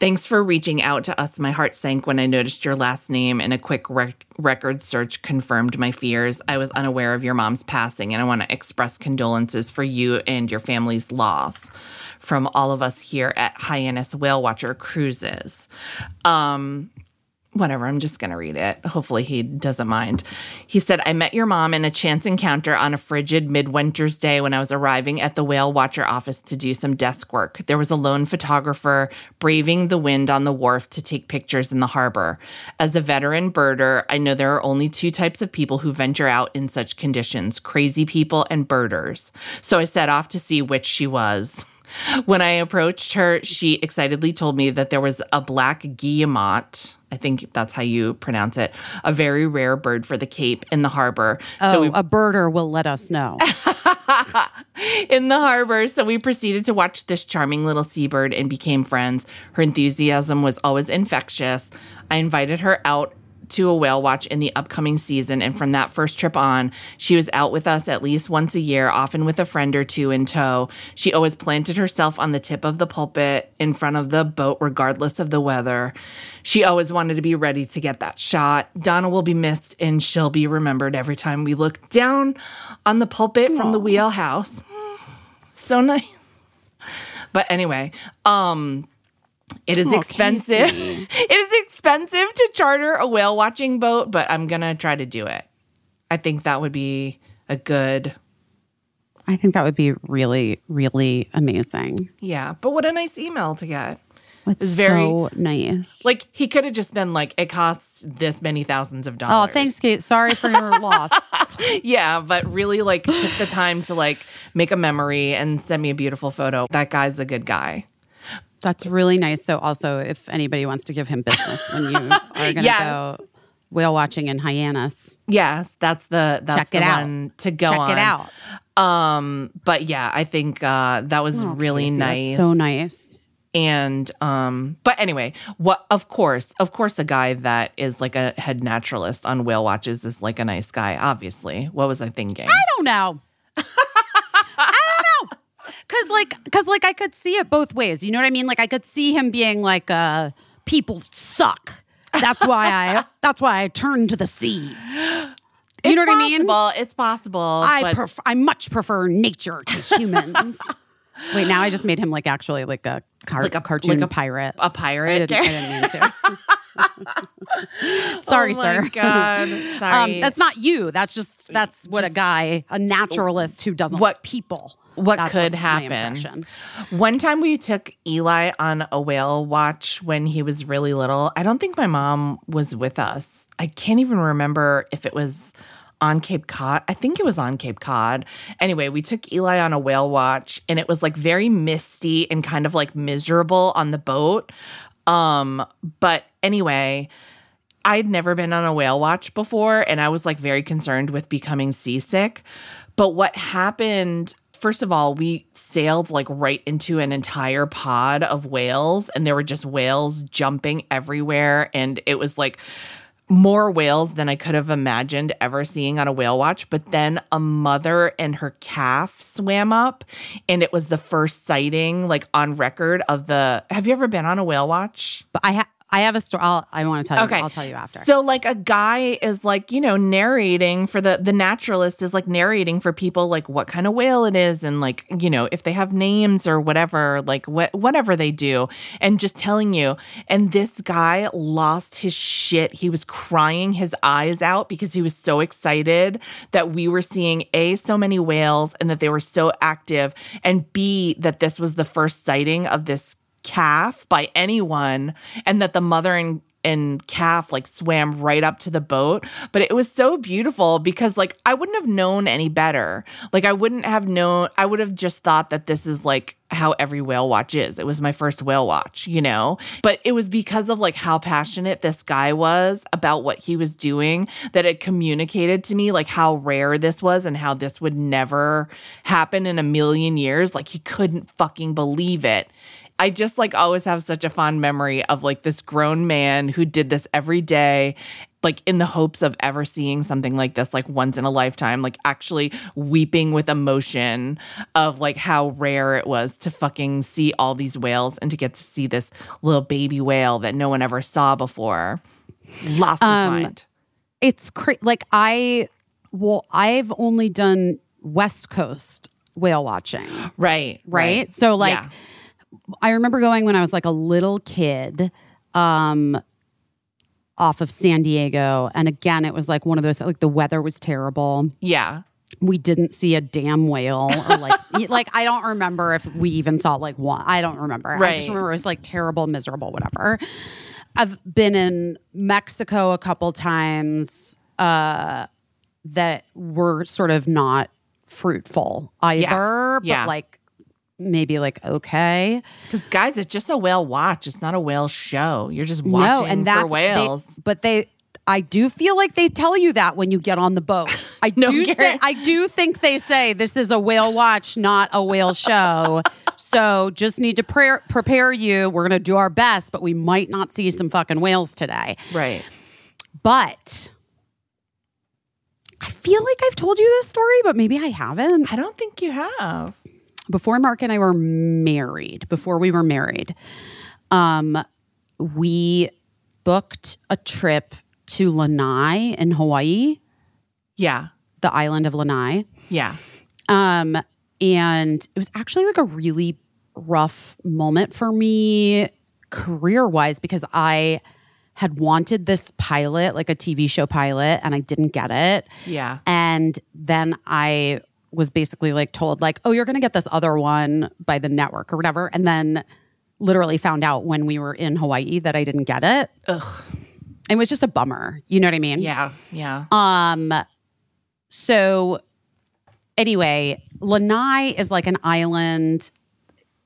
Thanks for reaching out to us. My heart sank when I noticed your last name, and a quick rec- record search confirmed my fears. I was unaware of your mom's passing, and I want to express condolences for you and your family's loss from all of us here at Hyannis Whale Watcher Cruises. Um, whatever, I'm just going to read it. Hopefully, he doesn't mind. He said, I met your mom in a chance encounter on a frigid midwinter's day when I was arriving at the Whale Watcher office to do some desk work. There was a lone photographer braving the wind on the wharf to take pictures in the harbor. As a veteran birder, I know there are only two types of people who venture out in such conditions crazy people and birders. So I set off to see which she was. When I approached her, she excitedly told me that there was a black guillemot. I think that's how you pronounce it. A very rare bird for the Cape in the harbor. Oh, So we a birder will let us know. [laughs] in the harbor. So we proceeded to watch this charming little seabird and became friends. Her enthusiasm was always infectious. I invited her out to a whale watch in the upcoming season. And from that first trip on, she was out with us at least once a year, often with a friend or two in tow. She always planted herself on the tip of the pulpit in front of the boat, regardless of the weather. She always wanted to be ready to get that shot. Donna will be missed and she'll be remembered every time we look down on the pulpit from the wheelhouse. [sighs] So nice. But anyway, um, it is Aw, expensive. [laughs] It is expensive to charter a whale watching boat, but I'm gonna try to do it. I think that would be a good I think that would be really, really amazing. yeah. But what a nice email to get. It's very- so nice. Like he could have just been like, it costs this many thousands of dollars. Oh, dollars. thanks, Kate. Sorry for your [laughs] loss. Yeah, but really like took the time to like make a memory and send me a beautiful photo. That guy's a good guy. That's really nice. So, also, if anybody wants to give him business when you [laughs] are going to Yes. go whale watching in Hyannis, Yes, that's the that's Check the it out. to go check on. it out. Um, but yeah, I think uh, that was Oh, really Caissie, nice. So nice. and um, but anyway, what? Of course, of course, a guy that is like a head naturalist on whale watches is like a nice guy. Obviously, what was I thinking? I don't know. [laughs] I. Cause like, cause like, I could see it both ways. You know what I mean? Like, I could see him being like, uh, "People suck." That's why I. [laughs] That's why I turned to the sea. You know what I mean? Possible. It's possible. I but pref- I much prefer nature to [laughs] humans. Wait, now I just made him like actually like a, car- Like a- cartoon like a- pirate. A pirate. didn't, I didn't mean to. [laughs] Sorry, oh sir. My God, sorry. Um, that's not you. That's just that's what a guy, a naturalist who doesn't What- people. What That's could my happen. One time we took Eli on a whale watch when he was really little. I don't think my mom was with us. I can't even remember if it was on Cape Cod. I think it was on Cape Cod. Anyway, we took Eli on a whale watch and it was like very misty and kind of like miserable on the boat. Um, but anyway, I'd never been on a whale watch before and I was like very concerned with becoming seasick. But what happened, first of all, we sailed like right into an entire pod of whales and there were just whales jumping everywhere. And it was like, more whales than I could have imagined ever seeing on a whale watch. But then a mother and her calf swam up, and it was the first sighting, like on record, of the. Have you ever been on a whale watch? But I ha- I have a story. I'll, I want to tell you. Okay. I'll tell you after. So like a guy is like, you know, narrating for the the naturalist is like narrating for people like what kind of whale it is and like, you know, if they have names or whatever, like what whatever they do and just telling you. And this guy lost his shit. He was crying his eyes out because he was so excited that we were seeing A so many whales and that they were so active and B that this was the first sighting of this calf by anyone and that the mother and and calf like swam right up to the boat. But it was so beautiful because like I wouldn't have known any better. Like I wouldn't have known I would have just thought that this is like how every whale watch is. It was my first whale watch you know? But it was because of like how passionate this guy was about what he was doing that it communicated to me like how rare this was and how this would never happen in a million years. Like he couldn't fucking believe it I just like always have such a fond memory of like this grown man who did this every day, like in the hopes of ever seeing something like this, like once in a lifetime, like actually weeping with emotion of like how rare it was to fucking see all these whales and to get to see this little baby whale that no one ever saw before. Lost his Um, mind. it's cra- like I, well, I've only done West Coast whale watching. Right. right? So like Yeah. I remember going when I was like a little kid um off of San Diego and again it was like one of those like the weather was terrible. Yeah. We didn't see a damn whale or like [laughs] like I don't remember if we even saw like one. I don't remember. Right. I just remember it was like terrible, miserable, whatever. I've been in Mexico a couple times uh that were sort of not fruitful either, Yeah. but like maybe like okay. Because guys, it's just a whale watch. It's not a whale show. You're just watching no, and that's for whales. They, but they, I do feel like they tell you that when you get on the boat. I [laughs] No, do say, I do think they say this is a whale watch, not a whale show. [laughs] so just need to pre- prepare you. We're gonna do our best, but we might not see some fucking whales today. right. But I feel like I've told you this story, but maybe I haven't. I don't think you have. Before Mark and I were married, before we were married, um, we booked a trip to Lanai in Hawaii, Yeah. the island of Lanai. Yeah. Um, and it was actually like a really rough moment for me career wise because I had wanted this pilot, like a TV show pilot, and I didn't get it. Yeah. And then I was basically like told, like, oh, you're going to get this other one by the network or whatever. And then literally found out when we were in Hawaii that I didn't get it. Ugh. It was just a bummer. You know what I mean? Yeah. Yeah. Um, so anyway, Lanai is like an island.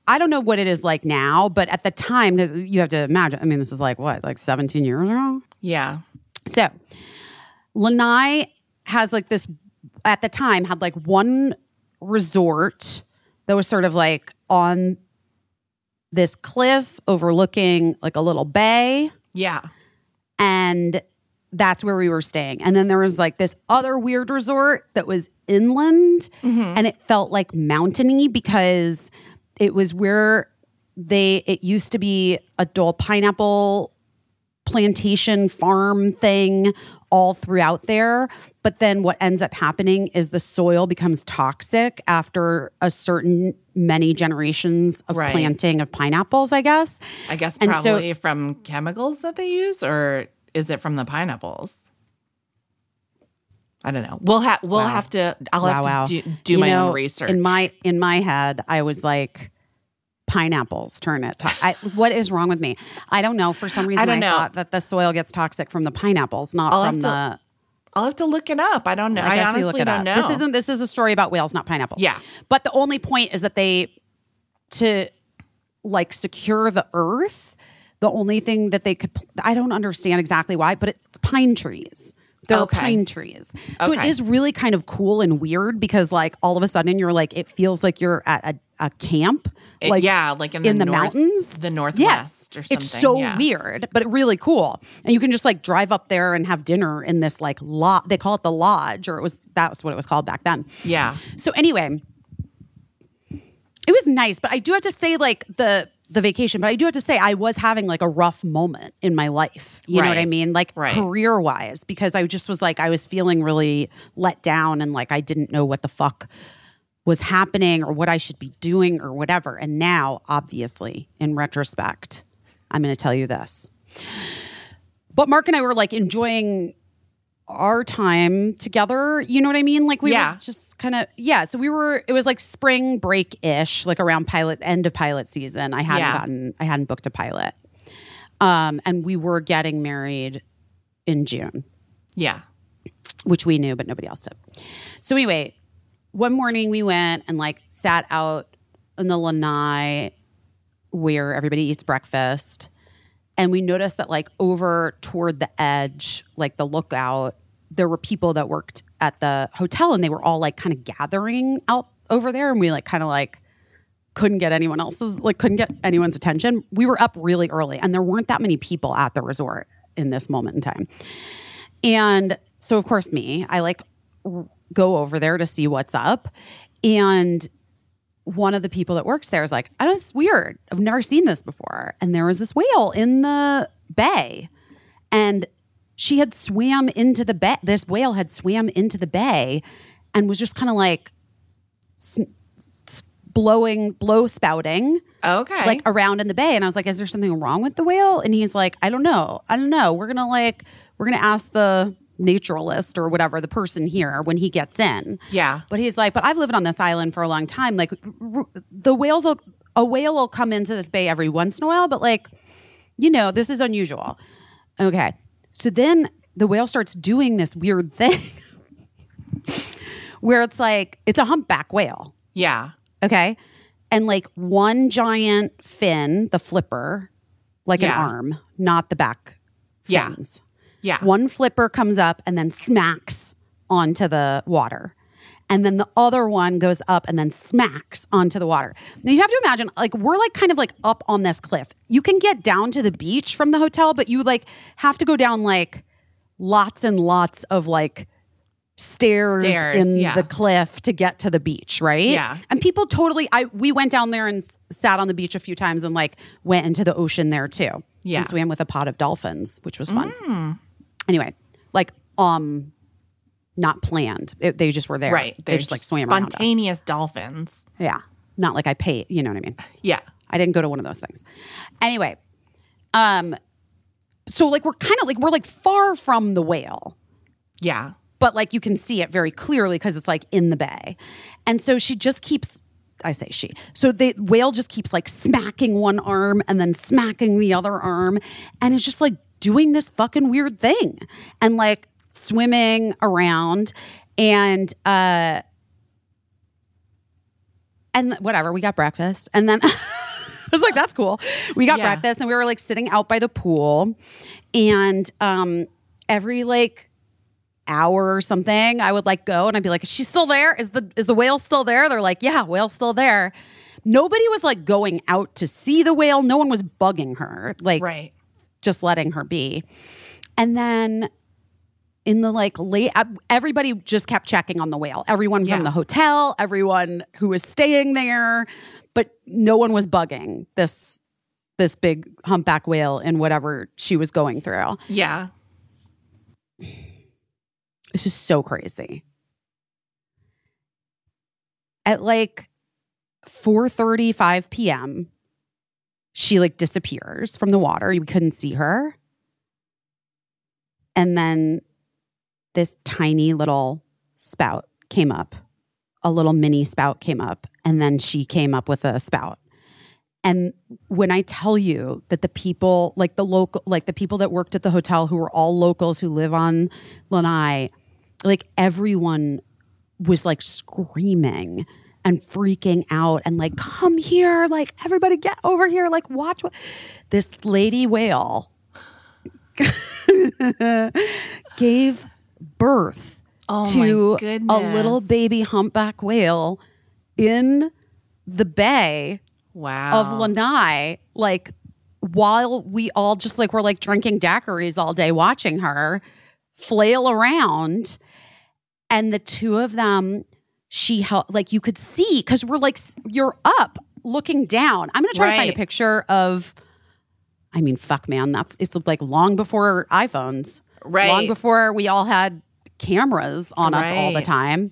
I don't know what it is like now, but at the time, because you have to imagine, I mean, this is like what, like 17 years ago? Yeah. So Lanai has like this at the time had like one resort that was sort of like on this cliff overlooking like a little bay Yeah. and that's where we were staying. And then there was like this other weird resort that was inland mm-hmm. and it felt like mountainy because it was where they it used to be a dull pineapple plantation farm thing all throughout there. But then what ends up happening is the soil becomes toxic after a certain many generations of Right. planting of pineapples, I guess. I guess And so- probably from chemicals that they use, or is it from the pineapples? I don't know. We'll have we'll Wow. have to. I'll wow, have wow. to do, do my know, own research. In my in my head, I was like, pineapples turn it. To- I, what is wrong with me? I don't know. For some reason, I, don't know. thought that the soil gets toxic from the pineapples, not I'll from have the. to- I'll have to look it up. I don't know. I, we honestly look it don't up. know. This isn't. This is a story about whales, not pineapples. Yeah. But the only point is that they to like secure the earth. The only thing that they could, I don't understand exactly why, but it's pine trees. They're Okay. pine trees. So it Okay. is really kind of cool and weird because, like, all of a sudden you're like, it feels like you're at a, a camp. It- like, yeah, like in the, in the north- mountains, the northwest Yes, or something. it's so yeah. weird, but really cool. And you can just like drive up there and have dinner in this like lot. They call it the lodge, or it was that's what it was called back then. Yeah. So anyway, it was nice, but I do have to say, like the the vacation. But I do have to say, I was having like a rough moment in my life. You know what I mean? Like Right. career wise, because I just was like, I was feeling really let down and like I didn't know what the fuck was happening or what I should be doing or whatever. And now, obviously, in retrospect, I'm going to tell you this. But Mark and I were like enjoying our time together. You know what I mean? Like we Yeah. were just kind of yeah. So we were. It was like spring break ish, like around pilot end of pilot season. I hadn't Yeah. gotten. I hadn't booked a pilot. Um, and we were getting married in June Yeah. which we knew, but nobody else did. So anyway, one morning we went and like sat out in the lanai where everybody eats breakfast. And we noticed that like over toward the edge, like the lookout, there were people that worked at the hotel and they were all like kind of gathering out over there. And we like kind of like couldn't get anyone else's like couldn't get anyone's attention. We were up really early and there weren't that many people at the resort in this moment in time. And so, of course, me, I like go over there to see what's up. And one of the people that works there is like, I oh, it's weird. I've never seen this before. And there was this whale in the bay. And she had swam into the bay. This whale had swam into the bay and was just kind of like s- s- blowing, blow spouting Okay. like around in the bay. And I was like, is there something wrong with the whale? And he's like, I don't know. I don't know. We're gonna like, we're gonna ask the naturalist or whatever, the person here when he gets in. Yeah. But he's like, but I've lived on this island for a long time. Like r- the whales will a whale will come into this bay every once in a while, but like, you know, this is unusual. Okay. So then the whale starts doing this weird [laughs] thing where it's like it's a humpback whale. yeah. Okay. And like one giant fin, the flipper, like Yeah. an arm, not the back fins. Yeah. One flipper comes up and then smacks onto the water. And then the other one goes up and then smacks onto the water. Now you have to imagine, like, we're like kind of like up on this cliff. You can get down to the beach from the hotel, but you like have to go down like lots and lots of like stairs, Stairs, in yeah. the cliff to get to the beach, right? Yeah. And people totally I we went down there and s- sat on the beach a few times and like went into the ocean there too. Yeah. And swam with a pod of dolphins, which was fun. Mm. Anyway, like um not planned. It- they just were there. Right. They just like swam around us. spontaneous dolphins. Yeah. Not like I paid, you know what I mean? Yeah. I didn't go to one of those things. Anyway, um so like we're kind of like we're like far from the whale Yeah. but like you can see it very clearly because it's like in the bay. And so she just keeps I say she. So the whale just keeps like smacking one arm and then smacking the other arm and it's just like doing this fucking weird thing and like swimming around and uh and whatever, we got breakfast and then [laughs] I was like, that's cool. We got Yeah. breakfast and we were like sitting out by the pool. And um every like hour or something, I would like go and I'd be like, is she still there? Is the is the whale still there? They're like, yeah, whale's still there. Nobody was like going out to see the whale. No one was bugging her, like Right. Just letting her be. And then in the like late, everybody just kept checking on the whale. Everyone Yeah. from the hotel, everyone who was staying there, but no one was bugging this this big humpback whale in whatever she was going through. Yeah. It's just so crazy. At like 4:35 p.m., she like disappears from the water. You couldn't see her. And then this tiny little spout came up. A little mini spout came up and then she came up with a spout. And when I tell you that the people, like the local, like the people that worked at the hotel who were all locals who live on Lanai, like everyone was like screaming and freaking out and like, come here, like everybody get over here, like watch what this lady whale [laughs] gave birth Oh to a little baby humpback whale in the bay Wow. of Lanai, like while we all just like were like drinking daiquiris all day watching her flail around. And the two of them, she held like you could see because we're like you're up looking down. I'm gonna try to find a picture of. I mean, fuck, man. That's it's like long before iPhones, Right. Long before we all had cameras on us all the time,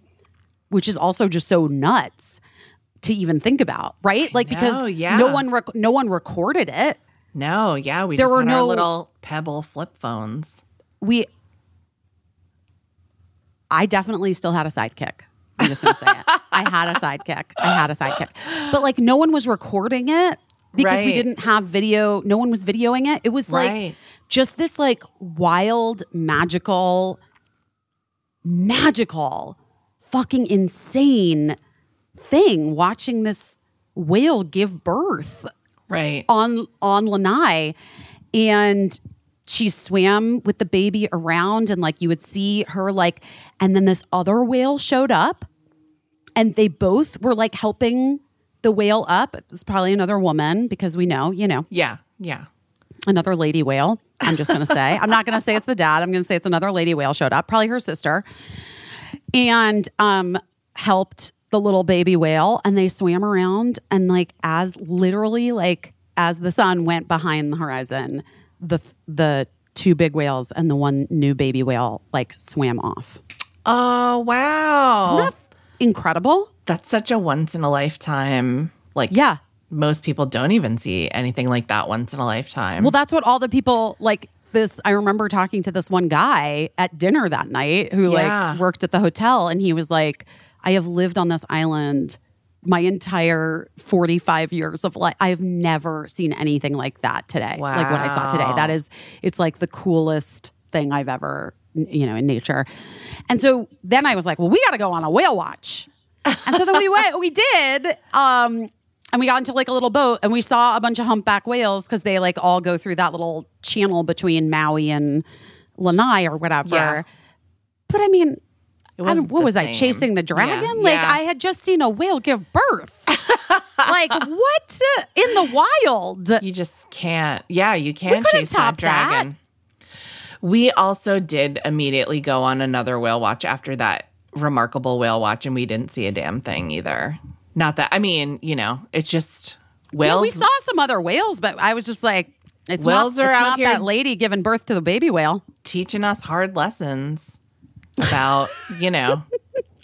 which is also just so nuts to even think about, right? Like because yeah. no one rec- no one recorded it. No, yeah, we There just were had our no- little pebble flip phones. We, I definitely still had a sidekick. I'm just gonna say it. I had a sidekick. I had a sidekick, but like no one was recording it because we didn't have video. No one was videoing it. It was like Right. just this like wild, magical, magical, fucking insane thing. Watching this whale give birth Right. on on Lanai and she swam with the baby around and like you would see her like and then this other whale showed up and they both were like helping the whale up. It's probably another woman because we know, you know, Yeah. Yeah. another lady whale. I'm just going to say. I'm not going to say it's the dad. I'm going to say it's another lady whale showed up, probably her sister, and um helped the little baby whale. And they swam around and like as literally like as the sun went behind the horizon, the the two big whales and the one new baby whale like swam off. Oh, wow. Isn't that incredible? That's such a once in a lifetime. Like, Yeah. most people don't even see anything like that once in a lifetime. Well, that's what all the people like this. I remember talking to this one guy at dinner that night who Yeah. like worked at the hotel, and he was like, I have lived on this island my entire 45 years of life. I have never seen anything like that today. Like what I saw today. That is, it's like the coolest thing I've ever, you know, in nature. And so then I was like, well, we got to go on a whale watch. And so then we went, we did. Um, and we got into like a little boat and we saw a bunch of humpback whales because they like all go through that little channel between Maui and Lanai or whatever. Yeah. But I mean, I what was I chasing the Yeah, dragon? Like yeah. I had just seen a whale give birth. [laughs] like what in the wild? you just can't. Yeah, you can't chase that top that. We also did immediately go on another whale watch after that remarkable whale watch, and we didn't see a damn thing either. Not that I mean, you know, it's just Yeah, whales. we saw some other whales, but I was just like, it's Whales not, are it's out not here- that lady giving birth to the baby whale. teaching us hard lessons about, [laughs] you know,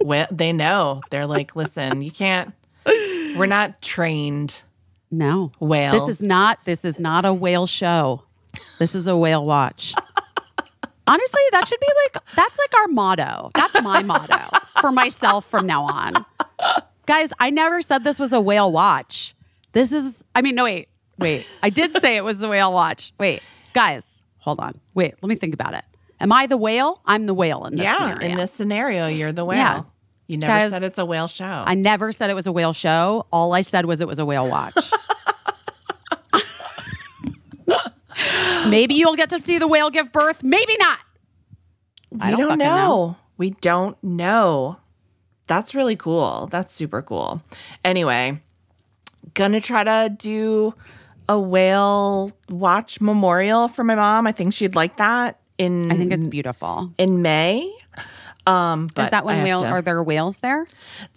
wh- they know. They're like, listen, you can't. We're not trained No. whales. This is not this is not a whale show. This is a whale watch. Honestly, that should be like that's like our motto. That's my [laughs] motto for myself from now on. Guys, I never said this was a whale watch. This is I mean, no wait. Wait. I did say it was a whale watch. Wait. Guys, hold on. Wait, let me think about it. Am I the whale? I'm the whale in this yeah. scenario. In this scenario, you're the whale. Yeah. You never Guys, said it's a whale show. I never said it was a whale show. All I said was it was a whale watch. [laughs] Maybe you'll get to see the whale give birth. Maybe not. I don't don't, know. know. We don't know. That's really cool. That's super cool. Anyway, gonna try to do a whale watch memorial for my mom. I think she'd like that in I think it's beautiful. in May. Um, but Is that when have whale? to- Are there whales there?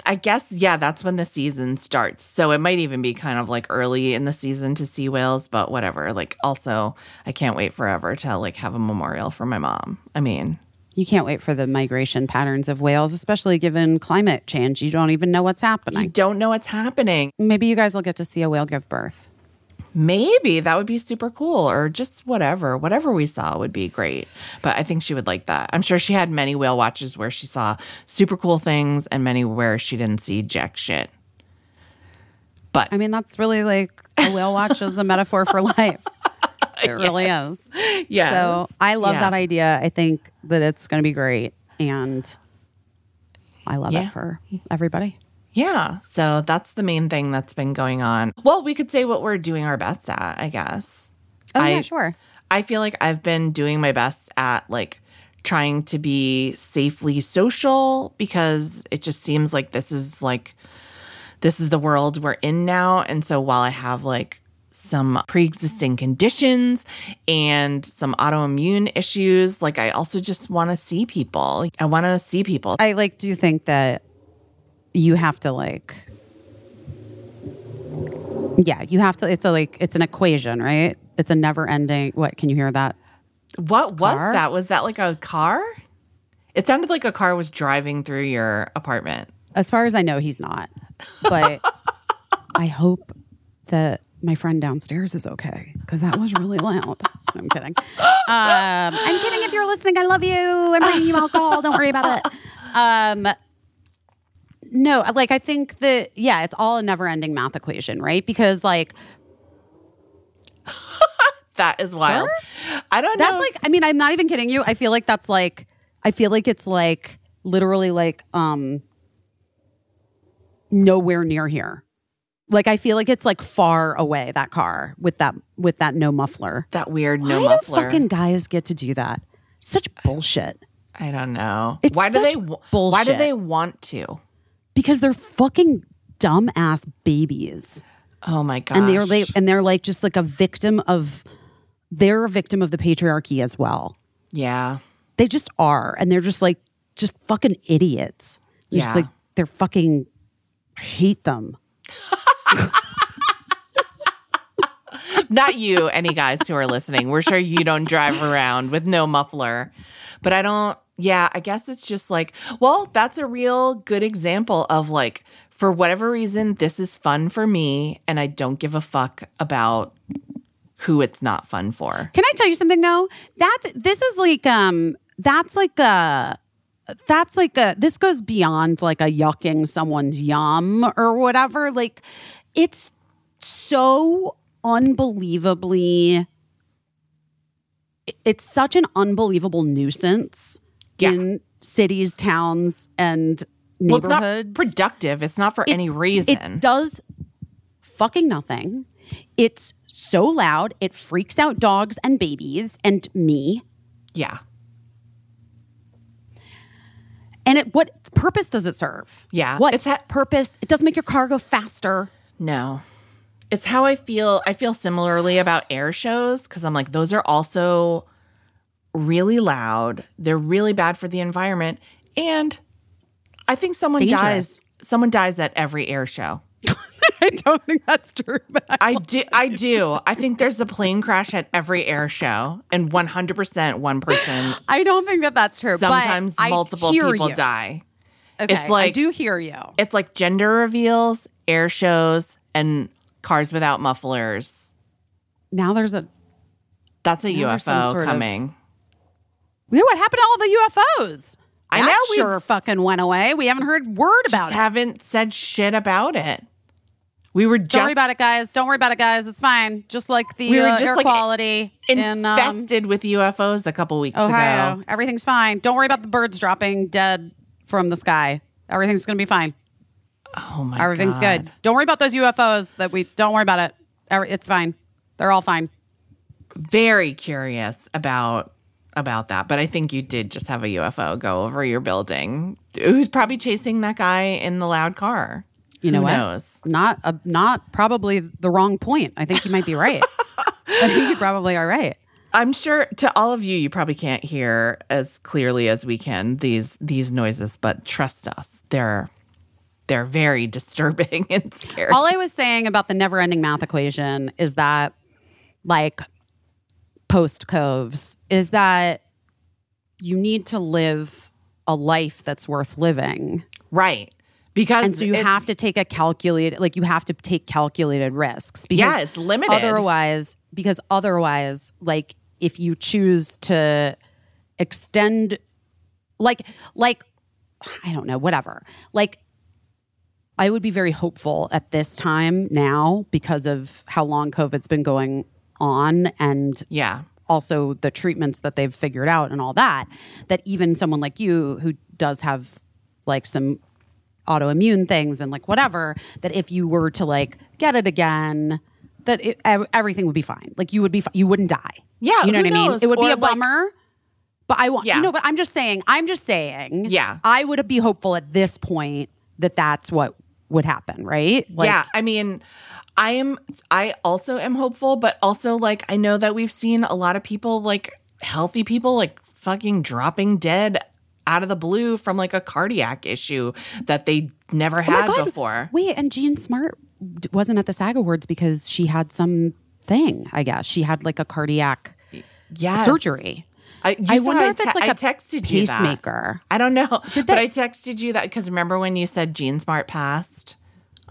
I guess yeah, that's when the season starts. So it might even be kind of like early in the season to see whales, but whatever. Like also, I can't wait forever to like have a memorial for my mom. I mean, You can't wait for the migration patterns of whales, especially given climate change. You don't even know what's happening. I happening. don't know what's happening. Maybe you guys will get to see a whale give birth. Maybe that would be super cool, or just whatever. Whatever we saw would be great. But I think she would like that. I'm sure she had many whale watches where she saw super cool things and many where she didn't see jack shit. But I mean, that's really like a whale watch is a metaphor for life. [laughs] It really is. yeah. So I love Yeah. that idea. I think that it's going to be great. And I love Yeah. it for everybody. Yeah. So that's the main thing that's been going on. Well, we could say what we're doing our best at, I guess. Oh, I, yeah, sure. I feel like I've been doing my best at like trying to be safely social because it just seems like this is like this is the world we're in now. And so while I have like some pre-existing conditions and some autoimmune issues, like I also just want to see people. I want to see people. I like do think that you have to like Yeah, you have to. It's a like it's an equation, right? It's a never ending. What can you hear that? What was Car? that? Was that like a car? It sounded like a car was driving through your apartment. As far as I know, he's not. But [laughs] I hope that my friend downstairs is okay because that was really loud. I'm kidding. Um, I'm kidding. If you're listening, I love you. I'm bringing you alcohol. Don't worry about it. Um, no, like I think that yeah, it's all a never-ending math equation, right? Because like [laughs] That is wild. I don't know. That's like, I mean, I'm not even kidding you. I feel like that's like, I feel like it's like literally like, um, nowhere near here. Like, I feel like it's like far away, that car with that, with that no muffler. that weird no Why muffler. do fucking guys get to do that? Such bullshit. I don't know. It's why do they? wa- Why do they want to? Because they're fucking dumbass babies. Oh my god! And they're like, and they're like just like a victim of, they're a victim of the patriarchy as well. yeah. they just are and they're just like just fucking idiots just Yeah. like they're fucking hate them [laughs] Not you, any guys who are listening. We're sure you don't drive around with no muffler. But I don't, yeah, I guess it's just like, well, that's a real good example of like, for whatever reason, this is fun for me and I don't give a fuck about who it's not fun for. can i tell you something though that's this is like um that's like a that's like a this goes beyond like a yucking someone's yum or whatever like it's so unbelievably it's such an unbelievable nuisance Yeah. in cities towns and Well, it's neighborhoods not productive. It's not for any reason. It does fucking nothing. It's so loud, it freaks out dogs and babies and me. yeah. And it what purpose does it serve? Yeah, What it's ha- purpose? It doesn't make your car go faster. No. It's how I feel. I feel similarly about air shows because I'm like, those are also really loud. They're really bad for the environment. And I think someone Dangerous. dies. Someone dies at every air show. [laughs] I don't think that's true. I do. I do. I think there's a plane crash at every air show, and 100% one person. I don't think that that's true. Sometimes multiple people you. die. Okay, It's like I do hear you. It's like gender reveals, air shows, and cars without mufflers. Now there's a That's a UFO sort of- what happened to all the UFOs? I That know, sure fucking went away. We haven't heard word about just it. haven't said shit about it. We were just Don't worry about it, guys. Don't worry about it, guys. It's fine. Just like the We were uh, just, air like, quality in um, infested with UFOs a couple weeks Ohio. ago. Everything's fine. Don't worry about the birds dropping dead from the sky. Everything's going to be fine. Oh my Everything's God. good. Don't worry about those UFOs that we don't worry about it. It's fine. They're all fine. Very curious about about that, but I think you did just have a UFO go over your building. Who's probably chasing that guy in the loud car? You know Who what? knows? Not a, not probably the wrong point. I think you might be right. [laughs] I think you probably are right. I'm sure to all of you, you probably can't hear as clearly as we can these these noises, but trust us, they're they're very [laughs] disturbing and scary. All I was saying about the never ending math equation is that, like, post coves, is that you need to live a life that's worth living. right. Because And so you have to take a calculated, like, you have to take calculated risks. Because Yeah, it's limited. Otherwise, because otherwise, like, if you choose to extend, like, like, I don't know, whatever. Like, I would be very hopeful at this time now because of how long COVID's been going on and Yeah. also the treatments that they've figured out and all that, that even someone like you who does have like some autoimmune things and like whatever, that if you were to like get it again, that it, everything would be fine. Like you would be, fi- you wouldn't die. Yeah, you know what I mean. It would be Or, a like- bummer. But I want, Yeah. you know, but I'm just saying, I'm just saying, Yeah. I would be hopeful at this point that that's what would happen, right? Like, yeah, I mean, I am. I also am hopeful, but also like I know that we've seen a lot of people, like healthy people, like fucking dropping dead out of the blue from like a cardiac issue that they never Oh had before. Wait, and Jean Smart wasn't at the SAG Awards because she had some thing. I guess she had like a cardiac Yes. surgery. I, I wonder I if it's like I a texted you that. pacemaker. I don't know, Did but I texted you that because remember when you said Jean Smart passed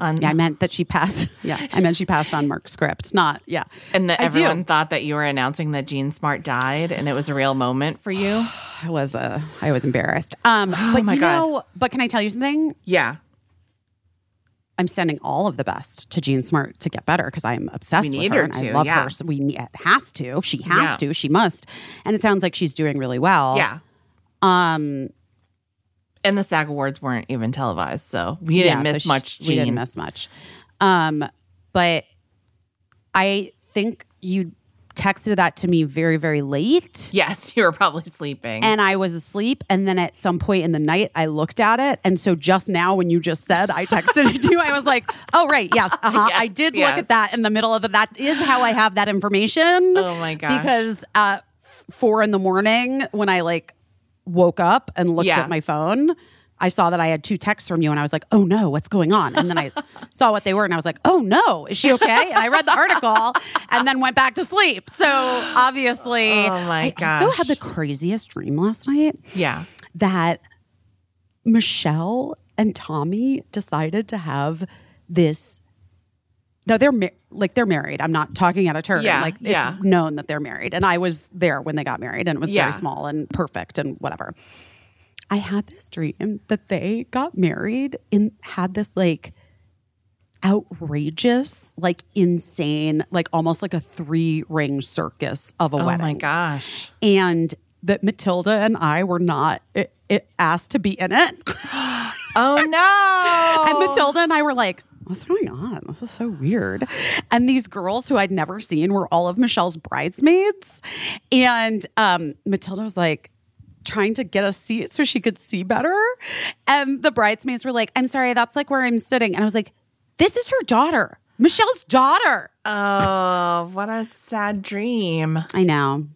on, Yeah, I meant that she passed. [laughs] Yeah, I meant she passed on Mark's script. Not yeah. and that I do. everyone thought that you were announcing that Jean Smart died, and it was a real moment for you. [sighs] I was uh, I was embarrassed. Um, [gasps] but Oh my you God. know, but can I tell you something? yeah, I'm sending all of the best to Jean Smart to get better because I am obsessed We with her, her and to, I love yeah. her. So we ne- it has to. She has Yeah. to. She must. And it sounds like she's doing really well. yeah. Um. And the SAG Awards weren't even televised, so we didn't so miss she- much. We didn't miss much. Um. But I think you texted that to me very very late. Yes, [laughs] you were probably sleeping. and I was asleep. And then at some point in the night, I looked at it. And so just now, when you just said I texted it to you, I was like, oh, right. Yes. Uh-huh. [laughs] I did yes. look at that in the middle of it. That is how I have that information. Oh my gosh. Because at four in the morning, when I like woke up and looked Yeah. at my phone, I saw that I had two texts from you and I was like, oh no, what's going on? And then I [laughs] saw what they were and I was like, oh no, is she okay? And I read the article and then went back to sleep. So obviously, Oh, my I also had the craziest dream last night yeah, that Michelle and Tommy decided to have this. No, they're mar- like they're married. I'm not talking out of turn. Yeah, like it's yeah. known that they're married, and I was there when they got married, and it was Yeah. very small and perfect and whatever. I had this dream that they got married and had this like outrageous, like insane, like almost like a three ring circus of a oh wedding Oh my gosh. and that Matilda and I were not it, it asked to be in it. [gasps] Oh no! [laughs] And Matilda and I were like, what's going on? This is so weird. And these girls who I'd never seen were all of Michelle's bridesmaids. And um, Matilda was like, trying to get a seat so she could see better. And the bridesmaids were like, I'm sorry, that's like where I'm sitting. And I was like, this is her daughter, Michelle's daughter. Oh, what a sad dream. I know.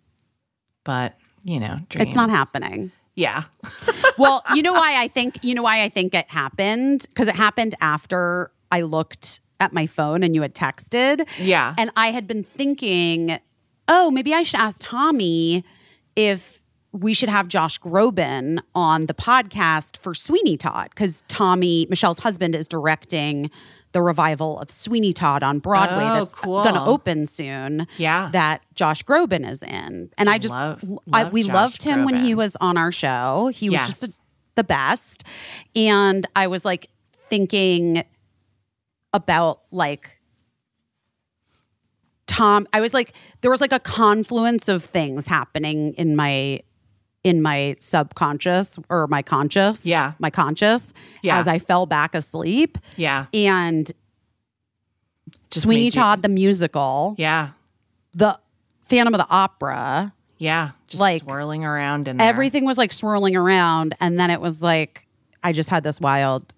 But you know, dreams. It's not happening. Yeah. [laughs] well, you know why I think you know why I think it happened because it happened after I looked at my phone and you had texted. Yeah. And I had been thinking, "Oh, maybe I should ask Tommy if we should have Josh Groban on the podcast for Sweeney Todd cuz Tommy, Michelle's husband is directing the revival of Sweeney Todd on Broadway Oh, that's cool. going to open soon. Yeah. That Josh Groban is in. And I just Love- I, we Josh loved him when he was on our show. He was just a, the best. And I was like thinking about like Tom. I was like, there was like a confluence of things happening in my in my subconscious or my conscious. Yeah. My conscious Yeah. as I fell back asleep. Yeah. And Just Sweeney Todd the musical, Yeah. the Phantom of the Opera, Yeah. Just Like, swirling around in there. everything was like swirling around and then it was like i just had this wild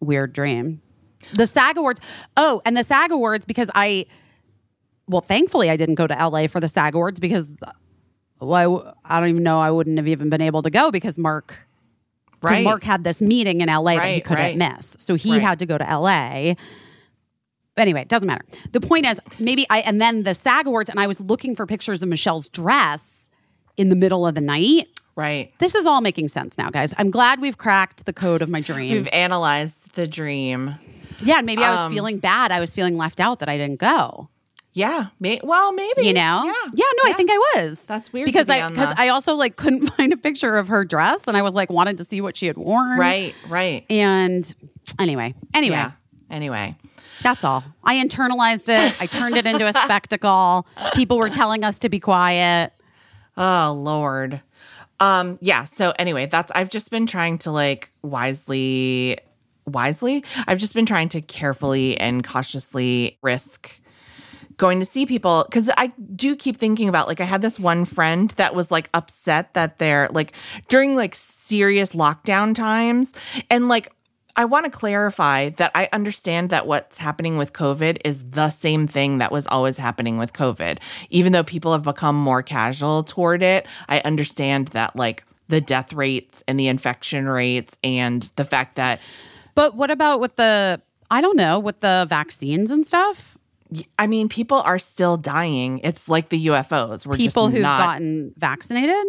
weird dream the sag awards oh and the sag awards because i well thankfully i didn't go to la for the sag awards because uh, well, I don't even know i wouldn't have even been able to go because mark Right. mark had this meeting in la that he couldn't right. miss so he Right. had to go to la anyway, it doesn't matter. The point is, maybe I, and then the SAG Awards, and I was looking for pictures of Michelle's dress in the middle of the night. Right. This is all making sense now, guys. I'm glad we've cracked the code of my dream. We've analyzed the dream. Yeah, maybe I was um, feeling bad. I was feeling left out that I didn't go. Yeah. May- well, maybe. You know? Yeah. Yeah, no, I think I was. That's weird to because be I because the- I also like [laughs] couldn't find a picture of her dress, and I was like wanted to see what she had worn. Right. Right. And anyway, anyway, Yeah. Anyway. that's all. I internalized it. I turned it into a [laughs] spectacle. People were telling us to be quiet. Oh Lord. Um, yeah, so anyway, that's I've just been trying to like wisely wisely. I've just been trying to carefully and cautiously risk going to see people because I do keep thinking about like I had this one friend that was like upset that they're like during like serious lockdown times and like I want to clarify that I understand that what's happening with COVID is the same thing that was always happening with COVID. Even though people have become more casual toward it, I understand that like the death rates and the infection rates and the fact that But what about with the I don't know with the vaccines and stuff. I mean, people are still dying. It's like the UFOs. We're People who've not. gotten vaccinated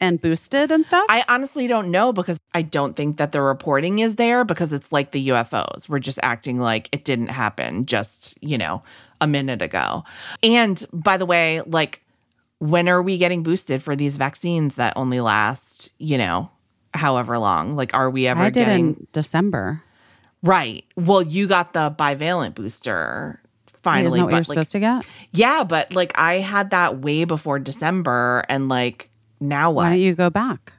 and boosted and stuff. I honestly don't know because I don't think that the reporting is there because it's like the UFOs. We're just acting like it didn't happen just, you know, a minute ago. And by the way, like, when are we getting boosted for these vaccines that only last, you know, however long? Like, are we ever I did getting. in December. Right. Well, you got the bivalent booster finally. Isn't that what you're like, supposed to get? yeah, but like I had that way before December and like now what? Why don't you go back?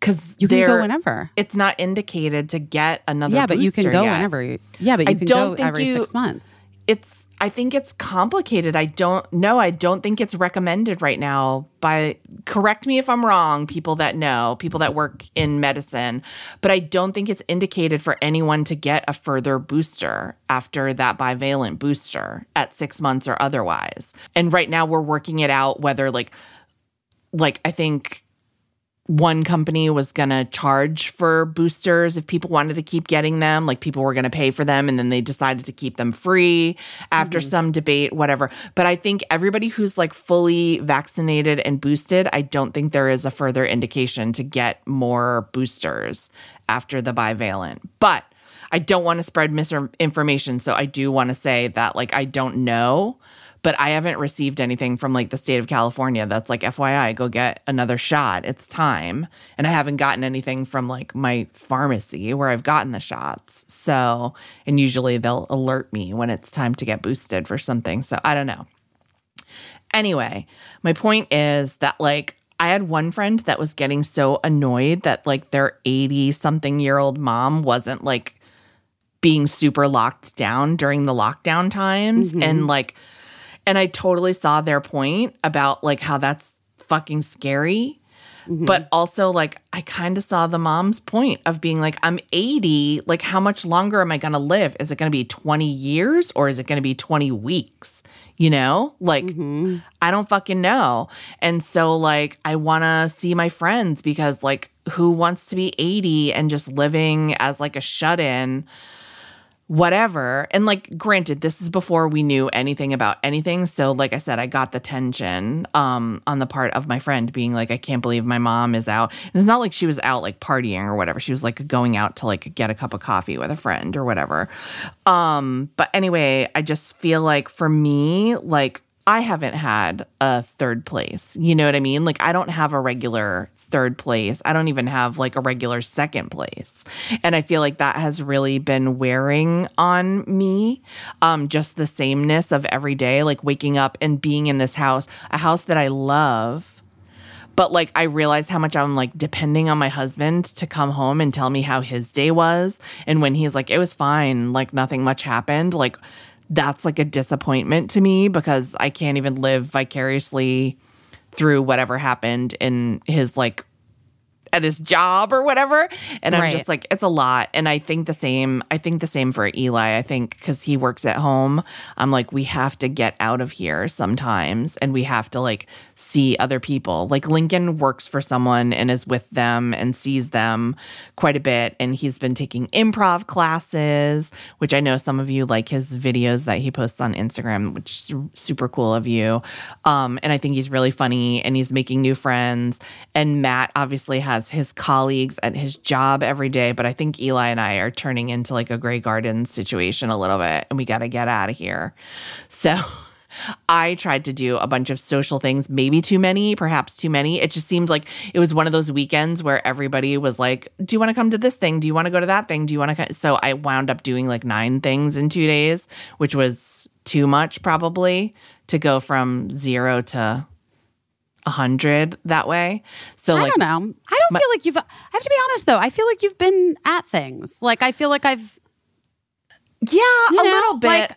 Because You can go whenever. It's not indicated to get another Yeah, but you can go yet. whenever. You, yeah, but you I can don't go think every you- six months. It's I think it's complicated. I don't know. I don't think it's recommended right now by correct me if I'm wrong, people that know, people that work in medicine, but I don't think it's indicated for anyone to get a further booster after that bivalent booster at 6 months or otherwise. And right now we're working it out whether like like I think one company was going to charge for boosters if people wanted to keep getting them like people were going to pay for them and then they decided to keep them free after mm-hmm. some debate whatever. But i think everybody who's like fully vaccinated and boosted i don't think there is a further indication to get more boosters after the bivalent. But i don't want to spread misinformation so i do want to say that like i don't know but I haven't received anything from like the state of California that's like FYI, go get another shot. It's time. And I haven't gotten anything from like my pharmacy where I've gotten the shots. So, and usually they'll alert me when it's time to get boosted for something. So I don't know. Anyway, my point is that like I had one friend that was getting so annoyed that like their 80 something year old mom wasn't like being super locked down during the lockdown times mm-hmm. and like and I totally saw their point about like how that's fucking scary. Mm-hmm. But also like I kind of saw the mom's point of being like I'm 80, like how much longer am I going to live? Is it going to be 20 years or is it going to be 20 weeks? You know? Like mm-hmm. I don't fucking know. And so like I want to see my friends because like who wants to be 80 and just living as like a shut-in whatever. And like granted, this is before we knew anything about anything. So like I said, I got the tension um on the part of my friend being like, I can't believe my mom is out. And it's not like she was out like partying or whatever. She was like going out to like get a cup of coffee with a friend or whatever. Um, but anyway, I just feel like for me, like I haven't had a third place. You know what I mean? Like I don't have a regular third place. I don't even have like a regular second place. And I feel like that has really been wearing on me. Um just the sameness of every day like waking up and being in this house, a house that I love. But like I realize how much I'm like depending on my husband to come home and tell me how his day was and when he's like it was fine, like nothing much happened, like that's like a disappointment to me because I can't even live vicariously through whatever happened in his like at his job or whatever. And i'm just like it's a lot. And i think the same i think the same for eli. I think because he works at home i'm like we have to get out of here sometimes. And we have to like see other people. Like lincoln works for someone and is with them and sees them quite a bit. And he's been taking improv classes which i know some of you like his videos that he posts on instagram which is super cool of you. Um, and i think he's really funny and he's making new friends. And matt obviously has his colleagues at his job every day but i think eli and i are turning into like a gray garden situation a little bit and we got to get out of here so [laughs] I tried to do a bunch of social things, maybe too many, perhaps too many. It just seemed like it was one of those weekends where everybody was like, Do you want to come to this thing? Do you want to go to that thing? Do you want to? So I wound up doing like nine things in two days, which was too much probably to go from zero to hundred that way. So I like, don't know. I don't feel like you've. I have to be honest though. I feel like you've been at things. Like I feel like I've. Yeah, a know, little bit. like,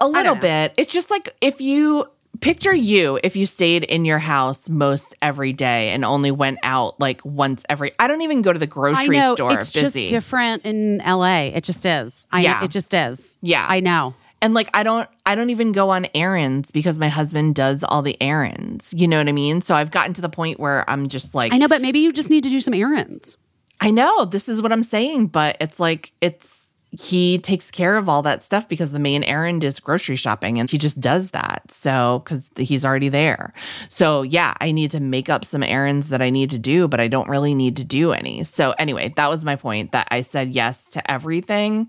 a little bit. It's just like if you picture you if you stayed in your house most every day and only went out like once every I don't even go to the I grocery know store it's busy. just different in LA. It just is. I Yeah. It just is. Yeah. I know. And like I don't I don't even go on errands because my husband does all the errands. You know what I mean? So I've gotten to the point where I'm just like I know, but maybe you just need to do some errands. I know this is what I'm saying, but it's like it's he takes care of all that stuff because the main errand is grocery shopping and he just does that. So, because he's already there. So, yeah, I need to make up some errands that I need to do, but I don't really need to do any. So, anyway, that was my point that I said yes to everything.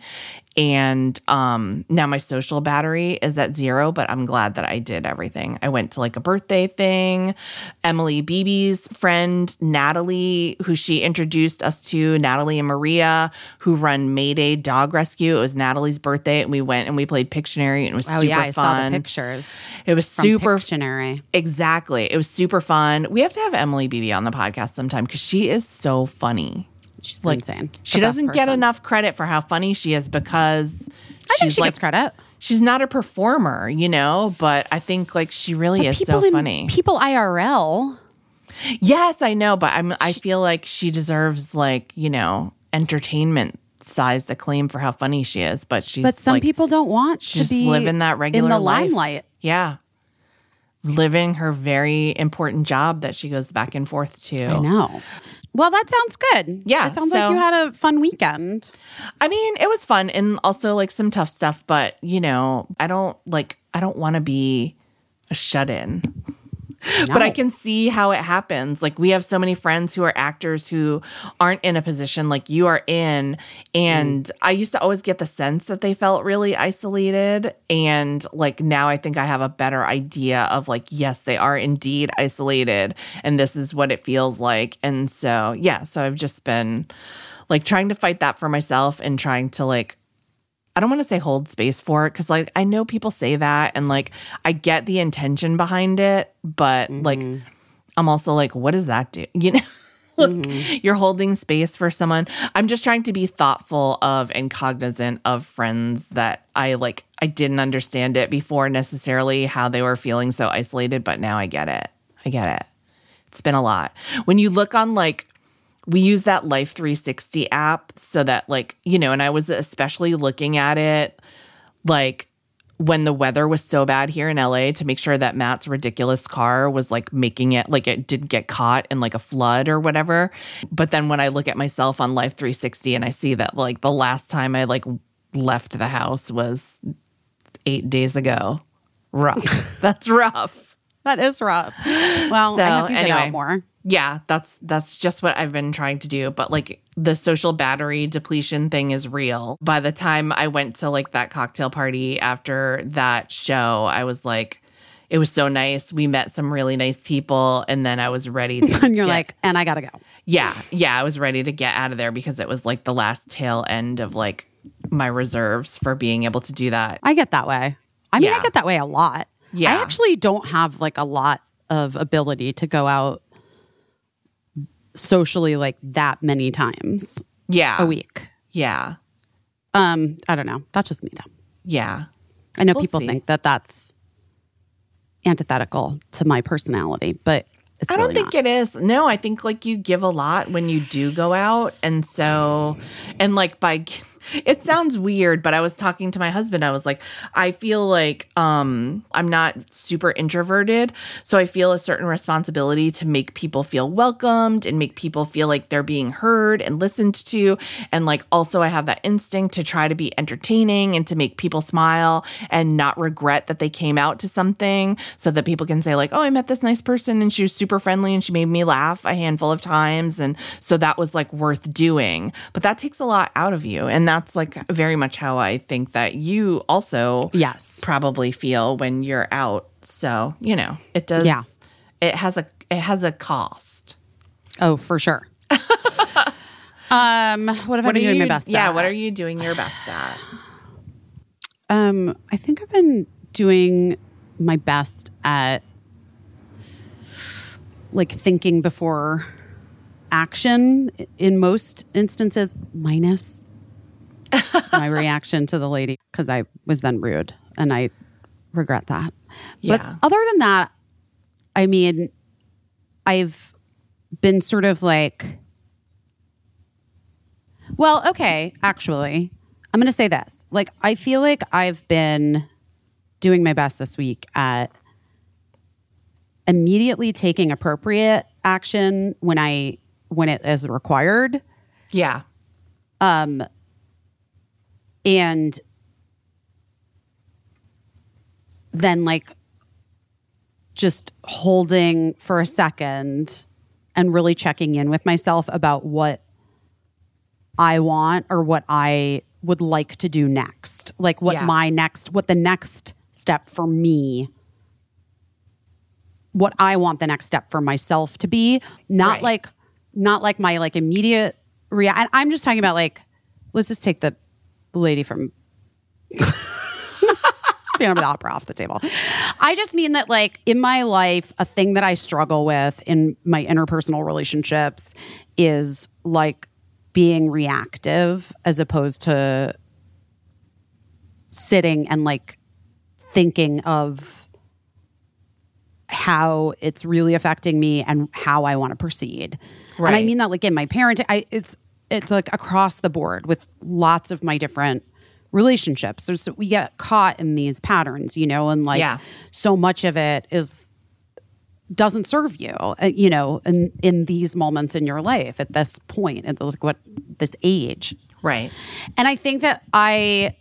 And um, now my social battery is at zero, but I'm glad that I did everything. I went to like a birthday thing. Emily Beebe's friend, Natalie, who she introduced us to, Natalie and Maria, who run Mayday Dog Rescue. It was Natalie's birthday, and we went and we played Pictionary, and it was Oh super yeah, I saw fun. the pictures. It was super Pictionary. Exactly. It was super fun. We have to have Emily Beebe on the podcast sometime because she is so funny. She's Like insane. she doesn't get enough credit for how funny she is because I think she like gets credit. she's not a performer, you know, but I think like she really is so in- funny. People IRL. yes, I know, but I'm I feel like she deserves like, you know, entertainment sized acclaim for how funny she is, but she's But some like, people don't want she to just be live in that regular in the life. limelight. Yeah. Living her very important job that she goes back and forth to. I know. Well, that sounds good. Yeah, it sounds so- like you had a fun weekend. I mean, it was fun and also like some tough stuff, but you know, I don't like I don't want to be a shut in. [laughs] But I can see how it happens. Like we have so many friends who are actors who aren't in a position like you are in. And mm. I used to always get the sense that they felt really isolated. And like now I think I have a better idea of like yes, they are indeed isolated. And this is what it feels like. And so, yeah, so I've just been like trying to fight that for myself and trying to like I don't want to say hold space for it because like I know people say that and like I get the intention behind it, but like mm-hmm. I'm also like, what does that do? [laughs] You know, like, mm-hmm. you're holding space for someone. I'm just trying to be thoughtful of and cognizant of friends that I like. I didn't understand it before necessarily how they were feeling so isolated, but now I get it. I get it. It's been a lot. When you look on like we use that Life360 app so that like, you know, and I was especially looking at it like when the weather was so bad here in LA to make sure that Matt's ridiculous car was like making it like it didn't get caught in like a flood or whatever. But then when I look at myself on Life360 and I see that like the last time I like left the house was 8 days ago. Rough. [laughs] That's rough. That is rough. Well, So, I hope you get anyway. out more. Yeah that's that's just what i've been trying to do but like the social battery depletion thing is real by the time i went to like that cocktail party after that show i was like it was so nice we met some really nice people and then i was ready to [laughs] And you're get- like, and I gotta go. yeah yeah i was ready to get out of there because it was like the last tail end of like my reserves for being able to do that I get that way. I mean, I get that way a lot. Yeah. I actually don't have like a lot of ability to go out socially like that many times yeah a week. yeah Um, I don't know. That's just me though. yeah I know We'll people see. think that that's antithetical to my personality, but it's I don't really think not. it is. No, I think like you give a lot when you do go out. And so, and like by, [laughs] it sounds weird, but I was talking to my husband. I was like, I feel like um I'm not super introverted. So I feel a certain responsibility to make people feel welcomed and make people feel like they're being heard and listened to. And like also I have that instinct to try to be entertaining and to make people smile and not regret that they came out to something so that people can say like, "Oh, I met this nice person and she was super friendly and she made me laugh a handful of times and so that was like worth doing." But that takes a lot out of you and that's like very much how I think that you also Yes. probably feel when you're out. So, you know, it does Yeah. it has a it has a cost. Oh, for sure. [laughs] um, what have I been doing you my best Yeah, at? what are you doing your best at? Um, I think I've been doing my best at like thinking before action in most instances, minus my reaction to the lady because I was then rude and I regret that. Yeah. But other than that, I mean, I've been sort of like, well, okay, actually, I'm going to say this. Like, I feel like I've been doing my best this week at immediately taking appropriate action when I when it is required Yeah. Um, and then like just holding for a second and really checking in with myself about what I want or what I would like to do next. Like what Yeah. my next, what the next step for me, what I want the next step for myself to be. Not Right. like, not like my like immediate react. I'm just talking about like, let's just take the lady from [laughs] Phantom of the Opera off the table. I just mean that, like, in my life, a thing that I struggle with in my interpersonal relationships is like being reactive as opposed to sitting and like thinking of how it's really affecting me and how I want to proceed. And I mean that like in my parenting, I it's it's like across the board with lots of my different relationships. So we get caught in these patterns, you know, and like Yeah. so much of it is doesn't serve you, uh, you know, in in these moments in your life at this point at this what this age. Right. And I think that I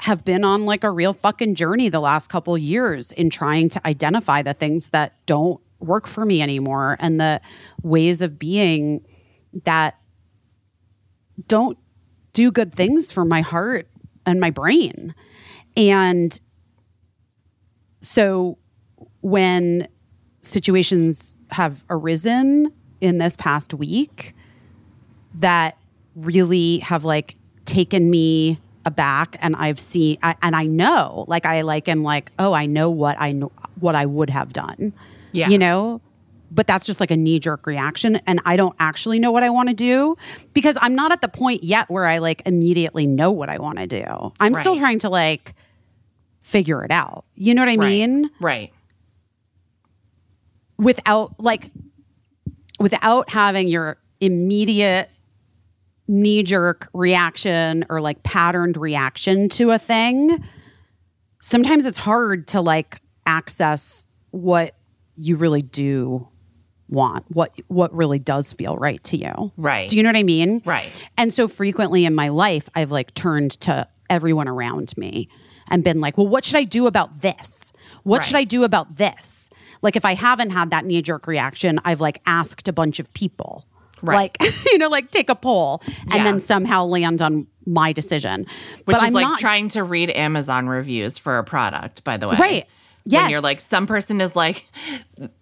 have been on like a real fucking journey the last couple years in trying to identify the things that don't work for me anymore and the ways of being that don't do good things for my heart and my brain. And so when situations have arisen in this past week that really have like taken me aback and I've seen I, and I know like I like am like oh I know what I know what I would have done Yeah. you know but that's just like a knee jerk reaction and I don't actually know what I want to do because I'm not at the point yet where I like immediately know what I want to do I'm still trying to like figure it out you know what I Right. mean Right. without like without having your immediate knee jerk reaction or like patterned reaction to a thing sometimes it's hard to like access what you really do want what what really does feel right to you Right. do you know what i mean Right. and so frequently in my life, I've like turned to everyone around me and been like, well, what should I do about this? What should I do about this? Like, if I haven't had that knee jerk reaction, I've like asked a bunch of people, Right. like, [laughs] you know, like take a poll and Yeah. then somehow land on my decision. Which but is I'm like not, trying to read Amazon reviews for a product, by the way. Right. Yes. When you're like, some person is like,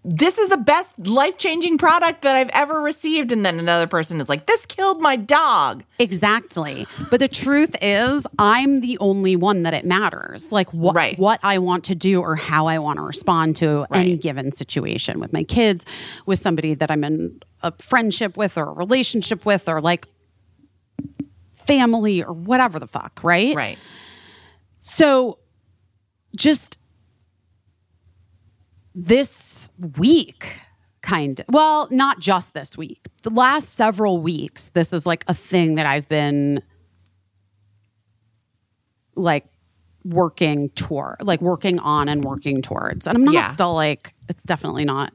this is the best life changing product that I've ever received. And then another person is like, this killed my dog. Exactly. But the truth is, I'm the only one that it matters. Like what Right. what I want to do or how I want to respond to any given situation with my kids, with somebody that I'm in a friendship with or a relationship with or like family or whatever the fuck, right? Right. So just this week, kind of, well, not just this week, the last several weeks, this is like a thing that I've been like working toward, like working on and working towards. And I'm not Yeah. still like, it's definitely not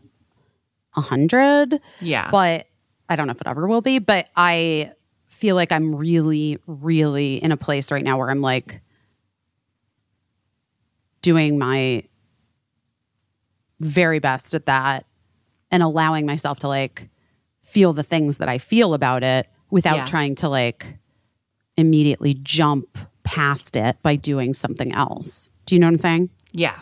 a hundred. Yeah. But I don't know if it ever will be, but I feel like I'm really, really in a place right now where I'm like doing my very best at that and allowing myself to like feel the things that I feel about it without Yeah. trying to like immediately jump past it by doing something else. Do you know what I'm saying? Yeah.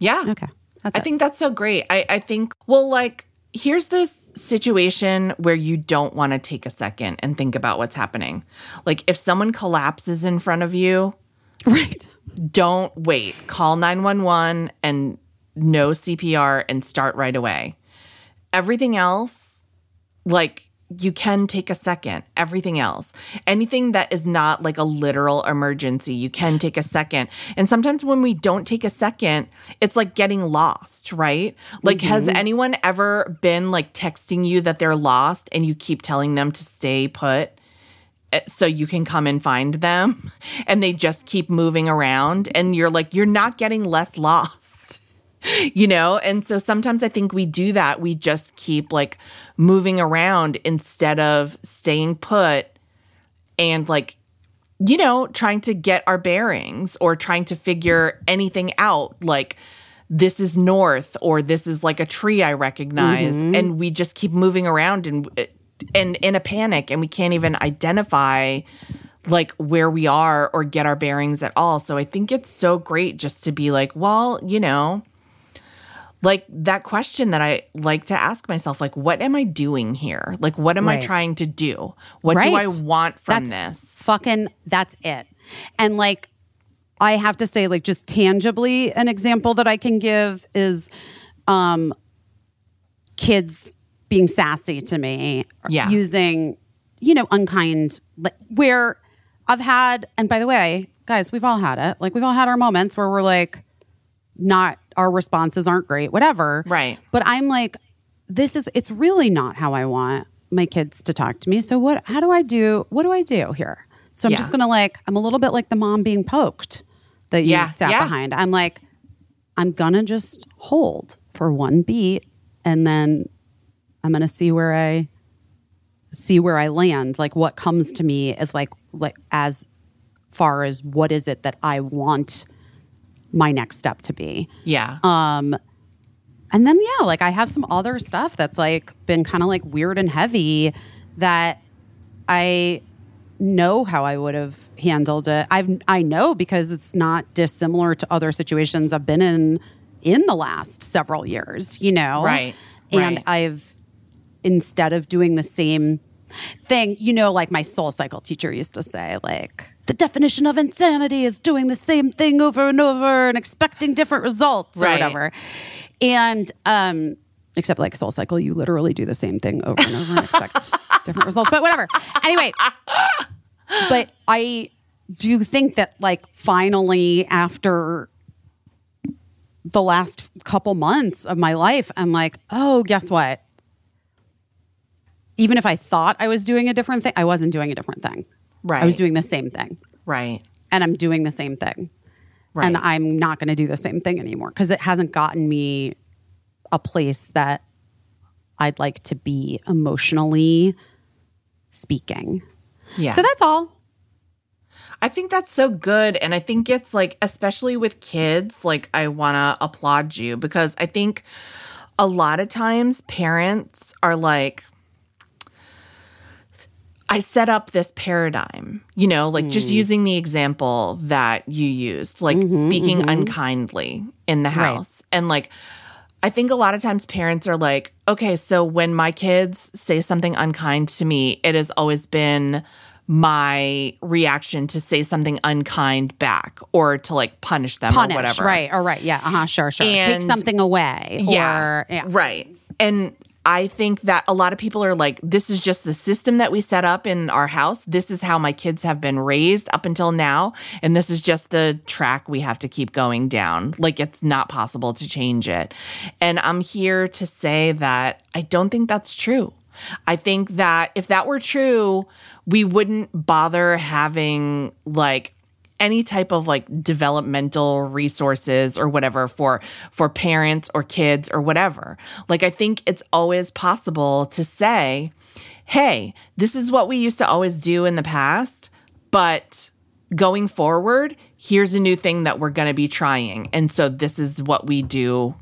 Yeah. Okay. That's I it. think that's so great. I, I think, well, like, here's this situation where you don't want to take a second and think about what's happening. Like, if someone collapses in front of you, [laughs] right. don't wait. Call 911 and know CPR and start right away. Everything else, like, you can take a second. Everything else, anything that is not like a literal emergency, you can take a second. And sometimes when we don't take a second, it's like getting lost, right? Like, has anyone ever been like texting you that they're lost and you keep telling them to stay put? eh, so you can come and find them [laughs] and they just keep moving around and you're like you're not getting less lost [laughs] you know? And so sometimes i think we do that. We just keep like moving around instead of staying put and like you know, trying to get our bearings or trying to figure anything out like this is north or this is like a tree I recognize. Mm-hmm. And we just keep moving around and and in a panic and we can't even identify like where we are or get our bearings at all. So I think it's so great just to be like, well, you know, like that question that I like to ask myself, like, what am I doing here? Like, what am I trying to do? What do I want from That's this? fucking that's it. And like I have to say like just tangibly an example that I can give is um kids being sassy to me Yeah. using you know unkind like where I've had and by the way guys we've all had it like we've all had our moments where we're like not our responses aren't great whatever Right. but I'm like this is it's really not how I want my kids to talk to me so what how do I do what do I do here so I'm Yeah. just gonna like I'm a little bit like the mom being poked that you Yeah, sat yeah. behind I'm like I'm gonna just hold for one beat and then I'm gonna see where I see where I land. Like what comes to me is like like as far as what is it that I want my next step to be. Yeah. Um and then yeah, like I have some other stuff that's like been kind of like weird and heavy that I know how I would have handled it. I've I know because it's not dissimilar to other situations I've been in in the last several years, you know. Right, And right. I've instead of doing the same thing, you know, like my SoulCycle teacher used to say, like, the definition of insanity is doing the same thing over and over and expecting different results or Right. whatever. And um, except like SoulCycle, you literally do the same thing over and over and expect [laughs] different results. But whatever. Anyway, but I do think that like finally after the last couple months of my life, I'm like, oh, guess what? Even if I thought I was doing a different thing, I wasn't doing a different thing. Right. I was doing the same thing. right. And I'm doing the same thing. Right. And I'm not going to do the same thing anymore because it hasn't gotten me a place that I'd like to be emotionally speaking. yeah. So that's all. I think that's so good. And I think it's like, especially with kids, like, I want to applaud you because I think a lot of times parents are like, I set up this paradigm, you know, like just mm. using the example that you used, like mm-hmm, speaking mm-hmm. unkindly in the house. And like, I think a lot of times parents are like, okay, so when my kids say something unkind to me, it has always been my reaction to say something unkind back or to like punish them Punish, or whatever. right? Or right, yeah, uh huh, sure, sure. Take something away, Yeah. or yeah, Right. And I think that a lot of people are like, this is just the system that we set up in our house. This is how my kids have been raised up until now. And this is just the track we have to keep going down. Like, it's not possible to change it. And I'm here to say that I don't think that's true. I think that if that were true, we wouldn't bother having like any type of like developmental resources or whatever for for parents or kids or whatever. Like I think it's always possible to say, "Hey, this is what we used to always do in the past, but going forward, here's a new thing that we're going to be trying. And so this is what we do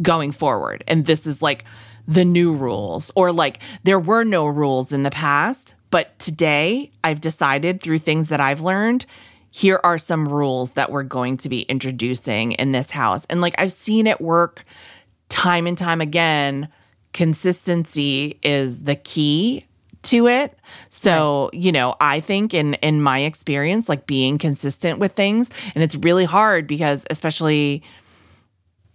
going forward. And this is like the new rules, or like there were no rules in the past, but today I've decided through things that I've learned. Here are some rules that we're going to be introducing in this house. And like I've seen it work time and time again. Consistency is the key to it. So, you know, I think in in my experience like being consistent with things and it's really hard because especially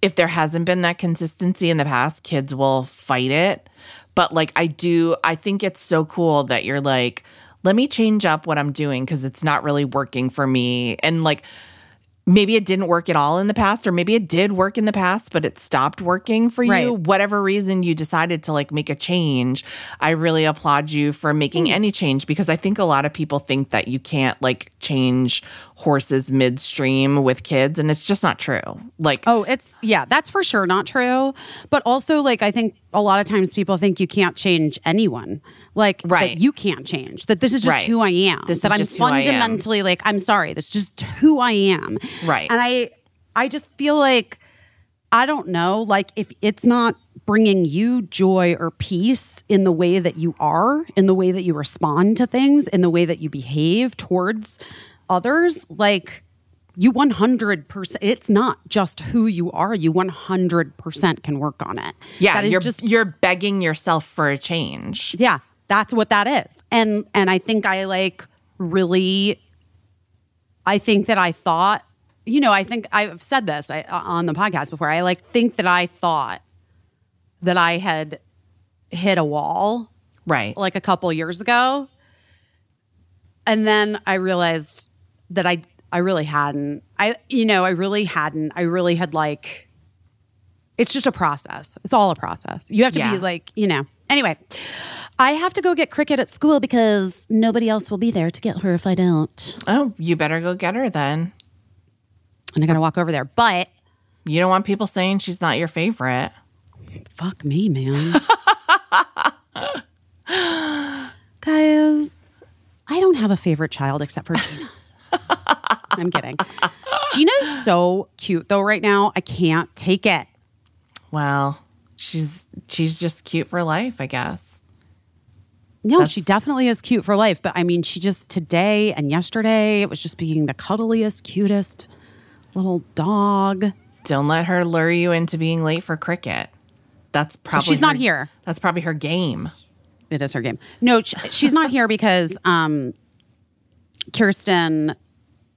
if there hasn't been that consistency in the past, kids will fight it. But like I do, I think it's so cool that you're like, let me change up what I'm doing because it's not really working for me. And like maybe it didn't work at all in the past, or maybe it did work in the past, but it stopped working for you. Right. Whatever reason you decided to like make a change, I really applaud you for making any change because I think a lot of people think that you can't like change horses midstream with kids, and it's just not true. Like, Oh, it's yeah, that's for sure not true. But also, like, I think a lot of times people think you can't change anyone. Like Right. that you can't change that this is just Right. who i am This that is i'm just who I am. fundamentally like i'm sorry that's just who i am Right. and i i just feel like i don't know like if it's not bringing you joy or peace in the way that you are in the way that you respond to things in the way that you behave towards others like you 100% it's not just who you are you 100% can work on it Yeah, you're just you're begging yourself for a change. yeah that's what that is. And and i think i like really i think that i thought you know i think i've said this I, on the podcast before i like think that i thought that i had hit a wall Right. like a couple years ago. And then i realized that i i really hadn't. I you know i really hadn't. I really had like it's just a process. It's all a process. You have to Yeah. be like you know. Anyway i have to go get cricket at school because nobody else will be there to get her if i don't. Oh, you better go get her then. and i gotta walk over there. But You don't want people saying she's not your favorite. fuck me man [laughs] guys i don't have a favorite child except for gina. [laughs] I'm kidding. Gina's so cute though right now. I can't take it. Well, she's she's just cute for life, I guess. No That's- she definitely is cute for life but i mean she just today and yesterday it was just being the cuddliest cutest little dog Don't let her lure you into being late for cricket. That's probably she's not here. That's probably her game. It is her game. No, sh- she's not here because um, Kirsten,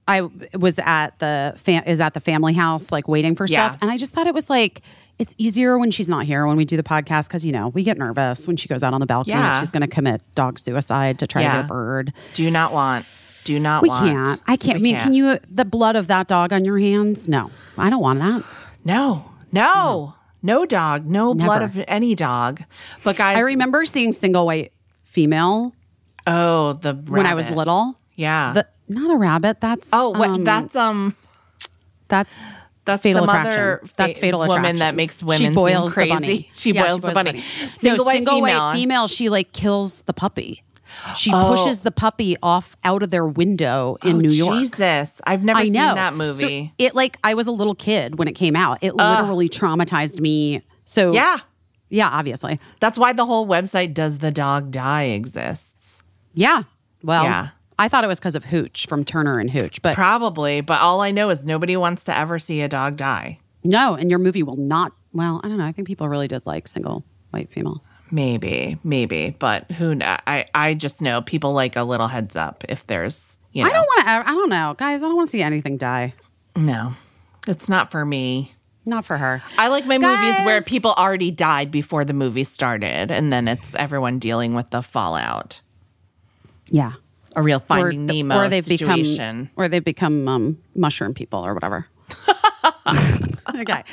I was at the fam- is at the family house, like waiting for Yeah. stuff, and I just thought it was like it's easier when she's not here when we do the podcast because you know we get nervous when she goes out on the balcony. Yeah. she's going to commit dog suicide to try to get a bird. Do not want. Do not We want. can't. I can't. I mean, can you the blood of that dog on your hands? No, I don't want that. No. No. No dog. No blood of any dog. But guys, I remember seeing single white female Oh, the when I was little. Yeah. The, not a rabbit. That's oh, what, um, that's um. That's That's fatal some attraction. other fa- That's fatal woman attraction. that makes women she boils seem crazy. The bunny. She Yeah, boils the bunny. no, Single white single female. white female. She like kills the puppy. She Oh. pushes the puppy off out of their window in Oh, New York. Jesus, I've never I seen know that So movie. it like I was a little kid when it came out. It oh. literally traumatized me. So yeah, yeah, obviously, that's why the whole website "Does the Dog Die" exists. yeah. Well, Yeah. I thought it was because of Hooch from Turner and Hooch, but Probably, but all I know is nobody wants to ever see a dog die. no. And your movie will not. Well, I don't know. I think people really did like single white female. Maybe, maybe, but who? kn- I I just know people like a little heads up if there's you know. I don't want to. I don't know, guys. I don't want to see anything die. No, it's not for me. Not for her. I like my movies where people already died before the movie started, and then it's everyone dealing with the fallout. Yeah. A real Or, Finding Nemo or they've situation. become, or they've become um, mushroom people or whatever. [laughs] okay, guys,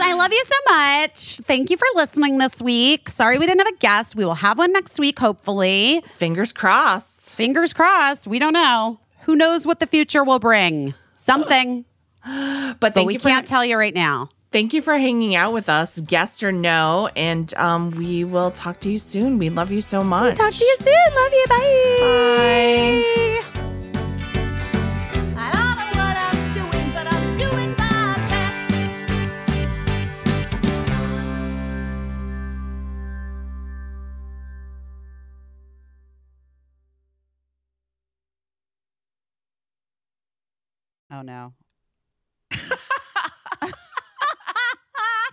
I love you so much. Thank you for listening this week. Sorry we didn't have a guest. We will have one next week, hopefully. Fingers crossed. Fingers crossed. We don't know. Who knows what the future will bring? Something, [gasps] But but we can't tell you right now. Thank you for hanging out with us, guest or no, and um, we will talk to you soon. We love you so much. Talk to you soon. Love you. Bye. Bye. I don't know what I'm doing, but I'm doing my best. Oh no. [laughs]